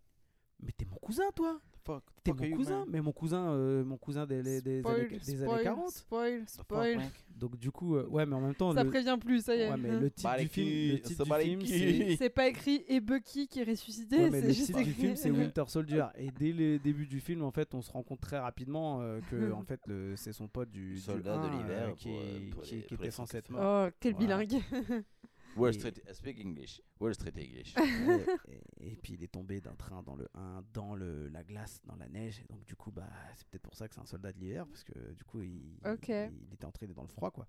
mais t'es mon cousin, toi Fuck. T'es mon you, cousin man? Mais mon cousin, euh, mon cousin des, des, des Spoil, années, des spoil, années 40. Spoil, spoil. Donc, du coup, euh, ouais, mais en même temps, Ça le, prévient plus, ça y est. ouais, mais le titre du film, le titre du film, c'est. C'est pas écrit et Bucky qui est ressuscité, Ouais, mais c'est le juste titre du film, c'est Winter Soldier. Et dès le début du film, en fait, on se rend compte très rapidement euh, que, [laughs] en fait, le- c'est son pote du, soldat de 1, euh, l'hiver qui, pour, pour qui- les- était censé être mort. Oh, quel bilingue. Street, I speak English. Street English. [laughs] Et, et puis il est tombé d'un train dans le 1 dans le, la glace dans la neige et donc du coup bah c'est peut-être pour ça que c'est un soldat de l'hiver parce que du coup il, il, il était entraîné dans le froid quoi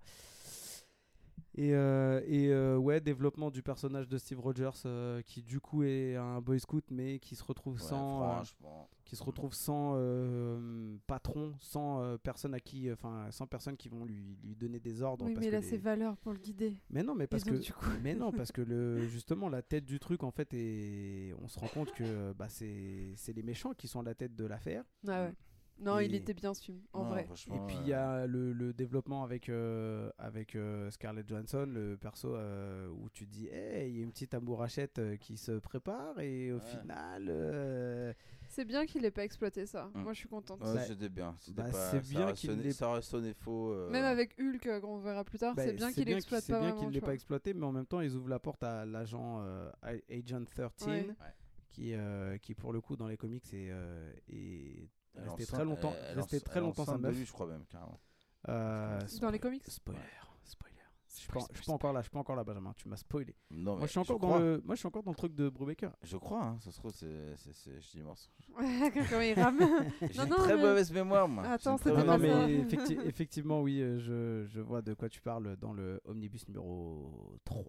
et, euh, et euh, ouais développement du personnage de Steve Rogers euh, qui du coup est un boy scout mais qui se retrouve Ouais, sans euh, qui se retrouve sans euh, patron sans euh, personne à qui enfin sans personne qui vont lui, lui donner des ordres Oui, parce mais que il a les- ses valeurs pour le guider. mais non, mais parce donc, que coup- mais non, parce que le [laughs] justement la tête du truc en fait et on se rend compte que bah c'est c'est les méchants qui sont à la tête de l'affaire. Ah ouais. Non, il était bien ce film, en Non, vrai. Et puis euh, il y a le, le développement avec euh, avec euh, Scarlett Johansson, le perso euh, où tu te dis hey, il y a une petite amourachette euh, qui se prépare et au Ouais. final euh, C'est bien qu'il ait pas exploité ça. Mm. Moi, je suis contente. Ouais, Bah, c'était bien. C'était bah, pas- c'est ça bien aurait sonné- Ça aurait sonné faux. euh, Même avec Hulk, euh, qu'on verra plus tard, bah, c'est bien qu'il qu'il- exploite c'est pas bien vraiment. qu'il l'ait tu pas exploité, mais en même temps ils ouvrent la porte à l'agent euh, Agent 13 Ouais. qui euh, qui pour le coup dans les comics est, euh, est enceinte- très longtemps enceinte- très longtemps sa meuf je crois même, carrément. Euh, Dans les comics? spoiler spoiler je suis pas, je suis pas encore là je suis pas encore là Benjamin tu m'as spoilé Non, moi mais je suis encore je dans crois. le moi je suis encore dans le truc de Brubaker Je crois, hein, ça se trouve, c'est. c'est- c'est- Je dis [laughs] mensonge. Comment il rame? J'ai une non, très mais- mauvaise mémoire, moi. Attends, c'était non, mais effecti- [laughs] effectivement oui euh, je, je vois de quoi tu parles dans le omnibus numéro 3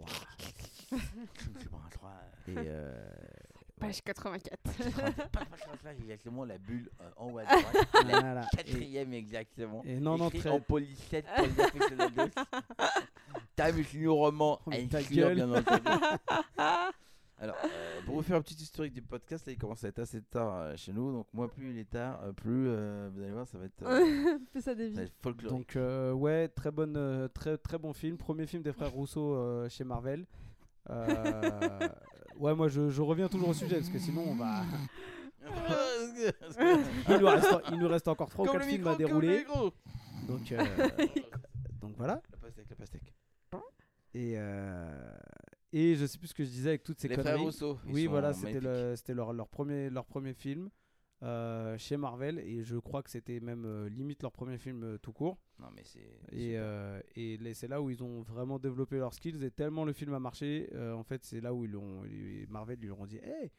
C'est bon, je crois, euh, et euh, Page 84. Pas pas pas pas, exactement la bulle euh, en haut à droite. la voilà. [laughs] et, quatrième exactement. et non non très en c'est la dose. Time New Roman Oh, ta gueule. bien entendu. [laughs] Alors, euh, pour vous faire un petit historique du podcast, là, il commence à être assez tard euh, chez nous. Donc, moi, plus il est tard, plus euh, vous allez voir, ça va être, euh, [laughs] Fais ça folklorique. Donc euh, ouais, très bonne, très très bon film. Premier film des frères Rousseau euh, chez Marvel. Ouais, moi je, je reviens toujours au sujet parce que sinon on va. [laughs] Il nous reste, il nous reste encore trois ou Comme quatre le films à micro, le dérouler. Donc euh, [laughs] donc voilà. La pastèque, la pastèque. Et euh, et je sais plus ce que je disais avec toutes ces Les frères conneries. Rousseau. Oui, voilà, c'était le- leur premier leur premier film. Euh, chez Marvel et je crois que c'était même euh, limite leur premier film euh, tout court Non, mais c'est. Et, c'est là où ils ont vraiment développé leurs skills. Et tellement le film a marché, en fait, c'est là où ils ont, Marvel lui ont dit Hey,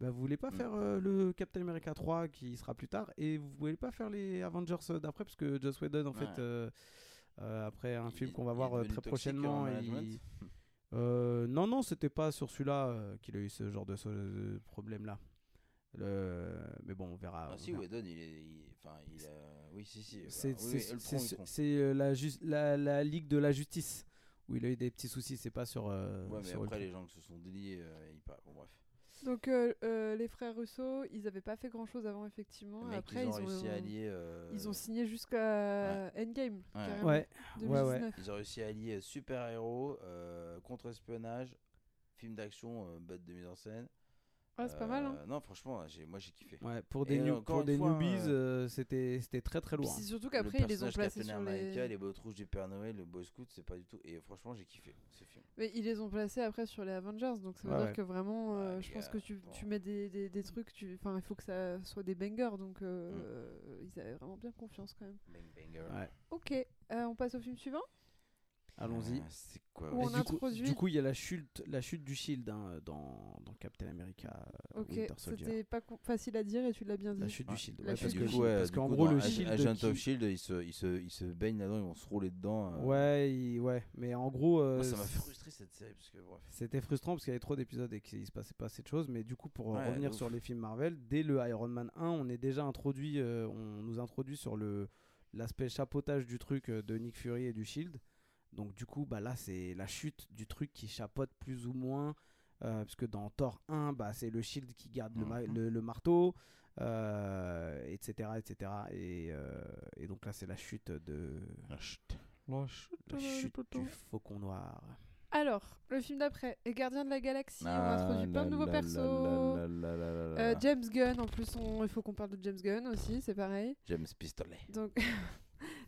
bah, vous voulez pas Mm. faire le Captain America 3 qui sera plus tard et vous voulez pas faire les Avengers d'après? Parce que Joss Whedon en Ouais. fait après un Il- film qu'on va voir très prochainement en il- non non c'était pas sur celui-là qu'il a eu ce genre de, ce- problème là mais bon on verra, Ah on si, verra. Whedon, il est. il- Enfin, il a. Oui, si, si. c'est voilà. Oui, c'est- oui, c'est- Ultron, c'est- Ultron. c'est, euh, la, jus- la, la ligue de la justice où il a eu des petits soucis c'est pas sur euh, Ouais, mais sur après, Ultron. les gens qui se sont déliés, euh, ils parlent. Bon, bref. Donc euh, euh, les frères Russo, ils avaient pas fait grand chose avant effectivement. Mecs, Après ils ont ils ont réussi à allier. euh, ils ont signé jusqu'à Endgame. Ouais. carrément, ouais ouais, ouais. 2019. Ils ont réussi à allier super-héros, euh, contre-espionnage, film d'action, euh, bête de mise en scène. Ouais, c'est pas mal. Hein. Euh, Non, franchement, j'ai- moi j'ai kiffé. Ouais, pour Et des, new- encore pour une des fois, newbies, euh, euh, c'était c'était très très Puis lourd. hein. c'est surtout Le qu'après ils les ont placés sur America, les. les bottes rouges du Père Noël, le Boy Scout, c'est pas du tout. Et franchement, j'ai kiffé ce film. Mais ils les ont placés après sur les Avengers, donc ça veut Ouais, dire ouais. que vraiment, euh, Ouais, je pense que tu, tu mets des, des, des trucs, tu... enfin il faut que ça soit des bangers, donc euh, ils avaient vraiment bien confiance quand même. Bang banger. Ouais. Ok, euh, on passe au film suivant? Allons-y. Euh, c'est quoi du, coup, introduit- du coup, il y a la chute, la chute du Shield hein, dans, dans Captain America euh, Ok, Winter Soldier. c'était pas facile à dire et tu l'as bien dit. La chute Ouais. du Shield. Ouais, parce ouais, qu'en coup, gros, le Shield. Agent qui- of Shield, ils se, ils, se, ils se baignent là-dedans, ils vont se rouler dedans. euh. Ouais, il- ouais, mais en gros, euh, Moi, ça m'a frustré cette série parce que bref. c'était frustrant parce qu'il y avait trop d'épisodes et qu'il se passait pas assez de choses. Mais du coup, pour euh, Ouais, revenir sur les films Marvel, dès le Iron Man 1, on est déjà introduit, euh, on nous introduit sur le l'aspect chapeautage du truc de Nick Fury et du Shield. Donc du coup, bah là, c'est la chute du truc qui chapeaute plus ou moins. euh, parce que dans Thor 1, bah, c'est le Shield qui garde le, Mhm. le- le marteau, euh, etc., etc. Et, euh, et donc là, c'est la chute de La chute. La chute. la chute du faucon noir. Alors, le film d'après, Les Gardiens de la Galaxie, on Ah introduit plein de nouveaux persos. Euh, James Gunn, en plus, on- il faut qu'on parle de James Gunn aussi, c'est pareil. James Pistolet. Donc, [laughs]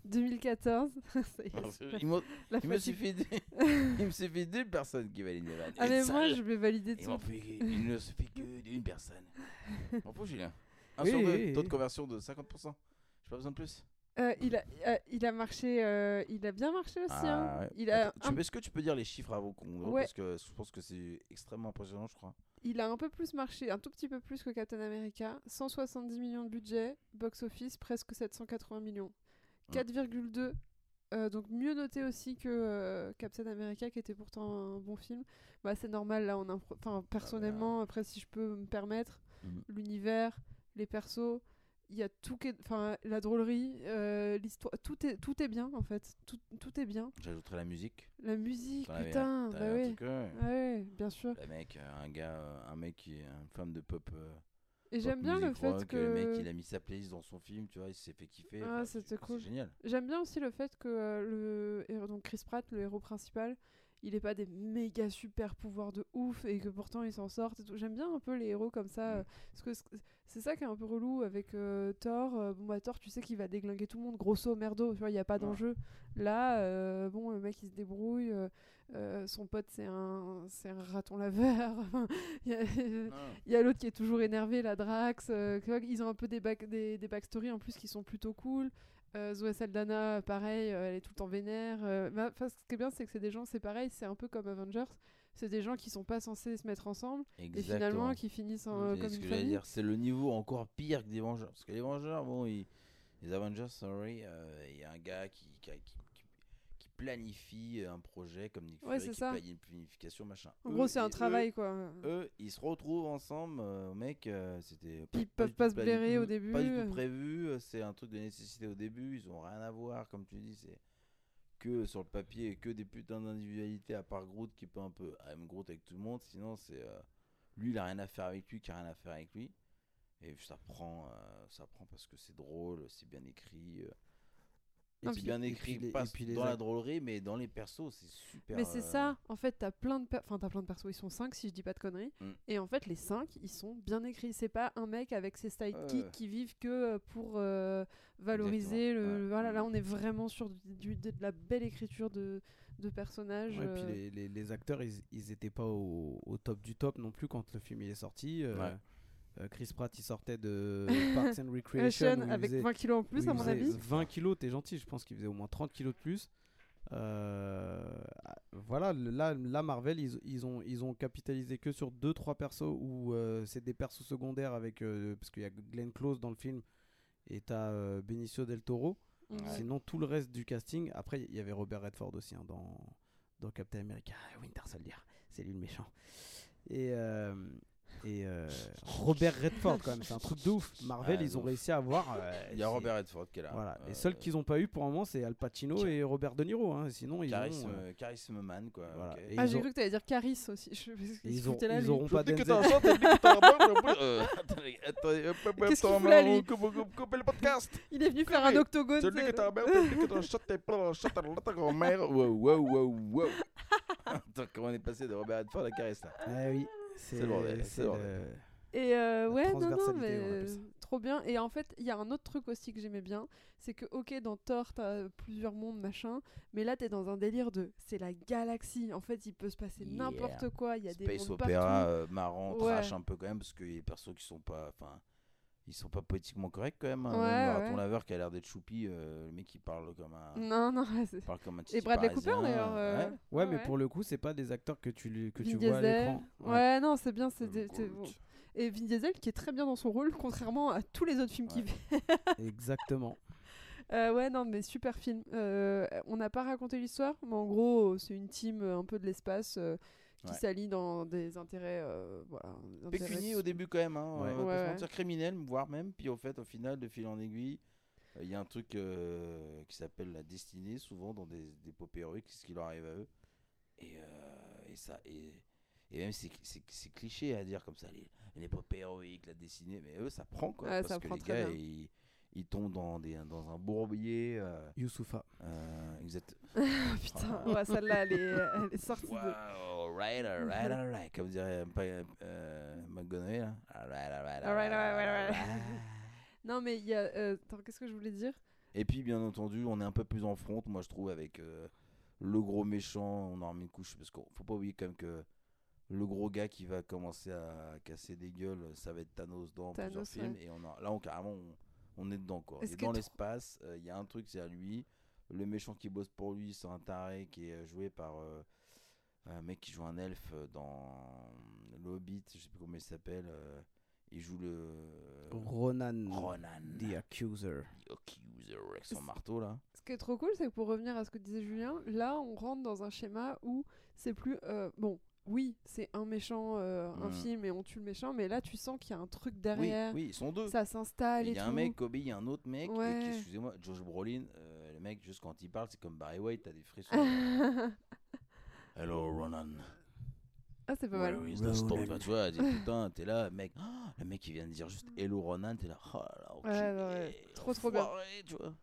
2014, [laughs] ça y est, c'est il me, la il me fatigue. suffit de- [laughs] [laughs] il me suffit d'une personne qui valide les vannes. Ah Une mais moi, seule. je vais valider Il, tout. m'en fait- il ne suffit que d'une personne. Bravo Julien. Un Oui, sur deux, oui, taux de oui. conversion de 50%. J'ai pas besoin de plus. Euh, il, a, euh, il a marché, euh, il a bien marché aussi. hein. Ah, ouais. Il a Attends, tu un peux- Est-ce que tu peux dire les chiffres avant qu'on Ouais. Parce que je pense que c'est extrêmement impressionnant, je crois. Il a un peu plus marché, un tout petit peu plus que Captain America. 170 millions de budget, box-office presque 780 millions. Mm. 4,2, euh, donc mieux noté aussi que euh, Captain America, qui était pourtant un bon film. Bah, c'est normal, là, on enfin, personnellement, après, si je peux me permettre, Mhm. l'univers, les persos, il y a tout qui. Enfin, la drôlerie, euh, l'histoire, tout est, tout est bien, en fait. Tout, tout est bien. J'ajouterai la musique. La musique, putain, bah avais un ouais. bien sûr. Le mec, euh, un gars, un mec qui est une femme de pop. Et j'aime bien le fait rock, que... Le mec, il a mis sa playlist dans son film, tu vois, il s'est fait kiffer. Ah, enfin, c'était cool. C'est génial. J'aime bien aussi le fait que euh, le donc Chris Pratt, le héros principal, il ait pas des méga super pouvoirs de ouf et que pourtant il s'en sorte et tout. J'aime bien un peu les héros comme ça. Mm. euh, parce que c- c'est ça qui est un peu relou avec euh, Thor. euh, bon bah Thor, tu sais qu'il va déglinguer tout le monde, grosso merdo, tu vois, il y a pas Ouais. d'enjeu. Là, euh, bon, le mec il se débrouille. euh, son pote c'est un, c'est un raton laveur. [laughs] Enfin, Il y a, l'autre qui est toujours énervé, la Drax. ils ont un peu des, back, des, des backstories en plus qui sont plutôt cool. Euh, Zoé Saldana, pareil, euh, elle est tout le temps vénère. euh, ce qui est bien, c'est que c'est des gens, c'est pareil, c'est un peu comme Avengers. C'est des gens qui sont pas censés se mettre ensemble et finalement qui finissent en- C'est comme ce une que famille. dire, c'est le niveau encore pire que des Vengeurs. Parce que les Vengeurs, bon, ils- les Avengers, sorry, euh, il y a un gars qui, qui, qui- qui- qui planifie un projet comme Nick Ouais, Fury, qui planifie une planification, machin. En Eux, gros, c'est un eux- travail quoi. Eux, ils se retrouvent ensemble, euh, mec, euh, c'était... Ils peuvent pas se blairer au début, Pas du euh. tout prévu, euh, c'est un truc de nécessité au début, ils ont rien à voir, comme tu dis, c'est que sur le papier, que des putains d'individualités, à part Groot qui peut un peu I'm Groot avec tout le monde, sinon c'est... euh, lui, il a rien à faire avec lui, qui a rien à faire avec lui. Et ça prend, euh, ça prend parce que c'est drôle, c'est bien écrit. Euh, Non, c'est puis- bien et écrit, puis les- pas et puis les dans la drôlerie, mais dans les persos, c'est super. Mais c'est euh, ça, en fait, t'as plein de, per- enfin t'as plein de persos. Ils sont 5 si je dis pas de conneries. Mm. Et en fait, les 5 ils sont bien écrits. C'est pas un mec avec ses sidekicks Ouais. qui vivent que euh, pour euh, valoriser Exactement, le. ouais. Voilà, là, on est vraiment sur du, du- de, de la belle écriture de, de personnages. Ouais, puis euh, les, les, les acteurs, ils, ils étaient pas au, au top du top non plus quand le film il est sorti. euh, Ouais. Euh, Chris Pratt, il sortait de [laughs] Parks and Recreation. Avec faisait- 20 kilos en plus, à mon avis. 20 kilos, t'es gentil, je pense qu'il faisait au moins 30 kilos de plus. Euh, voilà, là, là Marvel, ils, ils ont, ils ont capitalisé que sur 2-3 persos où euh, c'est des persos secondaires avec. euh, parce qu'il y a Glenn Close dans le film et t'as Benicio del Toro. Mhm. Sinon, tout le reste du casting. Après, il y avait Robert Redford aussi hein, dans, dans Captain America Winter Soldier. C'est lui le méchant. Et, et euh, Robert Redford, quand même, c'est un truc de ouf. Marvel, Ah, ils ont ouf. réussi à avoir. euh, Il y a Robert Redford qui est là. Voilà. Euh, Les seuls qu'ils n'ont pas eu pour le moment, c'est Al Pacino Car- et Robert De Niro. hein. Sinon, ils Charisme, ont. euh, charisme man, quoi. voilà. Ah, ils j'ai ont- cru que t'allais dire Caris aussi. [laughs] Je... ils ont- là, ils auront pas Denzel. Euh, [laughs] Qu'est-ce qu'il fout là, lui le podcast. Il est venu faire un octogone. Celui tu que bel, celui que t'as un shot, t'es plein, ta grand-mère. Wow, wow, wow, wow. [laughs] Attends, comment on est passé de Robert Redford à Caris là? Ah oui, c'est le bordel, c'est le bordel. Et euh, ouais, non, non, mais euh, trop bien. Et en fait, il y a un autre truc aussi que j'aimais bien, c'est que ok, dans Thor, t'as plusieurs mondes, machin, mais là, t'es dans un délire de, c'est la galaxie. En fait, il peut se passer Yeah. n'importe quoi. Il y a des Space mondes opéra partout. euh, marrant, Ouais. trash un peu quand même, parce qu'il y a des persos qui sont pas. Enfin, ils sont pas poétiquement corrects quand même. hein. Ouais, Même le raton ouais. laveur qui a l'air d'être choupi, euh, le mec il parle comme un. Non, non, [laughs] c'est- parle comme un Et Bradley Cooper d'ailleurs. euh, ouais. Ouais, mais pour le coup, c'est pas des acteurs que tu, lui- que Vin tu vois à Diesel. l'écran. Ouais. non, c'est bien. c'est des- c'est- Groot. Et Vin Diesel qui est très bien dans son rôle, contrairement à tous les autres films qu'il fait. [laughs] Exactement. Euh, ouais, non, mais super film. Euh, on n'a pas raconté l'histoire, mais en gros, c'est une team un peu de l'espace euh, qui Ouais. s'allie dans des intérêts. euh, voilà, Pécunier au début quand même, hein, Ouais. on va pas Ouais. se mentir, criminel, voire même. Puis au fait, au final, de fil en aiguille, euh, il y a un truc euh, qui s'appelle la destinée, souvent dans des, des épopées héroïques, c'est ce qui leur arrive à eux? Et, euh, et ça, et, et même c'est cliché à dire comme ça, les, l'épopée héroïque, la destinée, mais eux ça prend quoi. Ouais, parce ça que prend les très gars, bien. ils, ils tombent dans, des, dans un bourbier. Euh, Youssoufa. euh, exact. [laughs] Oh, putain, ouais, celle-là, elle est, elle est sortie de. Wow, right, alright, alright, comme dirait euh, euh, McGonagall. là. Alright, alright, Alright, alright. [laughs] Non, mais il y a. euh, attends, qu'est-ce que je voulais dire? Et puis, bien entendu, on est un peu plus en front, moi je trouve, avec euh, le gros méchant. On en remet une couche, parce qu'il faut pas oublier quand même que le gros gars qui va commencer à casser des gueules, ça va être Thanos dans plusieurs Thanos, films. ouais. Et on a, là, on, carrément, on, on est dedans. Quoi. Et dans l'espace, euh, il y a un truc, c'est à lui. Le méchant qui bosse pour lui, c'est un taré qui est euh, joué par euh, un mec qui joue un elfe euh, dans le Hobbit, je sais plus comment il s'appelle. euh, il joue le. Ronan. Ronan. The Accuser. The Accuser avec son marteau là. Ce qui est trop cool, c'est que pour revenir à ce que disait Julien, là, on rentre dans un schéma où c'est plus. euh, bon, oui, c'est un méchant, euh, un Mm. film et on tue le méchant, mais là, tu sens qu'il y a un truc Oui, derrière. oui, ils sont deux. Ça s'installe et, Il y a tout. un mec, Kobe, il y a un autre mec. Ouais. Excusez-moi, Josh Brolin, euh, mec, juste quand il parle, c'est comme Barry White, t'as des frissons. [laughs] Hello, Ronan. ah, c'est pas mal. Where is the stop Enfin, Tu vois, elle dit, putain, t'es là, mec. [gasps] Le mec, il vient de dire juste [gasps] Hello, Ronan, t'es là. Oh là là, ok. Ouais, non, ouais. Trop, trop bien. Tu vois.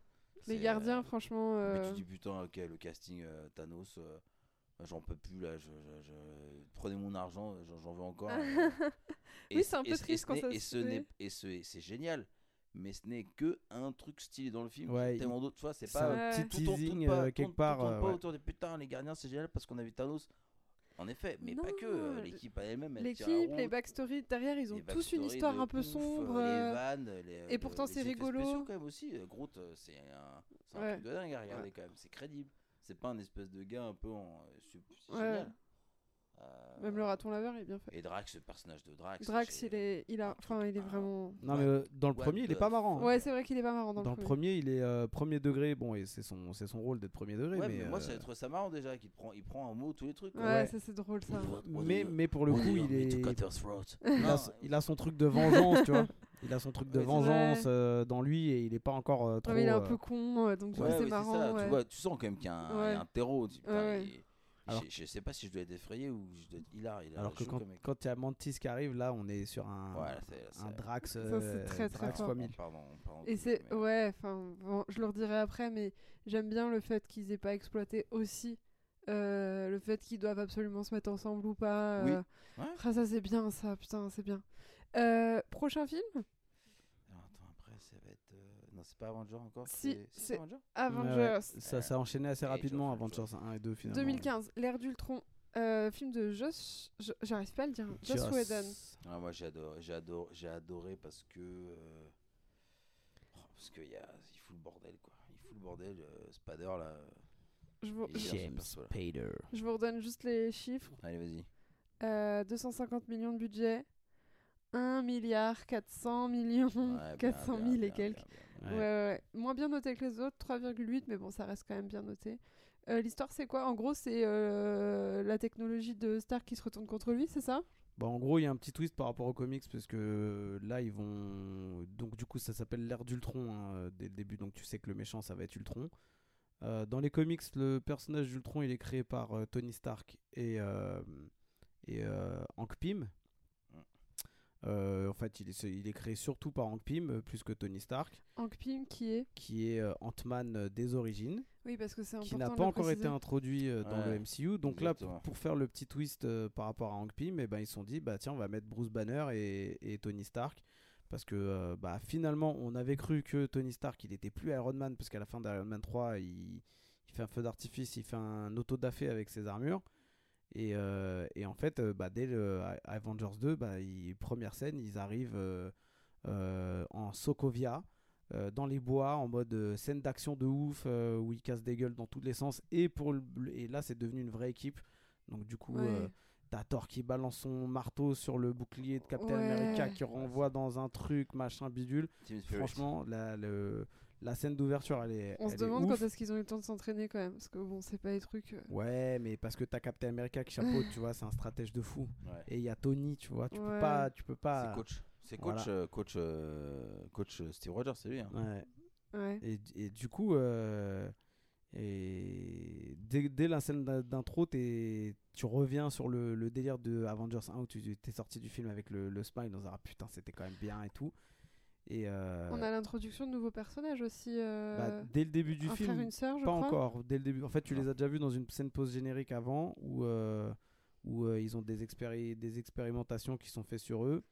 Les gardiens, euh, franchement. Mais euh, tu dis, putain, ok, le casting euh, Thanos. euh, J'en peux plus là, je, je- je- prenez mon argent, j'en veux encore. euh. [laughs] Oui, c'est un peu triste quand ça et se ce n'est- fait. et ce- et c'est génial, mais ce n'est que un truc stylé dans le film. Ouais, tellement d'autres, tu vois, c'est pas un petit tout tourne- teasing tourne pas- euh, tourne- quelque tout part. tourne euh, pas ouais. autour des putains, les gardiens, c'est génial parce qu'on a vu Thanos. En effet, mais pas que. euh, L'équipe à elle-même, elle L'équipe, les backstories derrière, ils ont tous une histoire un peu ouf, sombre. euh, euh, Les vannes, les, et pourtant, c'est rigolo. spéciaux quand même aussi. euh, Groot, euh, c'est un, c'est un Ouais. truc de dingue à regarder quand même. C'est crédible. C'est pas un espèce de gars un peu en. euh, C'est Ouais. génial. Euh, Même le raton laveur est bien fait. Et Drax, le personnage de Drax. Drax, il est, il a, enfin, il est vraiment. Non, mais euh, dans le what premier, il est the pas marrant. Ouais, c'est vrai qu'il est pas marrant dans, Dans le premier, il est euh, premier degré. Bon, et c'est son, c'est son rôle d'être premier degré. Ouais, mais, mais moi, euh, j'ai trouvé ça marrant déjà qu'il prend, il prend un mot tous les trucs. quoi. Ouais, Ouais. ça c'est drôle ça. mais, mais pour le coup, il est. [laughs] Il a, son- il a son truc de vengeance, tu vois. Il a son truc de Ouais, vengeance euh, dans lui et il est pas encore euh, trop. Ouais, mais il est un euh, peu con, euh, donc Ouais, c'est marrant. ça, ouais. tu, vois, tu sens quand même qu'il y a un, il y a Ouais. un terreau. tu- putain, Ouais, ouais. il- Alors- je, je sais pas si je dois être effrayé ou je dois être hilar. Il a Alors que quand comme quand il y a Mantis qui arrive, là, on est sur un, Ouais, là, c'est- là, un Drax, c'est euh, très, très Drax fort. fois on 1000. part dans- on part dans Et le c'est mais- ouais, enfin, bon, je leur dirai après, mais j'aime bien le fait qu'ils aient pas exploité aussi euh, le fait qu'ils doivent absolument se mettre ensemble ou pas. Oui. euh. Ouais. Ah, ça c'est bien, ça, putain, c'est bien. Euh, prochain film Alors, attends, après, ça va être. euh, Non, c'est pas Avenger encore Si, c'est c'est- Avenger Avengers, Ouais, ouais. Ça s'est enchaîné assez rapidement, Avengers 1 et 2 finalement. 2015, l'ère d'Ultron, euh, film de Josh, je- j'arrive pas à le dire, Joss Joss. Whedon. Ah, Moi, j'ai adoré, j'ai adoré, adoré parce que. euh, oh, parce qu'il y a, il fout le bordel, quoi. Il fout le bordel. euh, Spader, là. euh, Je vous, James. Spader. je vous redonne juste les chiffres. Allez, vas-y. Euh, 250 millions de budget. 1 milliard 400 millions. Ouais, bien, 400 bien, 000 et bien, quelques. bien, bien. Ouais. Ouais. Moins bien noté que les autres, 3,8, mais bon, ça reste quand même bien noté. Euh, L'histoire, c'est quoi? En gros, c'est euh, la technologie de Stark qui se retourne contre lui, c'est ça? Bah, en gros, il y a un petit twist par rapport aux comics parce que euh, là, ils vont. Donc, du coup, ça s'appelle l'ère d'Ultron hein, dès le début. Donc, tu sais que le méchant, ça va être Ultron. Euh, dans les comics, le personnage d'Ultron, il est créé par euh, Tony Stark et, euh, et Hank Pym. Euh, en fait, il est, il est créé surtout par Hank Pym, euh, plus que Tony Stark, Hank Pym qui est qui est euh, Ant-Man des origines, Oui, parce que c'est important. qui n'a pas encore été introduit euh, dans Ouais, le MCU. Donc là, exactement. pour, pour faire le petit twist euh, par rapport à Hank Pym, eh ben, ils se sont dit, bah tiens, on va mettre Bruce Banner et, et Tony Stark. Parce que euh, bah, finalement, on avait cru que Tony Stark, il était plus Iron Man, parce qu'à la fin d'Iron Man 3, il, il fait un feu d'artifice, il fait un auto-da-fé avec ses armures. Et, euh, et en fait, euh, bah, dès le Avengers 2, bah, il- première scène, ils arrivent euh, euh, en Sokovia, euh, dans les bois, en mode scène d'action de ouf, euh, où ils cassent des gueules dans tous les sens. Et, pour le- et là, c'est devenu une vraie équipe. Donc du coup, Ouais. euh, t'as Thor qui balance son marteau sur le bouclier de Captain Ouais. America, qui renvoie dans un truc, machin, bidule. Franchement, la, le- la scène d'ouverture, elle est On se elle demande ouf. quand est-ce qu'ils ont eu le temps de s'entraîner quand même. Parce que bon, c'est pas des trucs. euh, Ouais, mais parce que t'as Captain America qui chapeaute, tu vois, c'est un stratège de fou. Ouais. Et il y a Tony, tu vois, tu peux pas, tu peux pas. C'est coach. C'est Voilà. coach, euh, coach, euh, coach Steve Rogers, c'est lui. Hein. Ouais. Ouais. Et, et du coup, euh, et dès, dès la scène d'in- d'intro, t'es- tu reviens sur le, le délire de Avengers 1 où tu t'es sorti du film avec le, le smile, dans un ah putain, c'était quand même bien et tout. Et euh, On a l'introduction de nouveaux personnages aussi. euh, bah, dès le début du un film, frère, une sœur, je pas crois. encore. Dès le début, en fait, tu Non. les as déjà vus dans une scène post-générique avant où, euh, où euh, ils ont des, expéri- des expérimentations qui sont faites sur eux.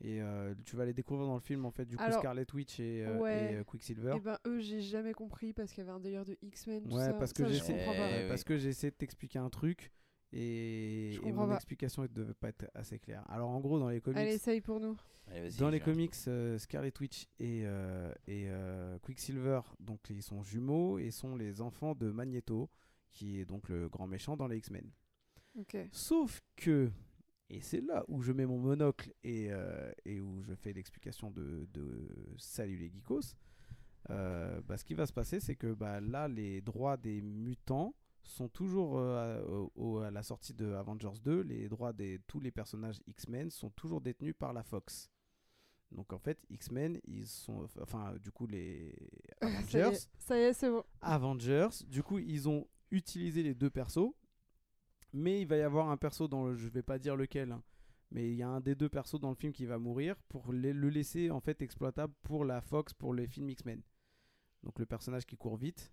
Et euh, tu vas les découvrir dans le film, en fait, du coup, Alors, Scarlet Witch et, euh, ouais. et, euh, Quicksilver. Et ben eux, j'ai jamais compris parce qu'il y avait un délire de X-Men. Ouais, ça. parce que Ça, je j'essaie- pas. Eh parce que j'ai essayé de t'expliquer un truc et, et mon pas. explication ne devait pas être assez claire. Alors en gros dans les comics, Allez, essaye pour nous. Allez, dans les comics, euh, Scarlet Witch et, euh, et euh, Quicksilver, donc ils sont jumeaux et sont les enfants de Magneto, qui est donc le grand méchant dans les X-Men. Ok. Sauf que, et c'est là où je mets mon monocle et, euh, et où je fais l'explication de, de Salut les geekos, euh, bah, ce qui va se passer, c'est que bah, là, les droits des mutants sont toujours euh, à, au- au- à la sortie de Avengers 2, les droits de tous les personnages X-Men sont toujours détenus par la Fox. Donc en fait, X-Men, ils sont, enfin, du coup, les [laughs] Avengers, ça y est, c'est bon. Avengers. Du coup, ils ont utilisé les deux persos. Mais il va y avoir un perso dans le, je vais pas dire lequel, hein, mais il y a un des deux persos dans le film qui va mourir pour les- le laisser en fait exploitable pour la Fox pour les films X-Men. Donc le personnage qui court vite.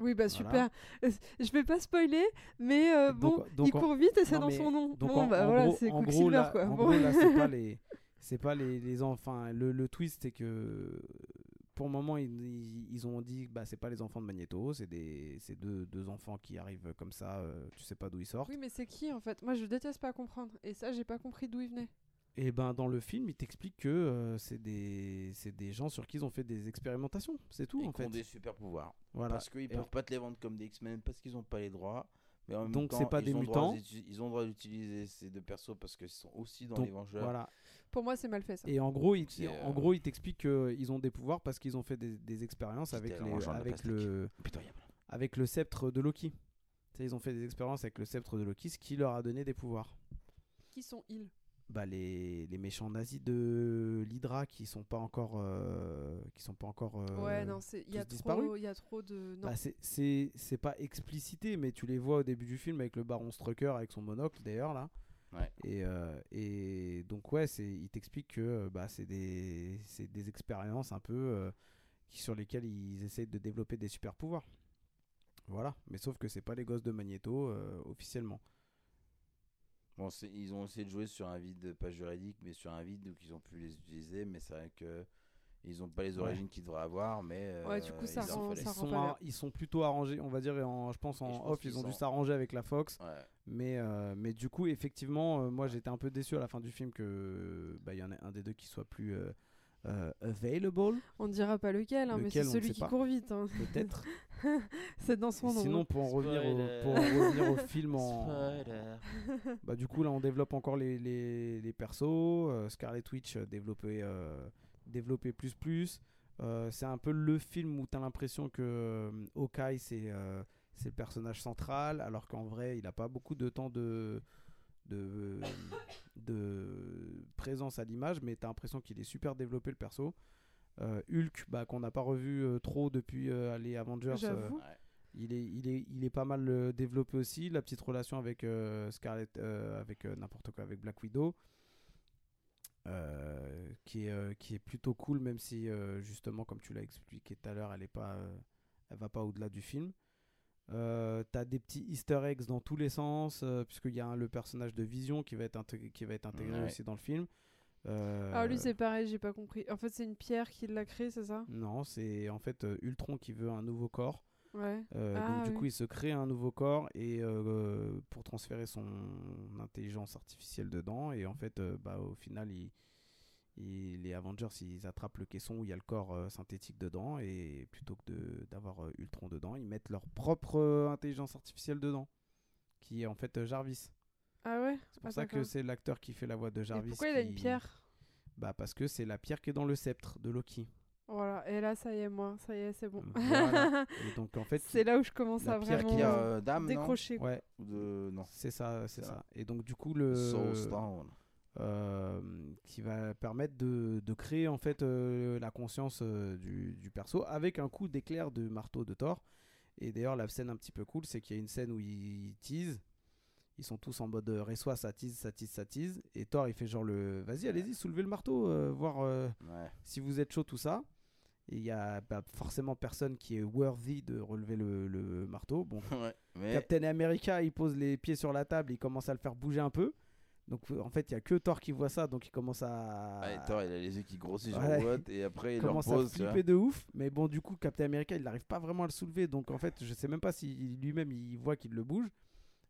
Oui, bah Voilà. super. Euh, Je vais pas spoiler, mais euh, bon, Donc- il court vite et c'est dans son nom. Donc bon, en, bah en voilà, c'est Quicksilver là, quoi. en Bon. gros, là, c'est pas [laughs] les, c'est pas les. Le, le twist, c'est que pour le moment, ils, ils- ils ont dit que bah, c'est pas les enfants de Magneto, c'est des, c'est deux, deux enfants qui arrivent comme ça, euh, tu sais pas d'où ils sortent. Oui, mais c'est qui en fait? Moi, je déteste pas comprendre. Et ça, j'ai pas compris d'où il venait. Et ben dans le film, il t'explique que euh, c'est des, c'est des gens sur qui ils ont fait des expérimentations, c'est tout Et en qui ont fait. des super pouvoirs. Voilà. Parce qu'ils Et peuvent en- pas te les vendre comme des X-Men parce qu'ils ont pas les droits. Mais en même Donc, c'est pas ils des ont le droit mutants. Ils ont le droit d'utiliser ces deux persos parce qu'ils sont aussi dans Donc, les Vengeurs. Voilà. Pour moi, c'est mal fait ça. Et en gros, il, C'est, en euh, gros, il t'explique qu'ils ont des pouvoirs parce qu'ils ont fait des, des expériences avec, les, avec, le, avec le sceptre de Loki. Ils ont fait des expériences avec le sceptre de Loki, ce qui leur a donné des pouvoirs. Qui sont ils Bah, les, les méchants nazis de l'Hydra qui sont pas encore euh, qui sont pas encore euh, Ouais, non, c'est il y a tous trop, disparus il y a trop de non. Bah, c'est- c'est c'est pas explicité, mais tu les vois au début du film avec le baron Strucker avec son monocle d'ailleurs là. Ouais. Et, euh, et donc ouais, c'est il t'explique que euh, bah, c'est des c'est des expériences un peu euh, qui sur lesquelles ils essayent de développer des super pouvoirs. Voilà, mais sauf que c'est pas les gosses de Magneto euh, officiellement. Bon, ils ont essayé de jouer sur un vide pas juridique, mais sur un vide où ils ont pu les utiliser. Mais c'est vrai que ils ont pas les Ouais. origines qu'ils devraient avoir. Mais Ouais, du coup, euh, ça rend-. Ils sont, ils plutôt arrangés, on va dire, en, je pense en Et je pense off, ils ont dû s'arranger avec la Fox. Ouais. Mais, euh, mais du coup, effectivement, euh, moi j'étais un peu déçu à la fin du film que bah, il y en ait un des deux qui soit plus euh, euh, available, On ne dira pas lequel, hein, mais c'est celui qui pas. court vite. hein. peut-être. [laughs] C'est dans son nom. Sinon, pour en, revenir au, Spoiler. pour en revenir au film en. [laughs] Bah, du coup, là, on développe encore les, les, les persos. euh, Scarlet Witch euh, développé, euh, développé plus plus. Euh, c'est un peu le film où tu as l'impression que euh, Hawkeye, c'est euh, c'est le personnage central, alors qu'en vrai, il n'a pas beaucoup de temps de, de, de présence à l'image, mais tu as l'impression qu'il est super développé, le perso. Euh, Hulk, bah, qu'on n'a pas revu euh, trop depuis euh, les Avengers. euh, il est, il est, il est pas mal développé aussi. La petite relation avec euh, Scarlett, euh, avec euh, n'importe quoi, avec Black Widow, euh, qui, est, euh, qui est plutôt cool, même si euh, justement, comme tu l'as expliqué tout à l'heure, elle est pas, euh, elle va pas au-delà du film. Euh, T'as des petits Easter eggs dans tous les sens, euh, puisqu'il y a un- le personnage de Vision qui va être intégré, qui va être intégré Ouais. aussi dans le film. Euh, Ah, lui, c'est pareil, j'ai pas compris. En fait, c'est une pierre qui l'a créé, c'est ça? Non, c'est en fait euh, Ultron qui veut un nouveau corps. Ouais. Euh, Ah, donc du coup, il se crée un nouveau corps et euh, pour transférer son intelligence artificielle dedans. Et en fait, euh, bah, au final, il- il- les Avengers, ils attrapent le caisson où il y a le corps euh, synthétique dedans et plutôt que de- d'avoir euh, Ultron dedans, ils mettent leur propre euh, intelligence artificielle dedans, qui est en fait euh, Jarvis. Ah ouais? C'est pour Ah, ça que c'est l'acteur qui fait la voix de Et Jarvis. pourquoi il a une qui- pierre? Bah parce que c'est la pierre qui est dans le sceptre de Loki. Voilà, et là, ça y est, moi, ça y est, c'est bon. Voilà. [laughs] Et donc en fait, c'est là où je commence la à vraiment qui a, euh, Dame, non? décrocher. ouais, Ou de... Non. c'est ça, c'est ça. Et donc du coup le Soulstone. Euh, qui va permettre de, de créer en fait euh, la conscience euh, du, du perso avec un coup d'éclair de marteau de Thor. Et d'ailleurs la scène un petit peu cool, c'est qu'il y a une scène où ils teasent. Ils sont tous en mode reçoit, ça tease, ça tease, ça tease. Et Thor il fait genre le vas-y, allez-y, soulevez le marteau, voir Ouais. si vous êtes chaud, tout ça. Et il y a bah, forcément personne qui est worthy de relever le, le marteau. Bon, [laughs] ouais. Mais Captain America, il pose les pieds sur la table, il commence à le faire bouger un peu. Donc euh, en fait, il y a que Thor qui voit ça, donc il commence à Ouais, Thor, il a les yeux qui grossissent, Ouais. genre Et après, il leur commence à flipper de ouf. Mais bon, du coup, Captain America, il n'arrive pas vraiment à le soulever. Donc en fait, je sais même pas si lui-même il voit qu'il le bouge.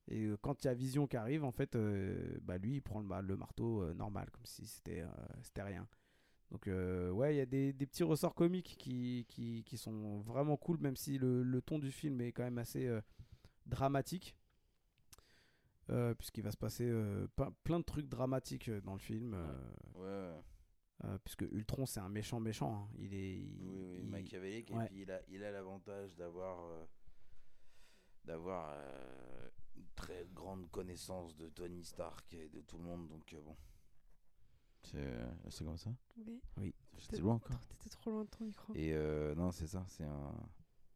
Et euh, quand il y a Vision qui arrive, en fait, euh, bah lui, il prend le, ma- le marteau euh, normal, comme si c'était euh, c'était rien. Donc ouais, il y a des, des petits ressorts comiques qui, qui, qui sont vraiment cool, même si le, le ton du film est quand même assez dramatique. Euh, puisqu'il va se passer euh, plein, de trucs dramatiques euh, dans le film. euh, Ouais, ouais. euh, puisque Ultron, c'est un méchant méchant. hein. Il est... il- Oui, oui, il- machiavélique. ouais. Et puis, il a il a l'avantage d'avoir euh, d'avoir euh, une très grande connaissance de Tony Stark et de tout le monde. Donc, euh, bon. C'est euh, c'est comme ça? Oui. J'étais loin encore. T'étais trop loin de ton micro. Et euh, non, c'est ça. C'est un,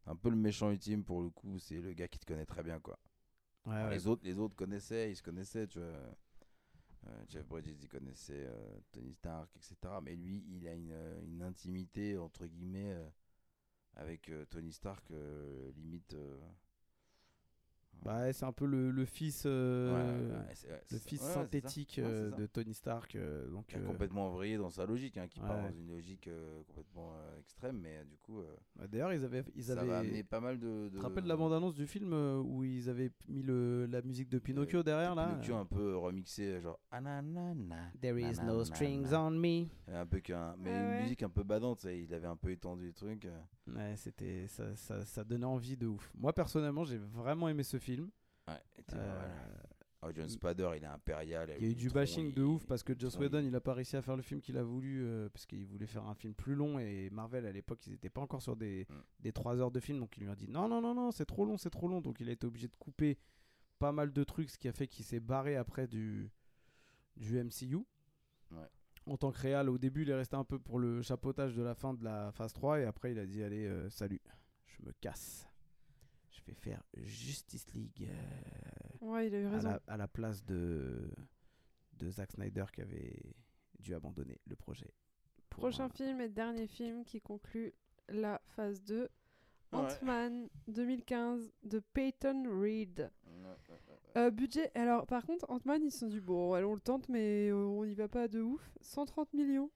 un peu le méchant ultime pour le coup. C'est le gars qui te connaît très bien, quoi. Ouais, Alors, ouais. Les autres, les autres connaissaient, ils se connaissaient, tu vois. Euh, Jeff Bridges, il connaissait euh, Tony Stark, etc. Mais lui, il a une, euh, une intimité, entre guillemets, avec Tony Stark, limite. Bah, c'est un peu le, le fils, euh, ouais, ouais, le fils. Ouais, synthétique euh, de Tony Stark. euh, donc, Qui a euh, complètement vrillé dans sa logique, hein, qui part dans une logique complètement extrême, mais du coup, bah, D'ailleurs, ils avaient, ils ça avaient. va amener pas mal de. Tu de te rappelles la bande-annonce du film où ils avaient mis le, la musique de Pinocchio derrière là? Pinocchio un peu remixé, genre. Ah, There is no strings on me. Un peu qu'un, mais Ah une musique un peu badante, il avait un peu étendu le truc. Ouais, c'était ça, ça, ça donnait envie de ouf. Moi personnellement, j'ai vraiment aimé ce film. Ouais, t'es- Euh. Oh, John Spader, il est impérial. Il y a eu du bashing il- de ouf parce que Joss Whedon il- a pas réussi à faire le film qu'il a voulu euh, parce qu'il voulait faire un film plus long et Marvel à l'époque ils étaient pas encore sur des, Mm. des 3 heures de film donc il lui a dit non non non non c'est trop long c'est trop long donc il a été obligé de couper pas mal de trucs ce qui a fait qu'il s'est barré après du, du MCU. Ouais. En tant que réal au début il est resté un peu pour le chapeautage de la fin de la phase 3 et après il a dit allez euh, salut je me casse. Je vais faire Justice League. euh, Ouais, il a eu à raison. la, à la place de, de Zack Snyder qui avait dû abandonner le projet. Prochain un- film et dernier film qui conclut la phase 2. Ouais. Ant-Man 2015 de Peyton Reed. Euh, budget, alors par contre, Ant-Man, ils se sont dit, bon, allez, on le tente, mais euh, on y va pas de ouf. 130 millions,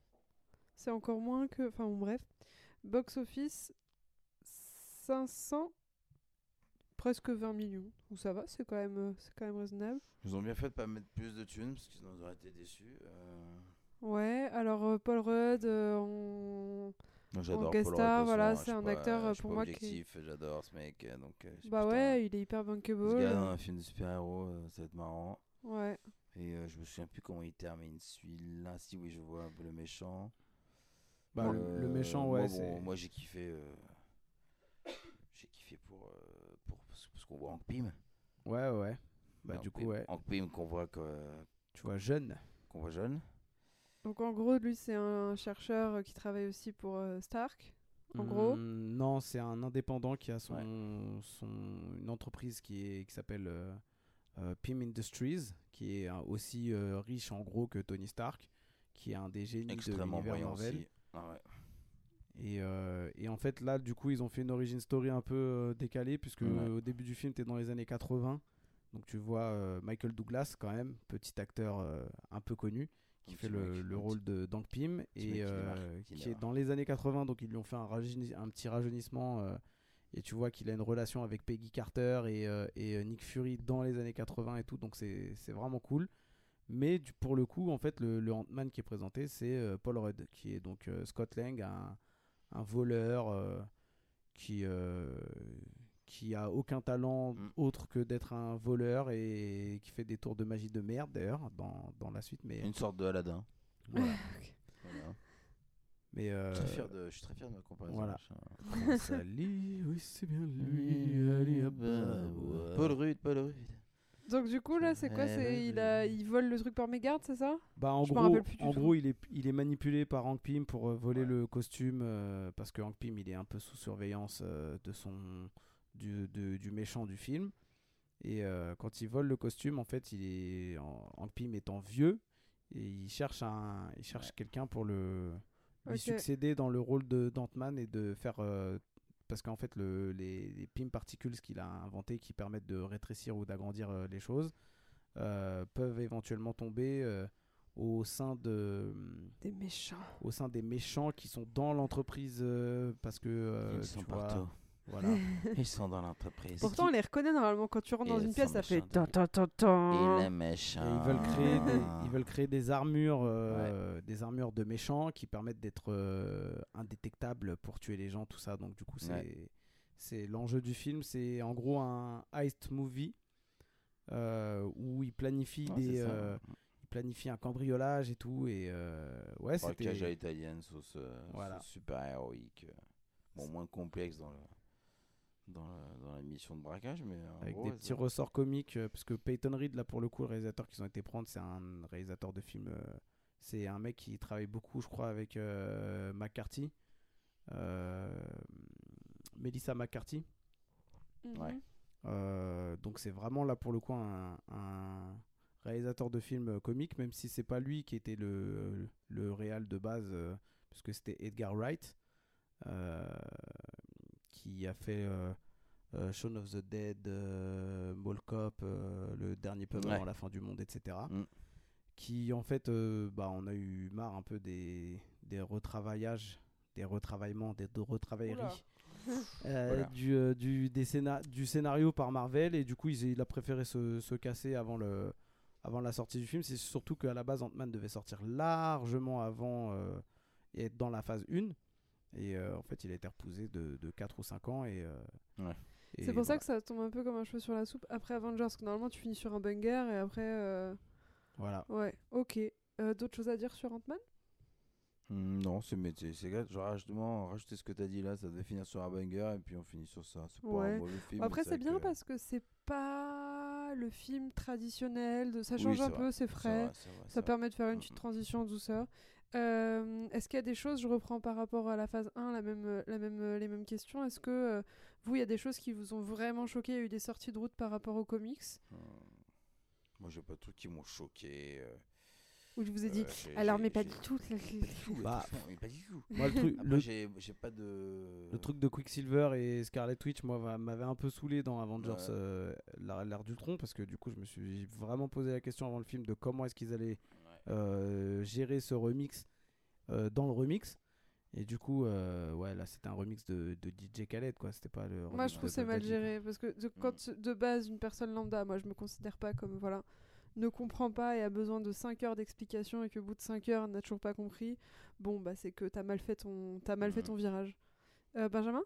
c'est encore moins que. Enfin, bon, bref. Box office 500, presque 20 millions. Ou ça va, c'est quand, même, euh, c'est quand même raisonnable. Ils ont bien fait de pas mettre plus de thunes parce qu'ils auraient été déçus. euh. Ouais, alors euh, Paul Rudd euh, en, Moi, j'adore guest Paul star, Rudd, toute voilà, façon, c'est un pas- acteur, pour pas moi, qui- objectif, J'adore ce mec, donc. Bah putain, ouais, il est hyper Ce bankable. gars dans un film de super-héros, euh, ça va être marrant. Ouais. Et euh, je me souviens plus comment il termine celui-là. Si, oui, je vois un peu le méchant. Bah, le- le méchant, moi, ouais, bon, c'est. Moi, j'ai kiffé. euh, J'ai kiffé pour. euh, pour parce parce qu'on voit Hank Pym. Ouais, ouais. Bah, du coup, Pym- ouais. Hank Pym qu'on voit, que- Tu vois, jeune. qu'on voit jeune. Donc en gros, lui, c'est un chercheur euh, qui travaille aussi pour euh, Stark. En gros Hmm, Non, c'est un indépendant qui a son, son une entreprise qui est qui s'appelle euh, euh, Pym Industries, qui est aussi euh, riche en gros que Tony Stark, qui est un des génies de Extrêmement l'univers Marvel. aussi. Ah ouais. Et, euh, et en fait, là, du coup, ils ont fait une origin story un peu euh, décalée, puisque Ouais. au début du film, tu es dans les années 80. Donc, tu vois euh, Michael Douglas, quand même, petit acteur un peu connu, qui Un fait le, mec, le un rôle de Dank Pym, mec et qui est dans les années 80. Donc, ils lui ont fait un, un petit rajeunissement. et tu vois qu'il a une relation avec Peggy Carter et, et, Nick Fury dans les années 80 et tout. Donc, c'est vraiment cool. Mais du- pour le coup, en fait, le, le Ant-Man qui est présenté, c'est Paul Rudd, qui est donc Scott Lang, un, un voleur euh, qui, euh, qui a aucun talent Mm. autre que d'être un voleur et qui fait des tours de magie de merde d'ailleurs dans, dans la suite. Mais, Une sorte de Aladdin. voilà. [laughs] Voilà. mais euh, Très fier de, je suis très fier de ma comparaison. voilà. [laughs] Sally, oui, c'est bien lui. allez, hop, hop. Paul Rudd, Paul Rudd. Donc du coup, là, c'est quoi C'est il, ouais. a... il vole le truc par mégarde, c'est ça Bah, en Je gros, rappelle plus du en tout. gros il, est, il est manipulé par Hank Pym pour euh, voler Ouais. le costume euh, parce que Hank Pym il est un peu sous surveillance euh, de son, du, de- du méchant du film. Et euh, quand il vole le costume, en fait, il est en, Hank Pym étant vieux et il cherche, un, il cherche Ouais. quelqu'un pour le, lui succéder dans le rôle de d'Ant-Man et de faire. Parce qu'en fait, le, les, les Pym Particles qu'il a inventés qui permettent de rétrécir ou d'agrandir euh, les choses euh, peuvent éventuellement tomber euh, au sein de Des méchants. au sein des méchants qui sont dans l'entreprise euh, parce que euh, Ils sont tu vois, partout. Voilà [laughs] Ils sont dans l'entreprise. Pourtant, on les reconnaît normalement quand tu rentres dans Et une ils pièce, ça fait méchants, tan tan tan tan. Il est méchant. Et ils veulent créer des, ils veulent créer des armures euh, des armures de méchants qui permettent d'être euh, indétectables pour tuer les gens tout ça donc du coup c'est Ouais. c'est l'enjeu du film c'est en gros un heist movie euh, où il planifie Ouais, des planifie un cambriolage et tout et euh, ouais Braquage à c'était italienne, sauce, euh, Voilà. sauce super héroïque. Bon, moins complexe dans, le, dans, la, dans la mission de braquage, mais avec gros, des ouais, petits ressorts comiques euh, parce que Peyton Reed là pour le coup le réalisateur qu'ils ont été prendre c'est un réalisateur de films euh, c'est un mec qui travaille beaucoup je crois avec euh, McCarthy euh, Melissa McCarthy Ouais. Mhm. Euh, donc c'est vraiment là pour le coup un, un réalisateur de films comiques même si c'est pas lui qui était le, le réal de base euh, puisque c'était Edgar Wright euh, qui a fait euh, euh, Shaun of the Dead, euh, Mall Cop, euh, le dernier Ouais. avant la fin du monde, etc. Mm. Qui en fait, euh, bah, on a eu marre un peu des, des retravaillages, des retravaillements, des de retravailleries [laughs] euh, Voilà. du, euh, du, des scéna- du scénario par Marvel et du coup il, il a préféré se, se casser avant, le, avant la sortie du film. C'est surtout qu'à la base Ant-Man devait sortir largement avant euh, et être dans la phase 1 et euh, en fait il a été repoussé de, de 4 ou 5 ans et, euh, Ouais. et C'est pour ça que ça tombe un peu comme un cheveu sur la soupe après Avengers. Parce que normalement, tu finis sur un banger et après. euh, Voilà. Ouais, ok. Euh, D'autres choses à dire sur Ant-Man? Hmm, Non, c'est genre justement rajouter ce que t'as dit là, ça devait finir sur un banger et puis on finit sur ça. C'est pas Ouais. un mauvais film. Après, c'est bien que- parce que c'est pas le film traditionnel. De... Ça change un vrai, peu, c'est c'est frais. vrai, c'est vrai, c'est Ça vrai. permet de faire une Mm, petite mm. transition en douceur. Euh, Est-ce qu'il y a des choses, je reprends par rapport à la phase 1, la même, euh, la même, euh, les mêmes questions. Est-ce que euh, vous, il y a des choses qui vous ont vraiment choqué Il y a eu des sorties de route par rapport aux comics? Hmm. Moi, j'ai pas de trucs qui m'ont choqué. euh, Où je vous ai dit, euh, alors, mais pas du tout. [laughs] Bah, Non, mais pas du tout. Moi, le truc, le, j'ai j'ai pas de. le truc de Quicksilver et Scarlet Witch, moi, va- m'avait un peu saoulé dans Avengers Ouais. euh, l'ère l'ère d'Ultron parce que du coup, je me suis vraiment posé la question avant le film de comment est-ce qu'ils allaient Ouais. euh, gérer ce remix euh, dans le remix. Et du coup, euh, ouais, là, c'était un remix de, de DJ Khaled, quoi. C'était pas le. Moi, je trouve c'est mal géré parce que de, quand de base une personne lambda, moi je me considère pas comme voilà, ne comprend pas et a besoin de 5 heures d'explication et que au bout de 5 heures n'a toujours pas compris, bon bah c'est que t'as mal fait ton t'as mal fait Mhm. ton virage. Euh, Benjamin?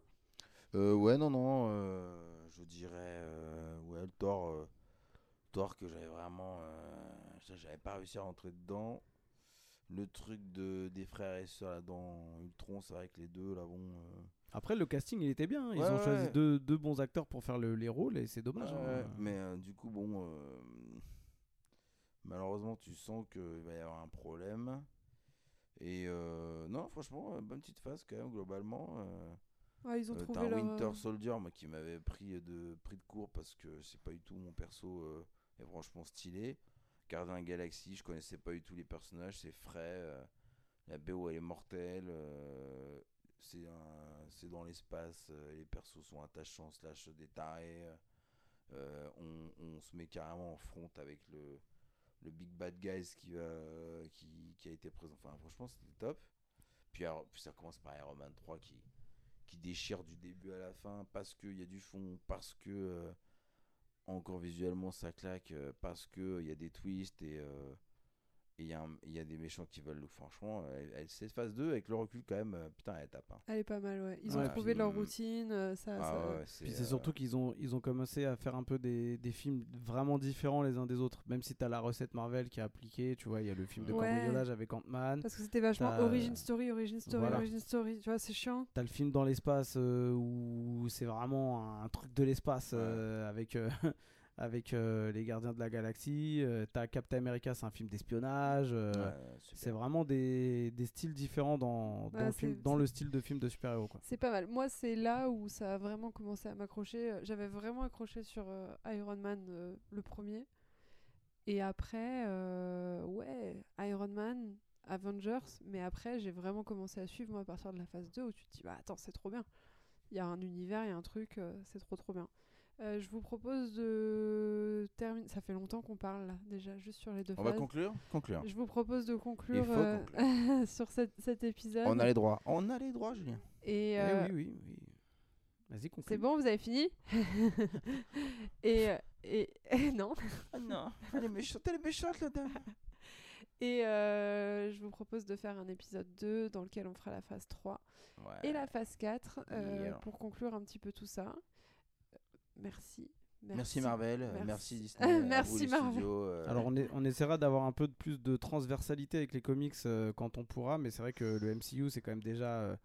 Euh, ouais, non, non, euh, je dirais, euh, ouais, le euh, Thor que j'avais vraiment, euh, ça, j'avais pas réussi à rentrer dedans. Le truc de, des frères et sœurs là dans Ultron, c'est vrai que les deux là, bon. euh, Après, le casting, il était bien. Ils Ouais, ont ouais. choisi deux, deux bons acteurs pour faire le- les rôles et c'est dommage. ouais, hein. mais euh, du coup, bon, euh, malheureusement, tu sens qu'il va y avoir un problème. Et euh, non, franchement, euh, bonne petite phase quand même, globalement. euh. Ouais, ils ont Euh, T'as trouvé un leur... Winter Soldier moi, qui m'avait pris de, pris de court parce que c'est pas du tout mon perso euh, est franchement stylé. Gardien Galaxy, je connaissais pas du tout les personnages, c'est frais. euh, la BO elle est mortelle. euh, c'est c'est dans l'espace, euh, les persos sont attachants, slash des tarés. on, se met carrément en front avec le, le Big Bad Guys qui, qui, qui a été présent. Franchement, c'était top. Puis, ça commence par Iron Man 3 qui, qui déchire du début à la fin parce qu'il y a du fond, parce que encore visuellement ça claque, euh, parce que il y a des twists et euh, et il y, a un- il y a des méchants qui veulent. Franchement, elle, elle- cette phase 2 avec le recul quand même, euh, putain, elle tape. hein. Elle est pas mal, ouais. Ils Ouais, ont trouvé puis, leur routine, euh, ça, Ah ça- ouais, ouais, Puis c'est euh, surtout qu'ils ont, ils ont commencé à faire un peu des, des films vraiment différents les uns des autres. Même si t'as la recette Marvel qui est appliquée, tu vois, il y a le film de Ouais. cambriolage avec Ant-Man. Parce que c'était vachement T'as- origin story, origin story, Voilà. origin story. Tu vois, c'est chiant. T'as le film dans l'espace euh, où c'est vraiment un truc de l'espace Ouais. euh, avec, euh, [laughs] avec euh, les gardiens de la galaxie. Euh, T'as Captain America, c'est un film d'espionnage. euh, ouais, c'est vraiment des, des styles différents dans, dans, Ouais, le, film, dans le style de film de super-héros. quoi. C'est pas mal. Moi, c'est là où ça a vraiment commencé à m'accrocher. J'avais vraiment accroché sur euh, Iron Man, euh, le premier. Et après, euh, ouais, Iron Man, Avengers. Mais après, j'ai vraiment commencé à suivre, moi, à partir de la phase 2, où tu te dis, bah attends, c'est trop bien. Il y a un univers, il y a un truc, euh, c'est trop trop bien. Euh, je vous propose de terminer. Ça fait longtemps qu'on parle là, déjà, juste sur les deux On va phases. conclure Conclure. Je vous propose de conclure euh, [laughs] sur cet, cet épisode. On a les droits. On a les droits, Julien. Et Eh euh, oui, oui, oui. Vas-y, conclue. c'est bon, vous avez fini [laughs] et, et, [laughs] et non. Ah non, elle est méchante, elle est méchante là-dedans. Et euh, je vous propose de faire un épisode 2 dans lequel on fera la phase 3 Ouais. et la phase 4 euh, Yeah. pour conclure un petit peu tout ça. Euh, Merci. Merci, Marvel, euh, Merci. merci, [laughs] Disney, vous, Merci, Marvel. studios, euh, Alors on, est- on essaiera d'avoir un peu de plus de transversalité avec les comics euh, quand on pourra, mais c'est vrai que le MCU c'est quand même déjà euh,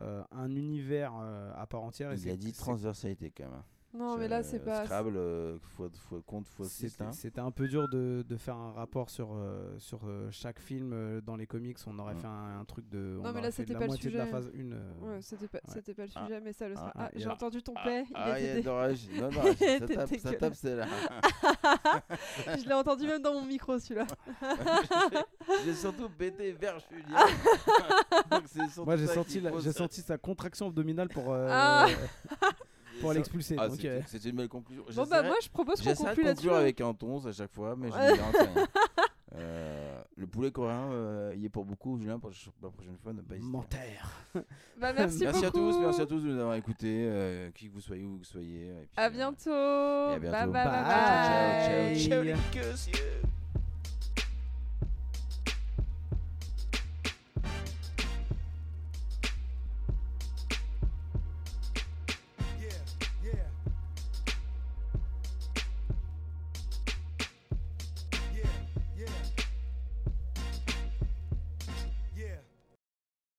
euh, un univers euh, à part entière. et il a dit transversalité quand même. Non, mais là, c'est pas. Scrabble, euh, fois, fois compte, fois C'était 6. Hein. c'était un peu dur de, de faire un rapport sur, euh, sur euh, chaque film euh, dans les comics. On aurait Mm. fait un, un truc de. on Non, mais là, c'était pas le de la sujet. phase 1. Ouais, c'était pas, ouais. c'était pas le Ah. sujet, mais ça le sera. Ah, Ah, j'ai entendu ton Ah, paix. il ah, il y était a dé- d'orage. Non, non, [laughs] ça tape, ça tape, c'est là. [laughs] je l'ai entendu même dans mon micro, celui-là. [laughs] J'ai surtout pété vers Julien. Moi j'ai senti, sa contraction abdominale pour, euh, Ah. Pour l'expulser. Ah, donc, euh, une belle conclusion. Bon, bah, moi, je propose qu'on conclue là-dessus. conclure hein. avec un tonze à chaque fois, mais je Ouais. ne garantis rien. Euh, le poulet coréen, euh, il est pour beaucoup. Julien, pour la prochaine fois, ne pas hésiter. Menteur. [laughs] Bah, merci, Merci à beaucoup. tous, merci à tous de nous avoir écoutés, euh, qui que vous soyez, où que vous soyez. et puis, À euh, bientôt. et à bientôt. Bye bye bye Bye. bye. Ciao, ciao, ciao, les.